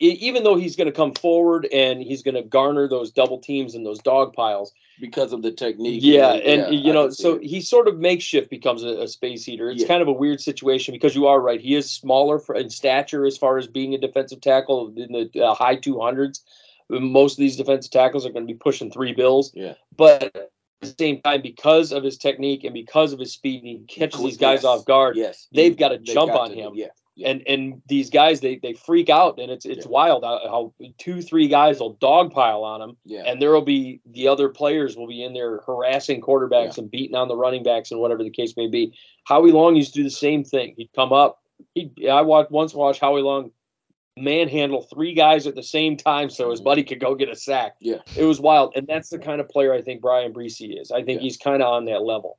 even though he's going to come forward and he's going to garner those double teams and those dog piles, Because of the technique. yeah, and yeah, you know, so it. he sort of makeshift becomes a, a space eater. It's Yeah. kind of a weird situation because you are right; he is smaller for, in stature as far as being a defensive tackle in the uh, high two hundreds. Most of these defensive tackles are going to be pushing three bills. Yeah. but at the same time, because of his technique and because of his speed, he catches these guys Yes. off guard. Yes, they've gotta They jump got on to- him. Yeah. And and these guys they they freak out and it's it's Yeah. wild how, two three guys will dogpile on him yeah. and there will be the other players will be in there harassing quarterbacks and beating on the running backs and whatever the case may be. Howie Long used to do the same thing. He'd come up. He I watched once watched Howie Long manhandle three guys at the same time so his Mhm. buddy could go get a sack. Yeah. It was wild. And that's the kind of player I think Bryan Bresee is. I think Yeah. he's kind of on that level.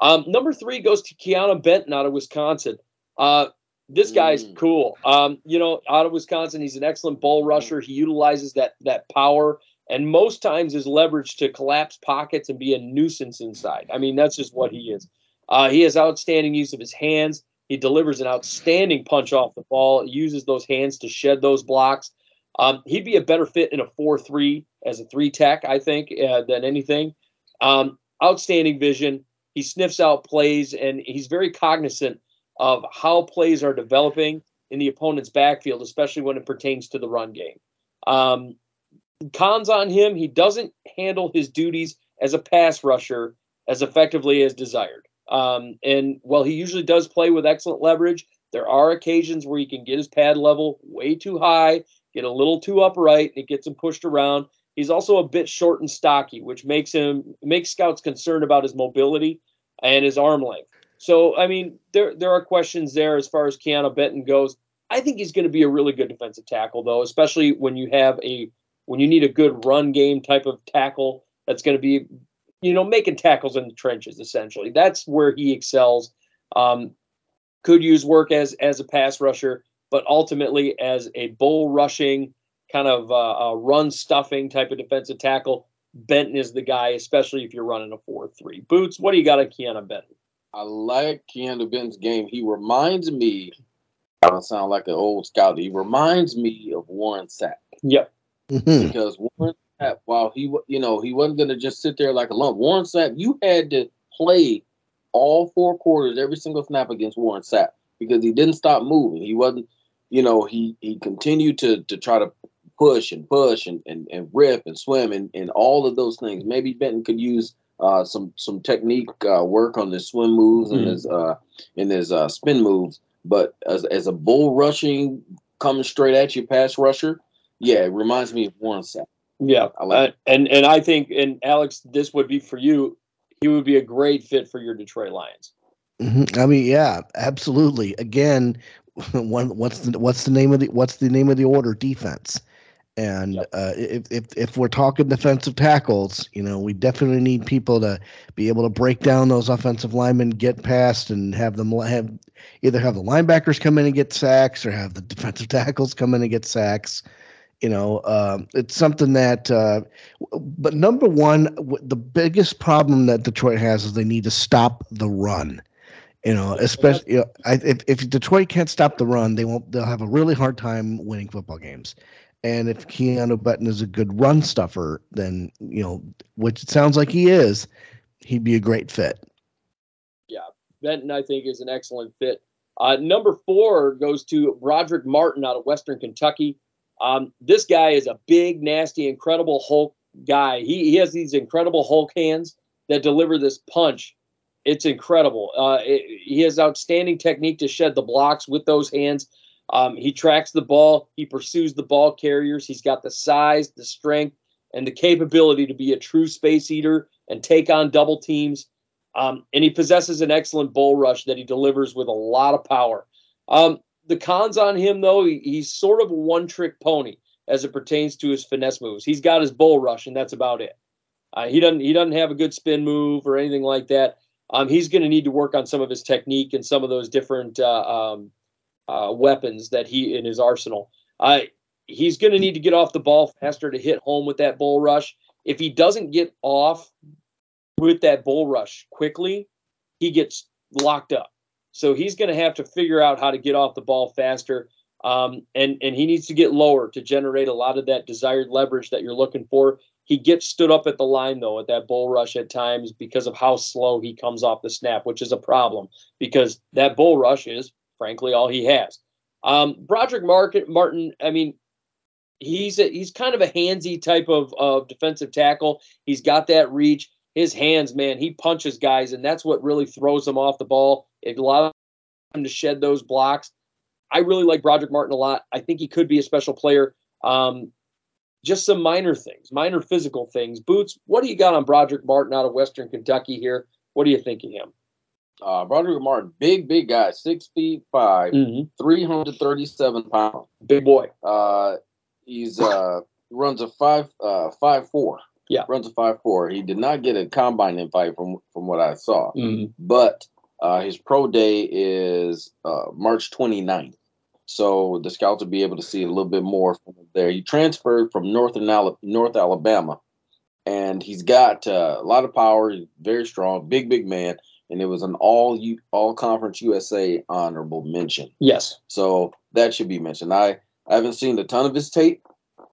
Um, number three goes to Keanu Benton out of Wisconsin. Uh, this guy's Mm. cool. Um, you know, out of Wisconsin, he's an excellent bull rusher. He utilizes that that power and most times is leverage to collapse pockets and be a nuisance inside. I mean, that's just what he is. Uh, he has outstanding use of his hands. He delivers an outstanding punch off the ball. He uses those hands to shed those blocks. Um, he'd be a better fit in a 4 3 as a three tech, I think, uh, than anything. Um, outstanding vision. He sniffs out plays and he's very cognizant of how plays are developing in the opponent's backfield, especially when it pertains to the run game. Um, cons on him, he doesn't handle his duties as a pass rusher as effectively as desired. Um, and while he usually does play with excellent leverage, there are occasions where he can get his pad level way too high, get a little too upright, and it gets him pushed around. He's also a bit short and stocky, which makes him makes scouts concerned about his mobility and his arm length. So, I mean, there there are questions there as far as Keanu Benton goes. I think he's going to be a really good defensive tackle, though, especially when you have a when you need a good run game type of tackle that's going to be, you know, making tackles in the trenches. Essentially, that's where he excels. Um, could use work as as a pass rusher, but ultimately as a bull rushing kind of uh, run stuffing type of defensive tackle. Benton is the guy, especially if you're running a four-three. Boots, what do you got on Keanu Benton? I like Keanu Benton's game. He reminds me. I don't sound like an old scout. He reminds me of Warren Sapp Yep. Mhm. because Warren Sapp, while he, wa- you know, he wasn't going to just sit there like a lump. Warren Sapp, you had to play all four quarters, every single snap against Warren Sapp because he didn't stop moving. He wasn't, you know, he he continued to to try to push and push and and, and rip and swim and and all of those things. Maybe Benton could use uh, some some technique uh, work on his swim moves and Mhm. his uh, and his uh, spin moves. But as as a bull rushing, coming straight at you pass rusher, yeah, it reminds me of Warren Sapp. Yeah, I like uh, and and I think and Alex, this would be for you. He would be a great fit for your Detroit Lions. Mhm. I mean, yeah, absolutely. Again, one what's the what's the name of the what's the name of the order? Defense. And Yep. uh, if, if if we're talking defensive tackles, you know, we definitely need people to be able to break down those offensive linemen, get past, and have them have either have the linebackers come in and get sacks, or have the defensive tackles come in and get sacks. You know, um, it's something that. Uh, but number one, w- the biggest problem that Detroit has is they need to stop the run. You know, especially you know, I, if if Detroit can't stop the run, they won't. They'll have a really hard time winning football games. And if Keanu Benton is a good run stuffer, then you know, which it sounds like he is, he'd be a great fit. Yeah. Benton, I think, is an excellent fit. Uh, number four goes to Brodric Martin out of Western Kentucky. Um, this guy is a big, nasty, incredible Hulk guy. He, he has these incredible Hulk hands that deliver this punch. It's incredible. Uh, it- he has outstanding technique to shed the blocks with those hands. Um, he tracks the ball. He pursues the ball carriers. He's got the size, the strength, and the capability to be a true space eater and take on double teams. Um, and he possesses an excellent bull rush that he delivers with a lot of power. Um, the cons on him, though, he, he's sort of a one trick pony as it pertains to his finesse moves. He's got his bull rush, and that's about it. Uh, he doesn't he doesn't have a good spin move or anything like that. Um, he's going to need to work on some of his technique and some of those different uh, um, uh, weapons that he in his arsenal. Uh, he's going to need to get off the ball faster to hit home with that bull rush. If he doesn't get off with that bull rush quickly, he gets locked up. So he's going to have to figure out how to get off the ball faster. Um, and, and he needs to get lower to generate a lot of that desired leverage that you're looking for. He gets stood up at the line, though, at that bull rush at times because of how slow he comes off the snap, which is a problem because that bull rush is, frankly, all he has. Um, Brodric Martin, I mean, he's a, he's kind of a handsy type of, of defensive tackle. He's got that reach. His hands, man, he punches guys, and that's what really throws him off the ball. It allows him to shed those blocks. I really like Brodric Martin a lot. I think he could be a special player. Um, just some minor things, minor physical things. Boots, what do you got on Brodric Martin out of Western Kentucky here? What do you think of him? Uh, Brodric Martin, big, big guy, six feet 5 Mm-hmm. 337 pounds. Big boy. Uh, he's uh runs a five uh five four. Yeah. runs a five four. He did not get a combine invite from from what I saw, Mm-hmm. but uh, his pro day is uh, March 29th. So the scouts will be able to see a little bit more from there. He transferred from Northern Ala- North Alabama, and he's got uh, a lot of power. He's very strong, big, big man. And it was an all U- all conference USA honorable mention. Yes. So that should be mentioned. I, I haven't seen a ton of his tape,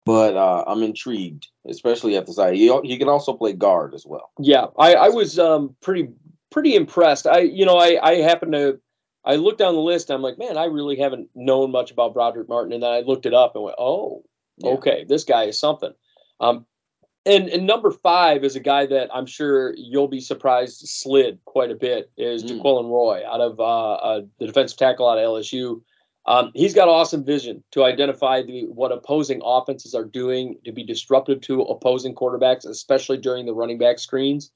but uh, I'm intrigued, especially at the side. He, he can also play guard as well. Yeah, I, I was um, pretty pretty impressed. I you know I I happened to I looked down the list. I'm like, man, I really haven't known much about Brodric Martin, and then I looked it up and went, oh, Yeah. okay, this guy is something. Um, and and number five is a guy that I'm sure you'll be surprised slid quite a bit is Mm. Jaquelin Roy out of uh, uh, the defensive tackle out of LSU. Um, he's got awesome vision to identify the what opposing offenses are doing to be disruptive to opposing quarterbacks, especially during the running back screens.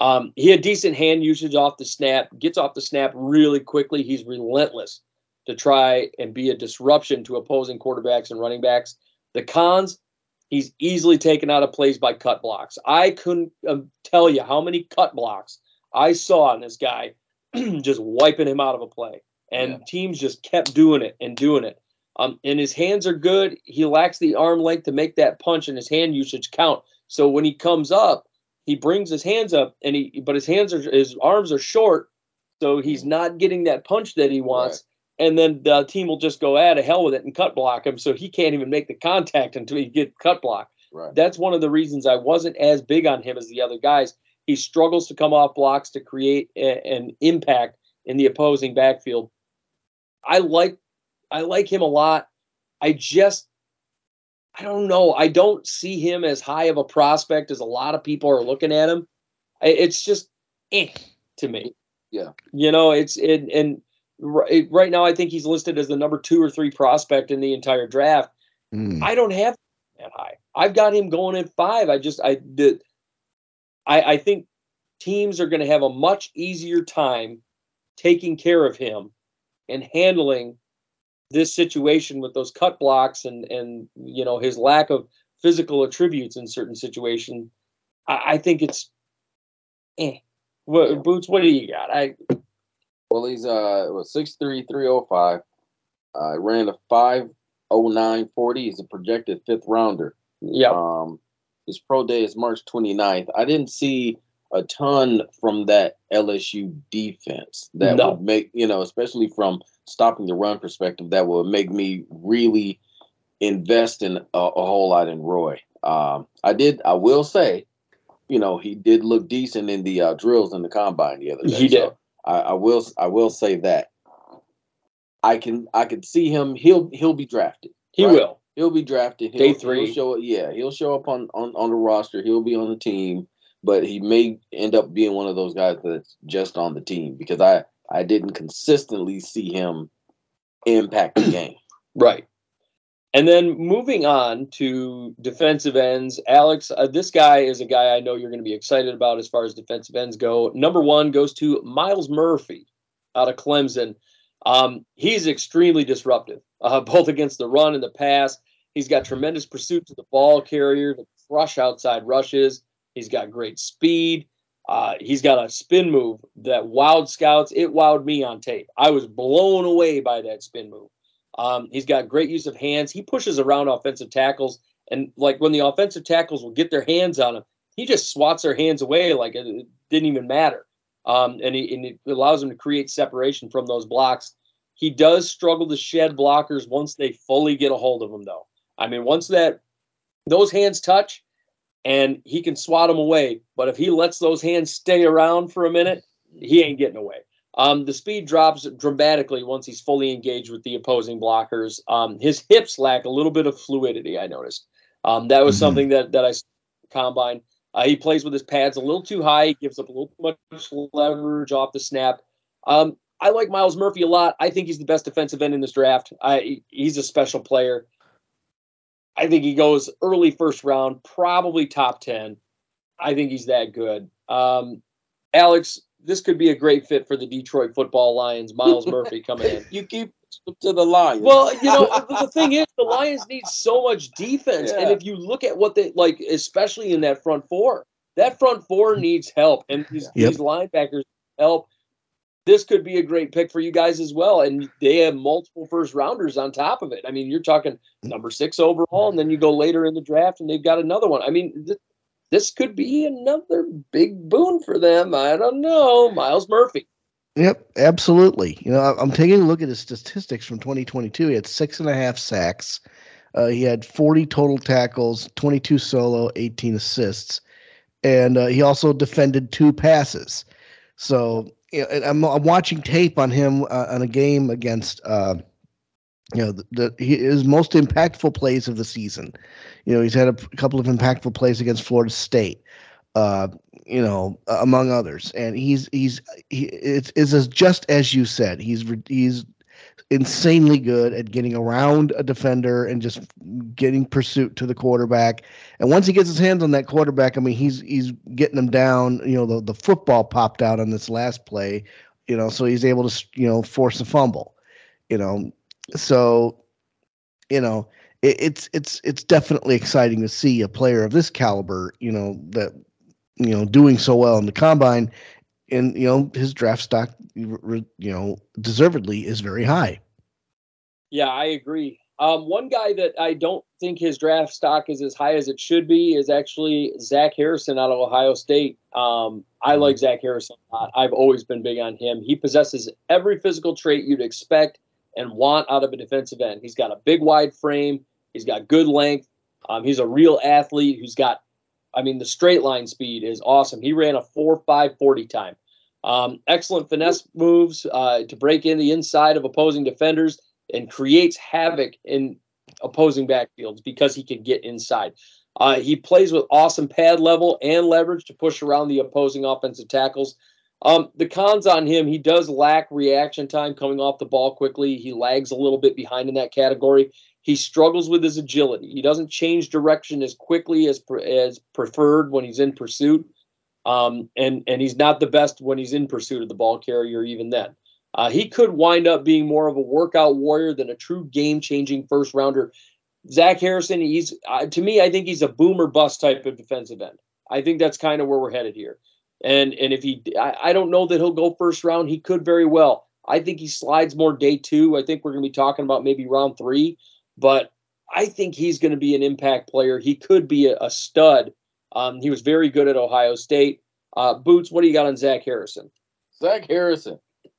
Um, he had decent hand usage off the snap, gets off the snap really quickly. He's relentless to try and be a disruption to opposing quarterbacks and running backs. The cons, he's easily taken out of plays by cut blocks. I couldn't um, tell you how many cut blocks I saw on this guy just wiping him out of a play. And Yeah. teams just kept doing it and doing it. Um, and his hands are good. He lacks the arm length to make that punch and his hand usage count. So when he comes up, he brings his hands up and he but his hands are his arms are short, so he's not getting that punch that he wants. And then the team will just go out of hell with it and cut block him, so he can't even make the contact until he get cut block. Right. That's one of the reasons I wasn't as big on him as the other guys. He struggles to come off blocks to create a, an impact in the opposing backfield. I like I like him a lot. I just I don't know. I don't see him as high of a prospect as a lot of people are looking at him. I- It's just eh to me. Yeah. You know, it's it and right, right now I think he's listed as the number 2 or 3 prospect in the entire draft. Mm. I don't have that high. I've got him going at five. I just I did. I I think teams are going to have a much easier time taking care of him and handling this situation with those cut blocks and and you know his lack of physical attributes in certain situations, I, I think it's eh. What, Boots, what do you got? I Well, he's uh was six three three oh five. Uh, ran a five oh nine forty. He's a projected fifth rounder. yeah. Um, his pro day is March 29th. I didn't see a ton from that LSU defense that No. would make you know, especially from stopping the run perspective, that would make me really invest in a, a whole lot in Roy. Um, I did. I will say, you know, he did look decent in the uh, drills in the combine the other day. He did. So I, I will. I will say that. I can. I can see him. He'll. He'll be drafted. he right. will. He'll be drafted. Day He'll, three. He'll show. Yeah, he'll show up on, on on the roster. He'll be on the team, but he may end up being one of those guys that's just on the team because I I didn't consistently see him impact the game. Right. And then moving on to defensive ends, Alex, uh, this guy is a guy I know you're going to be excited about as far as defensive ends go. Number one goes to Myles Murphy out of Clemson. Um, he's extremely disruptive, uh, both against the run and the pass. He's got tremendous pursuit to the ball carrier, to crush outside rushes. He's got great speed. Uh, he's got a spin move that wowed scouts. It wowed me on tape. I was blown away by that spin move. Um, he's got great use of hands. He pushes around offensive tackles, and like when the offensive tackles will get their hands on him, he just swats their hands away like it didn't even matter. Um, and, he, and it allows him to create separation from those blocks. He does struggle to shed blockers once they fully get a hold of him, though. I mean, once that those hands touch, and he can swat them away. But if he lets those hands stay around for a minute, he ain't getting away. Um, the speed drops dramatically once he's fully engaged with the opposing blockers. Um, his hips lack a little bit of fluidity. I noticed. Um, that was Mhm. something that that I saw in the combine. Uh, he plays with his pads a little too high. He gives up a little too much leverage off the snap. Um, I like Myles Murphy a lot. I think he's the best defensive end in this draft. I, he's a special player. I think he goes early first round, probably top 10. I think he's that good. Um, Alex, this could be a great fit for the Detroit football Lions. Myles Murphy coming in. You keep to the line. Well, you know, the thing is, the Lions need so much defense, and if you look at what they like, especially in that front four, that front four needs help, and these, Yep. these linebackers help. This could be a great pick for you guys as well, and they have multiple first rounders on top of it. I mean, you're talking number six overall, and then you go later in the draft, and they've got another one. I mean, th- this could be another big boon for them. I don't know, Myles Murphy. Yep, absolutely. You know, I'm taking a look at his statistics from 2022. He had six and a half sacks. Uh, he had 40 total tackles, 22 solo, 18 assists, and uh, he also defended two passes. So, you know, I'm, I'm watching tape on him uh, on a game against, uh, you know, the, the his most impactful plays of the season. You know, he's had a couple of impactful plays against Florida State. Uh, you know, among others, and he's he's he it's is just as you said. He's he's insanely good at getting around a defender and just getting pursuit to the quarterback. And once he gets his hands on that quarterback, I mean, he's he's getting them down. You know, the the football popped out on this last play. You know, so he's able to you know force a fumble. You know, so you know it, it's it's it's definitely exciting to see a player of this caliber. You know that you know doing so well in the combine and you know his draft stock you know deservedly is very high Yeah, I agree. Um, one guy that I don't think his draft stock is as high as it should be is actually Zach Harrison out of Ohio State. Um, I like Zach Harrison a lot. I've always been big on him. He possesses every physical trait you'd expect and want out of a defensive end. He's got a big, wide frame. He's got good length. Um, he's a real athlete who's got, I mean, the straight line speed is awesome. He ran a 4 5 40 time. Um, excellent finesse moves uh, to break in the inside of opposing defenders and creates havoc in opposing backfields because he can get inside. Uh, he plays with awesome pad level and leverage to push around the opposing offensive tackles. Um, the cons on him, he does lack reaction time coming off the ball quickly. He lags a little bit behind in that category. He struggles with his agility. He doesn't change direction as quickly as as preferred when he's in pursuit. Um, and and he's not the best when he's in pursuit of the ball carrier even then. Uh, he could wind up being more of a workout warrior than a true game changing first rounder. Zach Harrison, he's uh, to me, I think he's a boomer bust type of defensive end. I think that's kind of where we're headed here. And and if he, I, I don't know that he'll go first round. He could very well. I think he slides more day two. I think we're going to be talking about maybe round three, but I think he's going to be an impact player. He could be a, a stud. Um, he was very good at Ohio State. Uh, Boots, what do you got on Zach Harrison? Zach Harrison,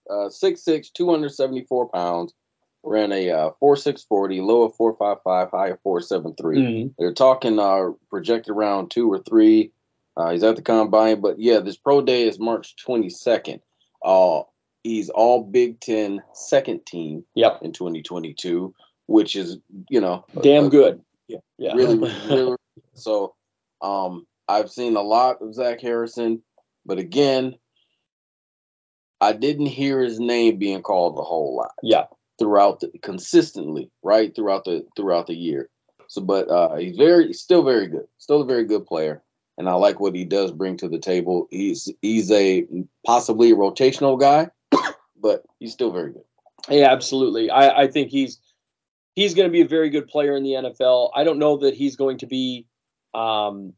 uh, 6'6", 274 pounds, ran a uh, 4.640, low of 4.55, high of 4.73. Mm-hmm. They're talking uh, projected round two or three. Uh, he's at the combine, but yeah, this pro day is March 22nd. Uh, he's all Big Ten second team yep. in 2022, which is, you know, damn a, good. Yeah. yeah. Really, really. So um, I've seen a lot of Zach Harrison, but again, I didn't hear his name being called a whole lot. Yeah. Throughout the consistently, right? Throughout the throughout the year. So but uh he's very still very good. Still a very good player. And I like what he does bring to the table. He's he's a possibly a rotational guy, but he's still very good. Yeah, absolutely. I, I think he's he's going to be a very good player in the NFL. I don't know that he's going to be um,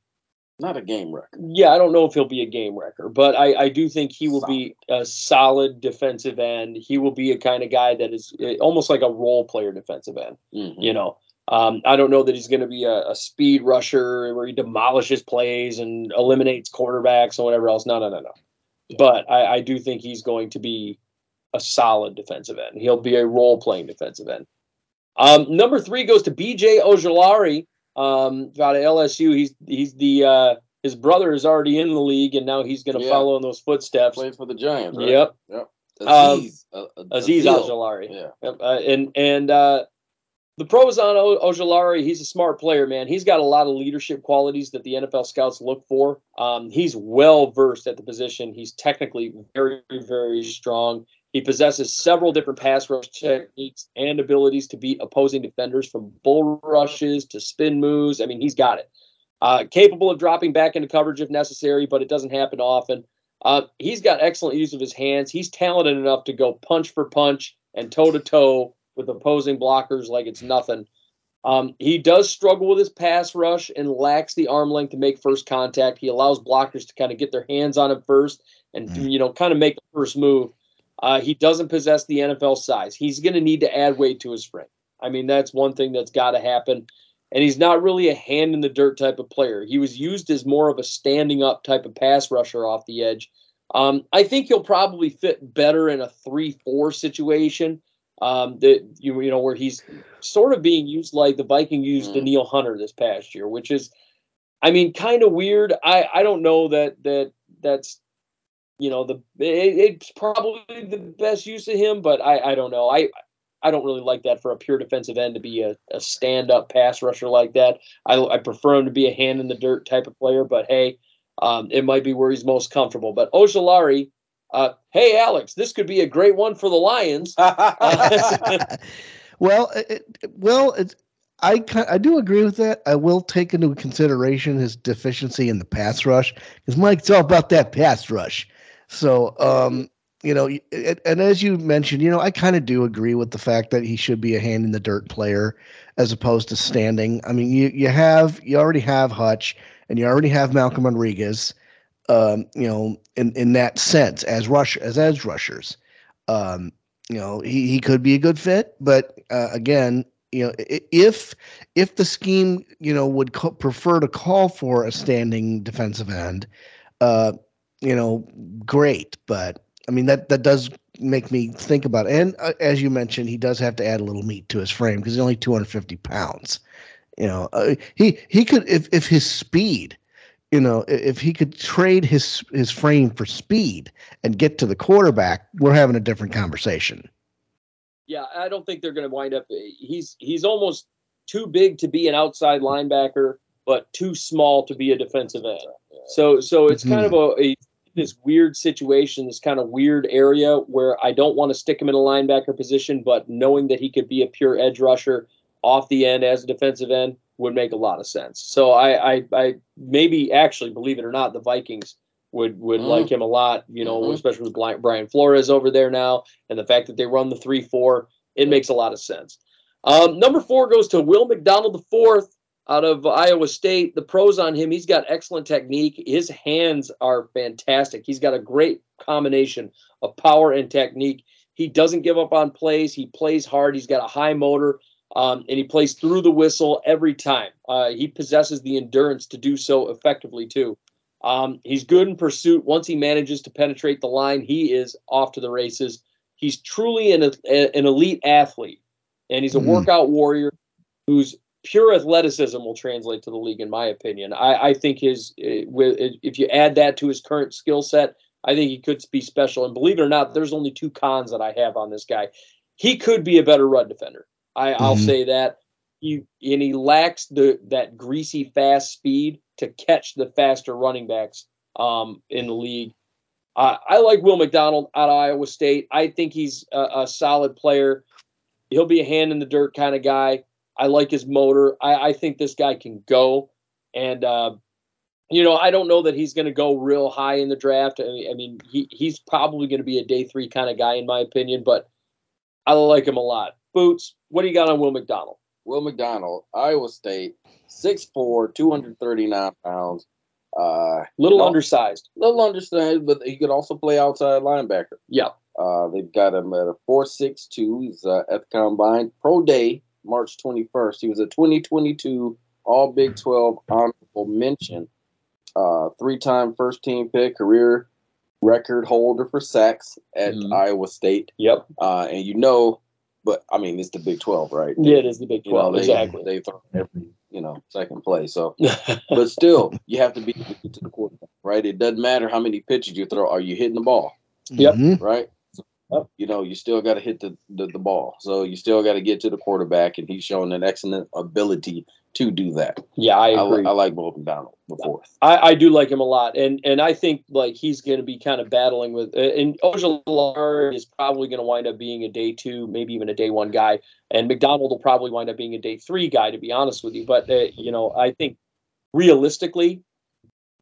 not a game wrecker. Yeah, I don't know if he'll be a game wrecker, but I, I do think he will solid. be a solid defensive end. He will be a kind of guy that is eh, almost like a role player defensive end. Mm-hmm. You know, um, I don't know that he's going to be a, a, speed rusher where he demolishes plays and eliminates quarterbacks and whatever else. No, no, no, no. Yeah. But I, I do think he's going to be a solid defensive end. He'll be a role playing defensive end. Um, number three goes to B.J. Ojulari um, out of LSU. He's he's the uh, his brother is already in the league, and now he's going to yeah. follow in those footsteps. Plays for the Giants. Right? Yep. Yep. Azeez, um, uh, Azeez Ojulari. Yeah. Yep. Uh, and and uh, the pros on o- Ojulari, he's a smart player, man. He's got a lot of leadership qualities that the NFL scouts look for. Um, he's well versed at the position. He's technically very, very strong. He possesses several different pass rush techniques and abilities to beat opposing defenders from bull rushes to spin moves. I mean, he's got it. Uh, capable of dropping back into coverage if necessary, but it doesn't happen often. Uh, he's got excellent use of his hands. He's talented enough to go punch for punch and toe to toe with opposing blockers like it's nothing. Um, he does struggle with his pass rush and lacks the arm length to make first contact. He allows blockers to kind of get their hands on him first and mm. you know kind of make the first move. Uh, he doesn't possess the NFL size. He's going to need to add weight to his frame. I mean, that's one thing that's got to happen. And he's not really a hand in the dirt type of player. He was used as more of a standing up type of pass rusher off the edge. Um, I think he'll probably fit better in a three-four situation. Um, that you you know where he's sort of being used like the Viking used mm. Danielle Hunter this past year, which is, I mean, kind of weird. I I don't know that that that's you know the it, it's probably the best use of him, but I I don't know. I I don't really like that for a pure defensive end to be a, a stand up pass rusher like that. I, I prefer him to be a hand in the dirt type of player, but hey, um, it might be where he's most comfortable. But Ojulari, uh, hey Alex, this could be a great one for the Lions. well, it, well, it's, I I do agree with that. I will take into consideration his deficiency in the pass rush because Mike's all about that pass rush. So, um, you know, and as you mentioned, you know, I kind of do agree with the fact that he should be a hand in the dirt player as opposed to standing. I mean, you you have you already have Hutch and you already have Malcolm Rodriguez, um, you know, in in that sense as rush as edge rushers. Um, you know, he he could be a good fit, but uh, again, you know, if if the scheme you know would co- prefer to call for a standing defensive end, uh, you know, great. But I mean, that that does make me think about it. And uh, as you mentioned, he does have to add a little meat to his frame because he's only 250 pounds. You know, uh, he he could if if his speed, you know, if he could trade his his frame for speed and get to the quarterback, we're having a different conversation. Yeah, I don't think they're going to wind up. He's he's almost too big to be an outside linebacker, but too small to be a defensive end. So so it's mm-hmm. kind of a, a this weird situation, this kind of weird area where I don't want to stick him in a linebacker position, but knowing that he could be a pure edge rusher off the end as a defensive end would make a lot of sense. So I, I, I maybe actually believe it or not, the Vikings would would Mhm. like him a lot. You know, Mhm. especially with Brian Flores over there now, and the fact that they run the three four, it makes a lot of sense. Um, number four goes to Will McDonald the fourth out of Iowa State. The pros on him, he's got excellent technique. His hands are fantastic. He's got a great combination of power and technique. He doesn't give up on plays. He plays hard. He's got a high motor, um, and he plays through the whistle every time. Uh, he possesses the endurance to do so effectively too. Um, he's good in pursuit. Once he manages to penetrate the line, he is off to the races. He's truly an, an elite athlete, and he's a Mhm. workout warrior whose pure athleticism will translate to the league, in my opinion. I, I think his uh, if you add that to his current skill set, I think he could be special. And believe it or not, there's only two cons that I have on this guy. He could be a better run defender. I, I'll Mhm. say that. He and he lacks the that greasy fast speed to catch the faster running backs um, in the league. Uh, I like Will McDonald out of Iowa State. I think he's a, a solid player. He'll be a hand in the dirt kind of guy. I like his motor. I, I think this guy can go. And uh, you know, I don't know that he's going to go real high in the draft. I mean, I mean he he's probably going to be a day three kind of guy in my opinion, but I like him a lot. Boots, what do you got on Will McDonald? Will McDonald, Iowa State, 6'4", 239 pounds. Uh, Little No. undersized. little undersized, but he could also play outside linebacker. Yeah. Uh, they've got him at a 4'6'2". He's uh, at the combine. Pro Day, March 21st. He was a 2022 All Big 12 honorable mention. Uh, three-time first team pick, career record holder for sacks at Mhm. Iowa State. Yep. Uh, and you know, but I mean, it's the Big 12, right? Yeah, it is the Big You know, Twelve. they, exactly. They throw every, you know, second play. So, but still, you have to be to the quarterback, right? It doesn't matter how many pitches you throw. Are you hitting the ball, Yep. Mhm. right? You know, you still got to hit the, the the ball. So you still got to get to the quarterback, and he's shown an excellent ability to do that. yeah, I I, agree. li- I like Will McDonald the fourth. I, I do like him a lot, and and I think like he's going to be kind of battling with, and Ojulari is probably going to wind up being a day two, maybe even a day one guy, and McDonald will probably wind up being a day three guy, to be honest with you. But uh, you know, I think realistically,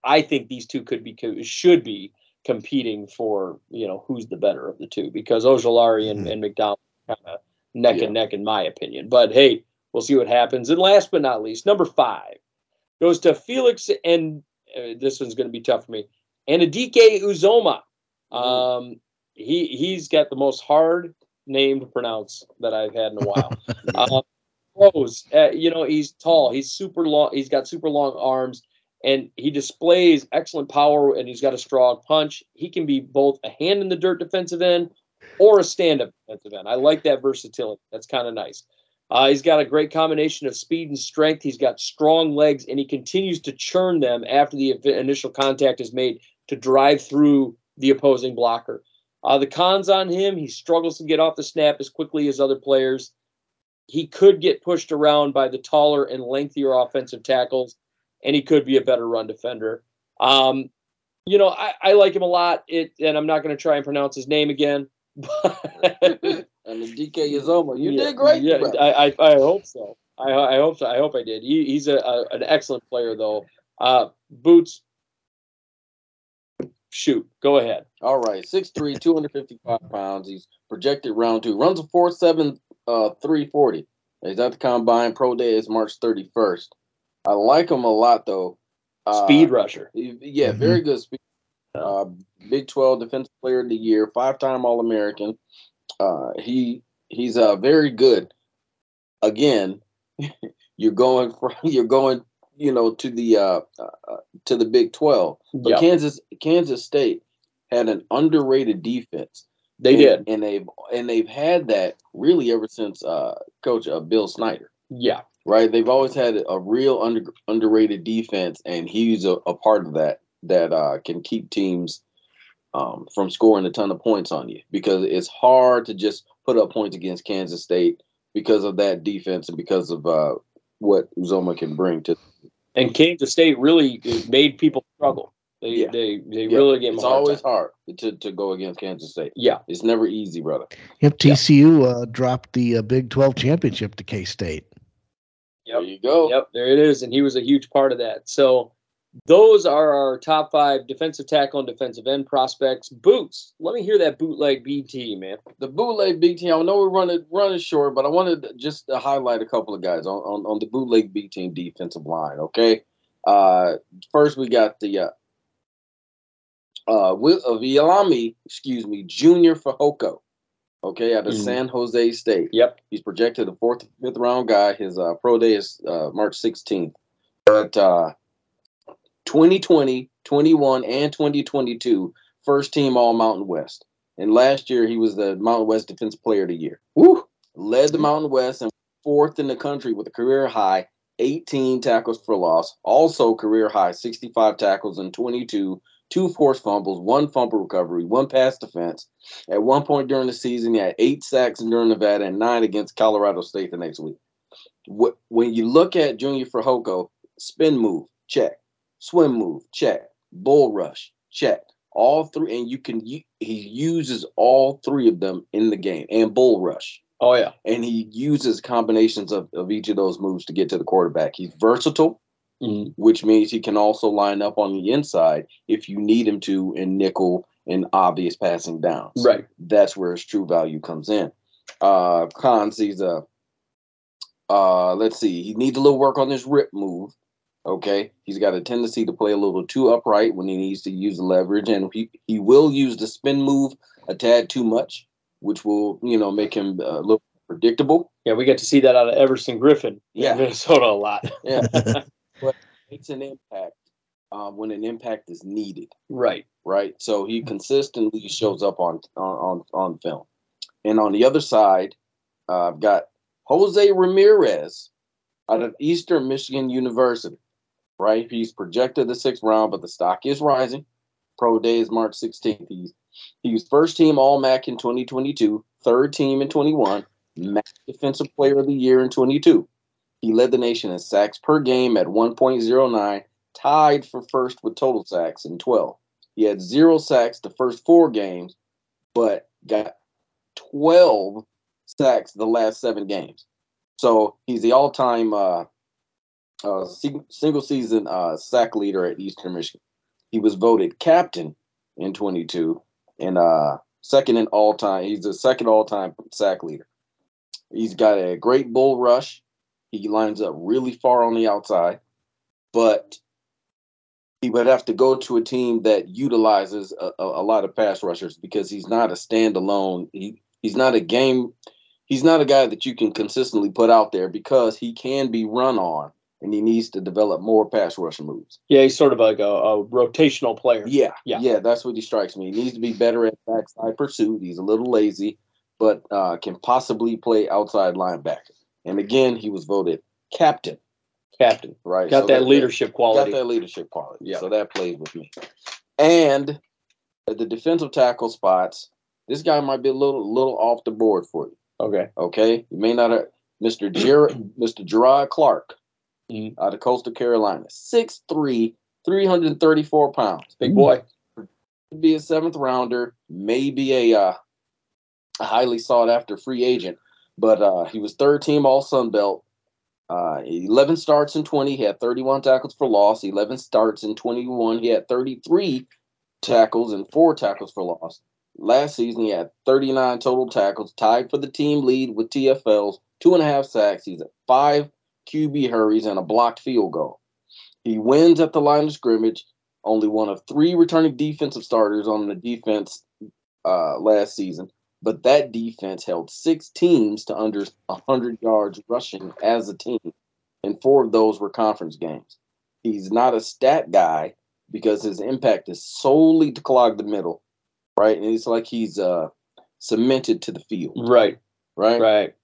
I think these two could be should be competing for you know who's the better of the two because Ojulari and, and McDonald kind of neck Yeah. and neck in my opinion. But hey, we'll see what happens. And last but not least, number five goes to Felix and uh, this one's going to be tough for me. Anudike-Uzomah. Um, he he's got the most hard name to pronounce that I've had in a while. um, uh, you know, he's tall. He's super long. He's got super long arms, and he displays excellent power. And he's got a strong punch. He can be both a hand in the dirt defensive end or a stand-up defensive end. I like that versatility. That's kind of nice. Uh, he's got a great combination of speed and strength. He's got strong legs, and he continues to churn them after the initial contact is made to drive through the opposing blocker. Uh, the cons on him, he struggles to get off the snap as quickly as other players. He could get pushed around by the taller and lengthier offensive tackles, and he could be a better run defender. Um, you know, I, I like him a lot. It, and I'm not going to try and pronounce his name again. But And the DK Yazoma, you yeah, did great. Yeah. I, I, I hope so. I, I hope so. I hope I did. He, he's a, a an excellent player though. Uh, Boots, shoot, go ahead. All right, 6'3", 255 pounds. He's projected round two. Runs a 4'7", uh, 340. He's at the combine. Pro day is March 31st. I like him a lot, though. Uh, Speed rusher. he- Yeah, Mhm. very good speed. Uh, Big 12 Defensive Player of the Year, five-time All-American. Uh, he he's uh, very good. Again, you're going from you're going, you know, to the uh, uh, to the Big 12. But Yeah, Kansas Kansas State had an underrated defense. they and, did. and they've and they've had that really ever since uh, Coach uh, Bill Snyder. Yeah, Right, they've always had a real under, underrated defense, and he's a, a part of that that uh, can keep teams um, from scoring a ton of points on you because it's hard to just put up points against Kansas State because of that defense and because of uh, what Uzomah can bring to. and Kansas State really made people struggle. They Yeah. they they Yeah, really gave them It's hard always time. hard to, to go against Kansas State. Yeah, It's never easy, brother. Yep, TCU uh, dropped the uh, Big 12 championship to K State. Yep. There you go. Yep, there it is, and he was a huge part of that. So, those are our top five defensive tackle and defensive end prospects. Boots. Let me hear that bootleg BT, man. The bootleg BT. I know we're running running short, but I wanted to just to highlight a couple of guys on, on, on the bootleg B team defensive line. Okay, uh, first we got the uh, uh, Will uh, Viliami, excuse me, Junior Fehoko. Okay, out of Mhm. San Jose State. Yep. He's projected a fourth, fifth round guy. His uh, pro day is uh, March 16th. But uh, 2020, 21, and 2022, first team All Mountain West. And last year, he was the Mountain West Defense Player of the Year. Woo! Led the Mountain West and fourth in the country with a career high 18 tackles for loss. Also, career high 65 tackles and 22, two forced fumbles, one fumble recovery, one pass defense. At one point during the season, he had eight sacks during Nevada and nine against Colorado State the next week. When you look at Junior Fehoko, spin move, check. Swim move, check. Bull rush, check. All three, and you can he uses all three of them in the game, and bull rush, Oh yeah. and he uses combinations of, of each of those moves to get to the quarterback. He's versatile Mhm. which means he can also line up on the inside if you need him to in nickel and obvious passing downs. Right. That's where his true value comes in. Uh Cons, he's a uh let's see, he needs a little work on his rip move. Okay. He's got a tendency to play a little too upright when he needs to use the leverage, and he, he will use the spin move a tad too much, which will, you know, make him uh, little predictable. Yeah, we get to see that out of Everson Griffen Yeah. in Minnesota a lot. Yeah. Makes an impact um, when an impact is needed. right. right? So he consistently shows up on on on, on film. And on the other side, uh, I've got Jose Ramirez out of Eastern Michigan University, right? He's projected the sixth round, but the stock is rising. Pro day is March 16th. He's he was first team All MAC in 2022, third team in 21, MAC Defensive Player of the Year in 22. He led the nation in sacks per game at 1.09, tied for first with total sacks in 12. He had zero sacks the first four games, but got 12 sacks the last seven games. So he's the all time uh, uh, sing- single season uh, sack leader at Eastern Michigan. He was voted captain in 22 and uh, second in all time. He's the second all time sack leader. He's got a great bull rush. He lines up really far on the outside, but he would have to go to a team that utilizes a, a, a lot of pass rushers because he's not a standalone. He he's not a game. He's not a guy that you can consistently put out there because he can be run on, and he needs to develop more pass rush moves. Yeah, he's sort of like a, a rotational player. Yeah, Yeah. yeah, that's what he strikes me. He needs to be better at backside pursuit. He's a little lazy, but uh, can possibly play outside linebacker. And again, he was voted captain. Captain. Right, Got So that leadership quality. Got that leadership quality. Yeah. So that plays with me. And at the defensive tackle spots, this guy might be a little little off the board for you. Okay. Okay, you may not have Mr. Ger- Mr. Gerard Clark Mhm. out of Coastal Carolina, 6'3", 334 pounds. Big boy. Be a seventh rounder, maybe a, uh, a highly sought after free agent, but uh, he was third team All Sun Belt. Uh, 11 starts in 20. He had 31 tackles for loss. 11 starts in 21. He had 33 tackles and four tackles for loss. Last season, he had 39 total tackles, tied for the team lead with TFLs, two and a half sacks. He's at five QB hurries and a blocked field goal. He wins at the line of scrimmage, only one of three returning defensive starters on the defense uh, last season. But that defense held six teams to under 100 yards rushing as a team, and four of those were conference games. He's not a stat guy because his impact is solely to clog the middle, right? And it's like he's uh, cemented to the field, Right. right? Right.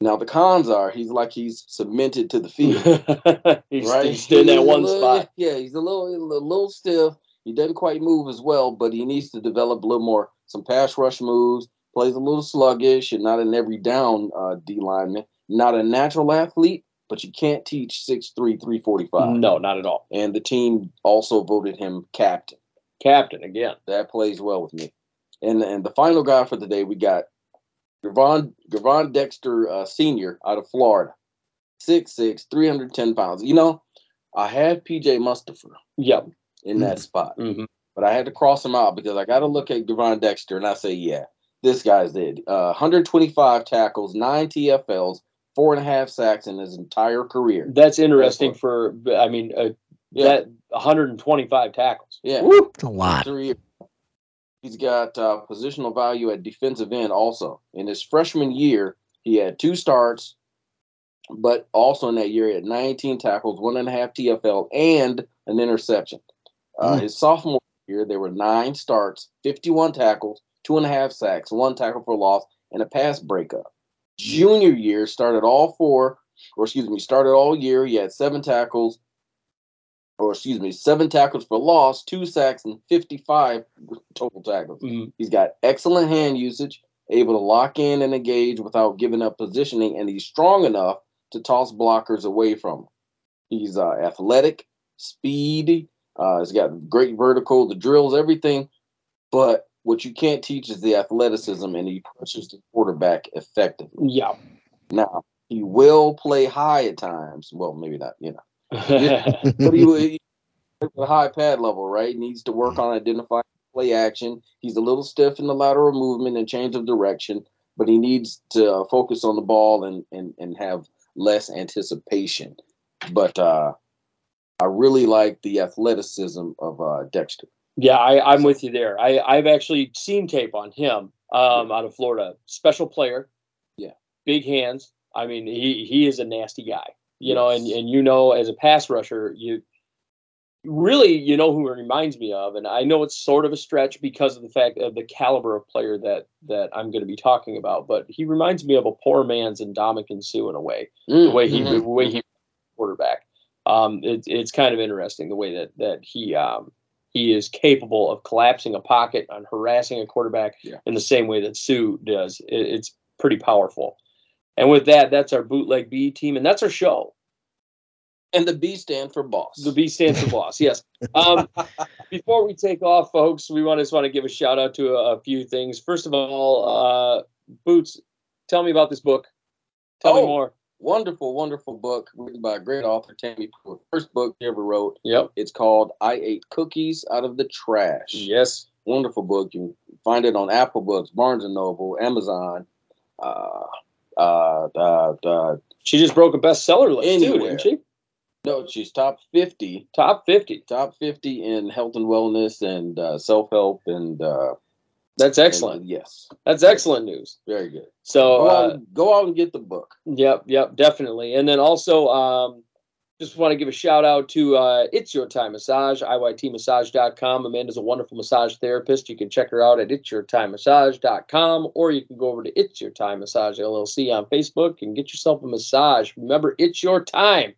Now the cons are he's like he's cemented to the field. he's, right? he's in that one little- spot. Yeah, he's a little, a little stiff. He doesn't quite move as well, but he needs to develop a little more some pass rush moves. Plays a little sluggish and not an every down uh, D lineman. Not a natural athlete, but you can't teach 6'3", 345. No, not at all. And the team also voted him captain. Captain again. That plays well with me. And and the final guy for the day, we got Gavon, Gavon Dexter uh, Sr. out of Florida. 6'6", 310 pounds. You know, I had PJ Mustipher Yep. in that spot, hmm but I had to cross him out because I got to look at Devon Dexter and I say, yeah, this guy's did. Uh, 125 tackles, nine TFLs, four and a half sacks in his entire career. That's interesting That's for. I mean, uh, Yeah. that 125 tackles. Yeah, Woo! It's a lot. three. He's got uh, positional value at defensive end also. In his freshman year, he had two starts, but also in that year, he had 19 tackles, one and a half TFL, and an interception. Uh, Mm. His sophomore year, there were nine starts, 51 tackles, two and a half sacks, one tackle for loss, and a pass breakup. Junior year, started all four, or excuse me, started all year. He had seven tackles, or excuse me, seven tackles for loss, two sacks, and 55 total tackles. Mhm. He's got excellent hand usage, able to lock in and engage without giving up positioning, and he's strong enough to toss blockers away from him. He's uh, athletic, speedy. Uh, he's got great vertical, the drills, everything. But what you can't teach is the athleticism, and he pushes the quarterback effectively. Yeah. Now he will play high at times. Well, maybe not. You know but he, he a high pad level, right? Needs to work on identifying play action. He's a little stiff in the lateral movement and change of direction, but he needs to focus on the ball and and and have less anticipation. But uh, I really like the athleticism of uh, Dexter. Yeah, I, I'm with you there. I, I've actually seen tape on him um, out of Florida. Special player. Yeah. Big hands. I mean, he, he is a nasty guy. You know, and, and you know, as a pass rusher, you really you know who he reminds me of, and I know it's sort of a stretch because of the fact of the caliber of player that that I'm going to be talking about, but he reminds me of a poor man's Ndamukong Suh in a way the way he Mhm. the way he quarterback. Um, it's it's kind of interesting the way that that he um, he is capable of collapsing a pocket and harassing a quarterback Yeah. in the same way that Suh does. It, it's pretty powerful. And with that, that's our bootleg B team, and that's our show. and the B stand for boss. The B stands for boss. Yes. Um, before we take off, folks, we want just want to give a shout out to a, a few things. First of all, uh, Boots, tell me about this book. Tell me Oh. more. Wonderful, wonderful book written by a great author, Tammy Pruitt. First book she ever wrote. Yep. It's called "I Ate Cookies Out of the Trash." Yes. wonderful book. You can find it on Apple Books, Barnes and Noble, Amazon. Uh, uh, uh, uh, She just broke a bestseller list too, didn't she? no, she's top fifty, Top fifty. top fifty in health and wellness and uh, self help and uh, That's excellent. and, yes, That's excellent news. very good. So, Go, uh, out, go out and get the book. yep, yep, definitely. And then also, um, just want to give a shout out to uh, It's Your Time Massage, IYTmassage.com. Amanda's a wonderful massage therapist. You can check her out at itsyourtimemassage.com or you can go over to It's Your Time Massage LLC on Facebook and get yourself a massage. Remember, it's your time.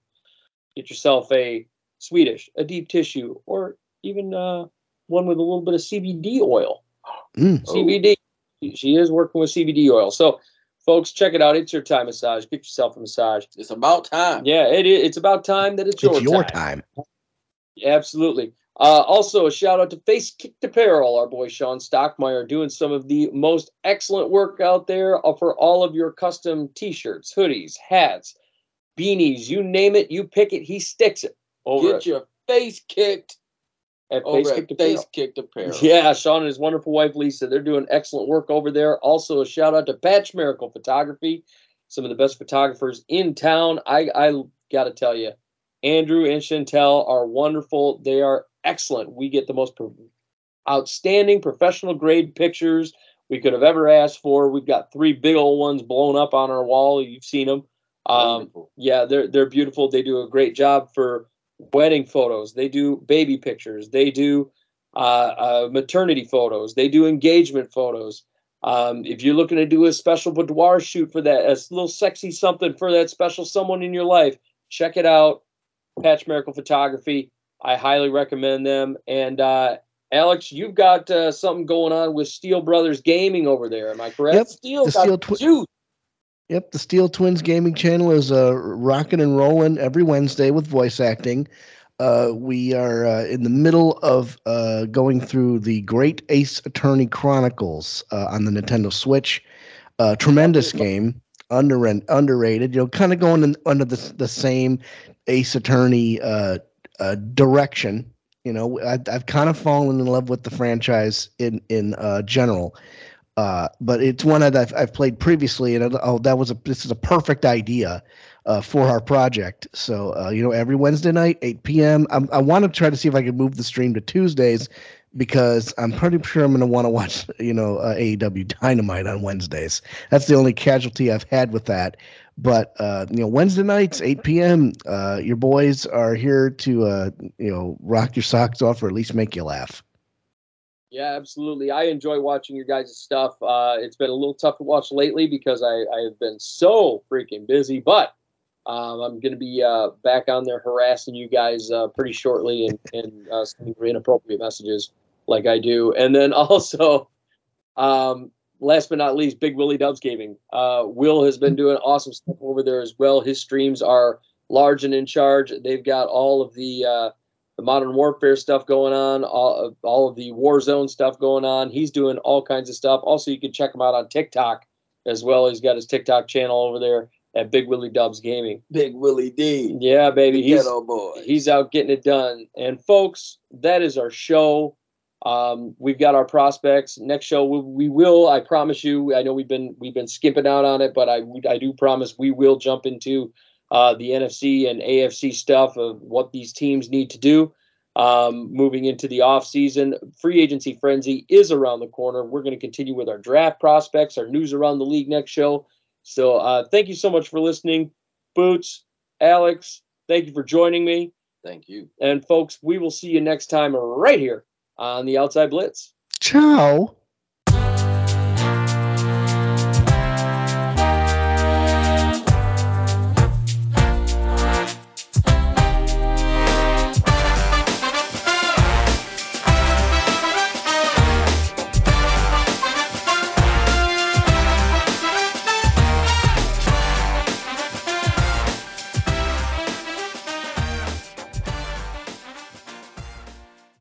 Get yourself a Swedish, a deep tissue, or even uh, one with a little bit of CBD oil. Mm. CBD. She is working with CBD oil. So, folks, check it out. It's your time massage. Get yourself a massage. It's about time. Yeah, it is. It's about time that it's your, It's your time. time. Absolutely. Uh, also, a shout out to Face Kicked Apparel, our boy Sean Stockmeyer, doing some of the most excellent work out there uh, for all of your custom T-shirts, hoodies, hats, beanies. You name it, you pick it, he sticks it. Over Get at, your face kicked at Face Kicked Apparel. face kicked apparel. Yeah, Sean and his wonderful wife Lisa, they're doing excellent work over there. Also, a shout out to Patch Miracle Photography, some of the best photographers in town. I I got to tell you, Andrew and Chantel are wonderful. They are excellent. We get the most pro- outstanding professional grade pictures we could have ever asked for. We've got three big old ones blown up on our wall. You've seen them. Um, yeah, they're they're beautiful. They do a great job for wedding photos. They do baby pictures. They do uh, uh, maternity photos. They do engagement photos. Um, if you're looking to do a special boudoir shoot for that, a little sexy something for that special someone in your life, check it out. Patch Miracle Photography. I highly recommend them. And uh, Alex, you've got uh, something going on with Steele Brothers Gaming over there. Am I correct? Yep, Steel the got Steel Twi-. Yep, the Steele Twins Gaming Channel is uh, rocking and rolling every Wednesday with voice acting. Uh, we are uh, in the middle of uh, going through the Great Ace Attorney Chronicles uh, on the Nintendo Switch. Uh, tremendous game, under underrated. You know, kind of going in, under the the same ace attorney uh, direction. You know, I, I've kind of fallen in love with the franchise in in general, uh, but it's one that I've, I've played previously, and oh, that was a this is a perfect idea uh, for our project. So uh, you know, every Wednesday night, 8 p.m. I'm, i want to try to see if I can move the stream to Tuesdays because I'm pretty sure I'm going to want to watch you know uh, AEW Dynamite on Wednesdays. That's the only casualty I've had with that. But uh, you know, Wednesday nights, 8 p.m. Uh, your boys are here to you know rock your socks off or at least make you laugh. Yeah, absolutely. I enjoy watching your guys' stuff. Uh, it's been a little tough to watch lately because I, I have been so freaking busy, but um, I'm going to be uh, back on there harassing you guys uh, pretty shortly and, and uh, sending inappropriate messages like I do. And then also, um, last but not least, Big Willie Dubs Gaming. Uh, Will has been doing awesome stuff over there as well. His streams are large and in charge. They've got all of the uh, the modern warfare stuff going on, all, all of the Warzone stuff going on. He's doing all kinds of stuff. Also, you can check him out on TikTok as well. He's got his TikTok channel over there at Big Willie Dubs Gaming. Big Willie D. Yeah, baby. He's, boy. he's out getting it done. And folks, that is our show. Um, we've got our prospects. Next show we, we, will. I promise you. I know we've been we've been skipping out on it, but I I do promise we will jump into uh, the NFC and AFC stuff of what these teams need to do. Um, moving into the off season, free agency frenzy is around the corner. We're going to continue with our draft prospects, our news around the league next show. So uh, thank you so much for listening, Boots, Alex. Thank you for joining me. Thank you. And folks, we will see you next time right here on the Outside Blitz. Ciao.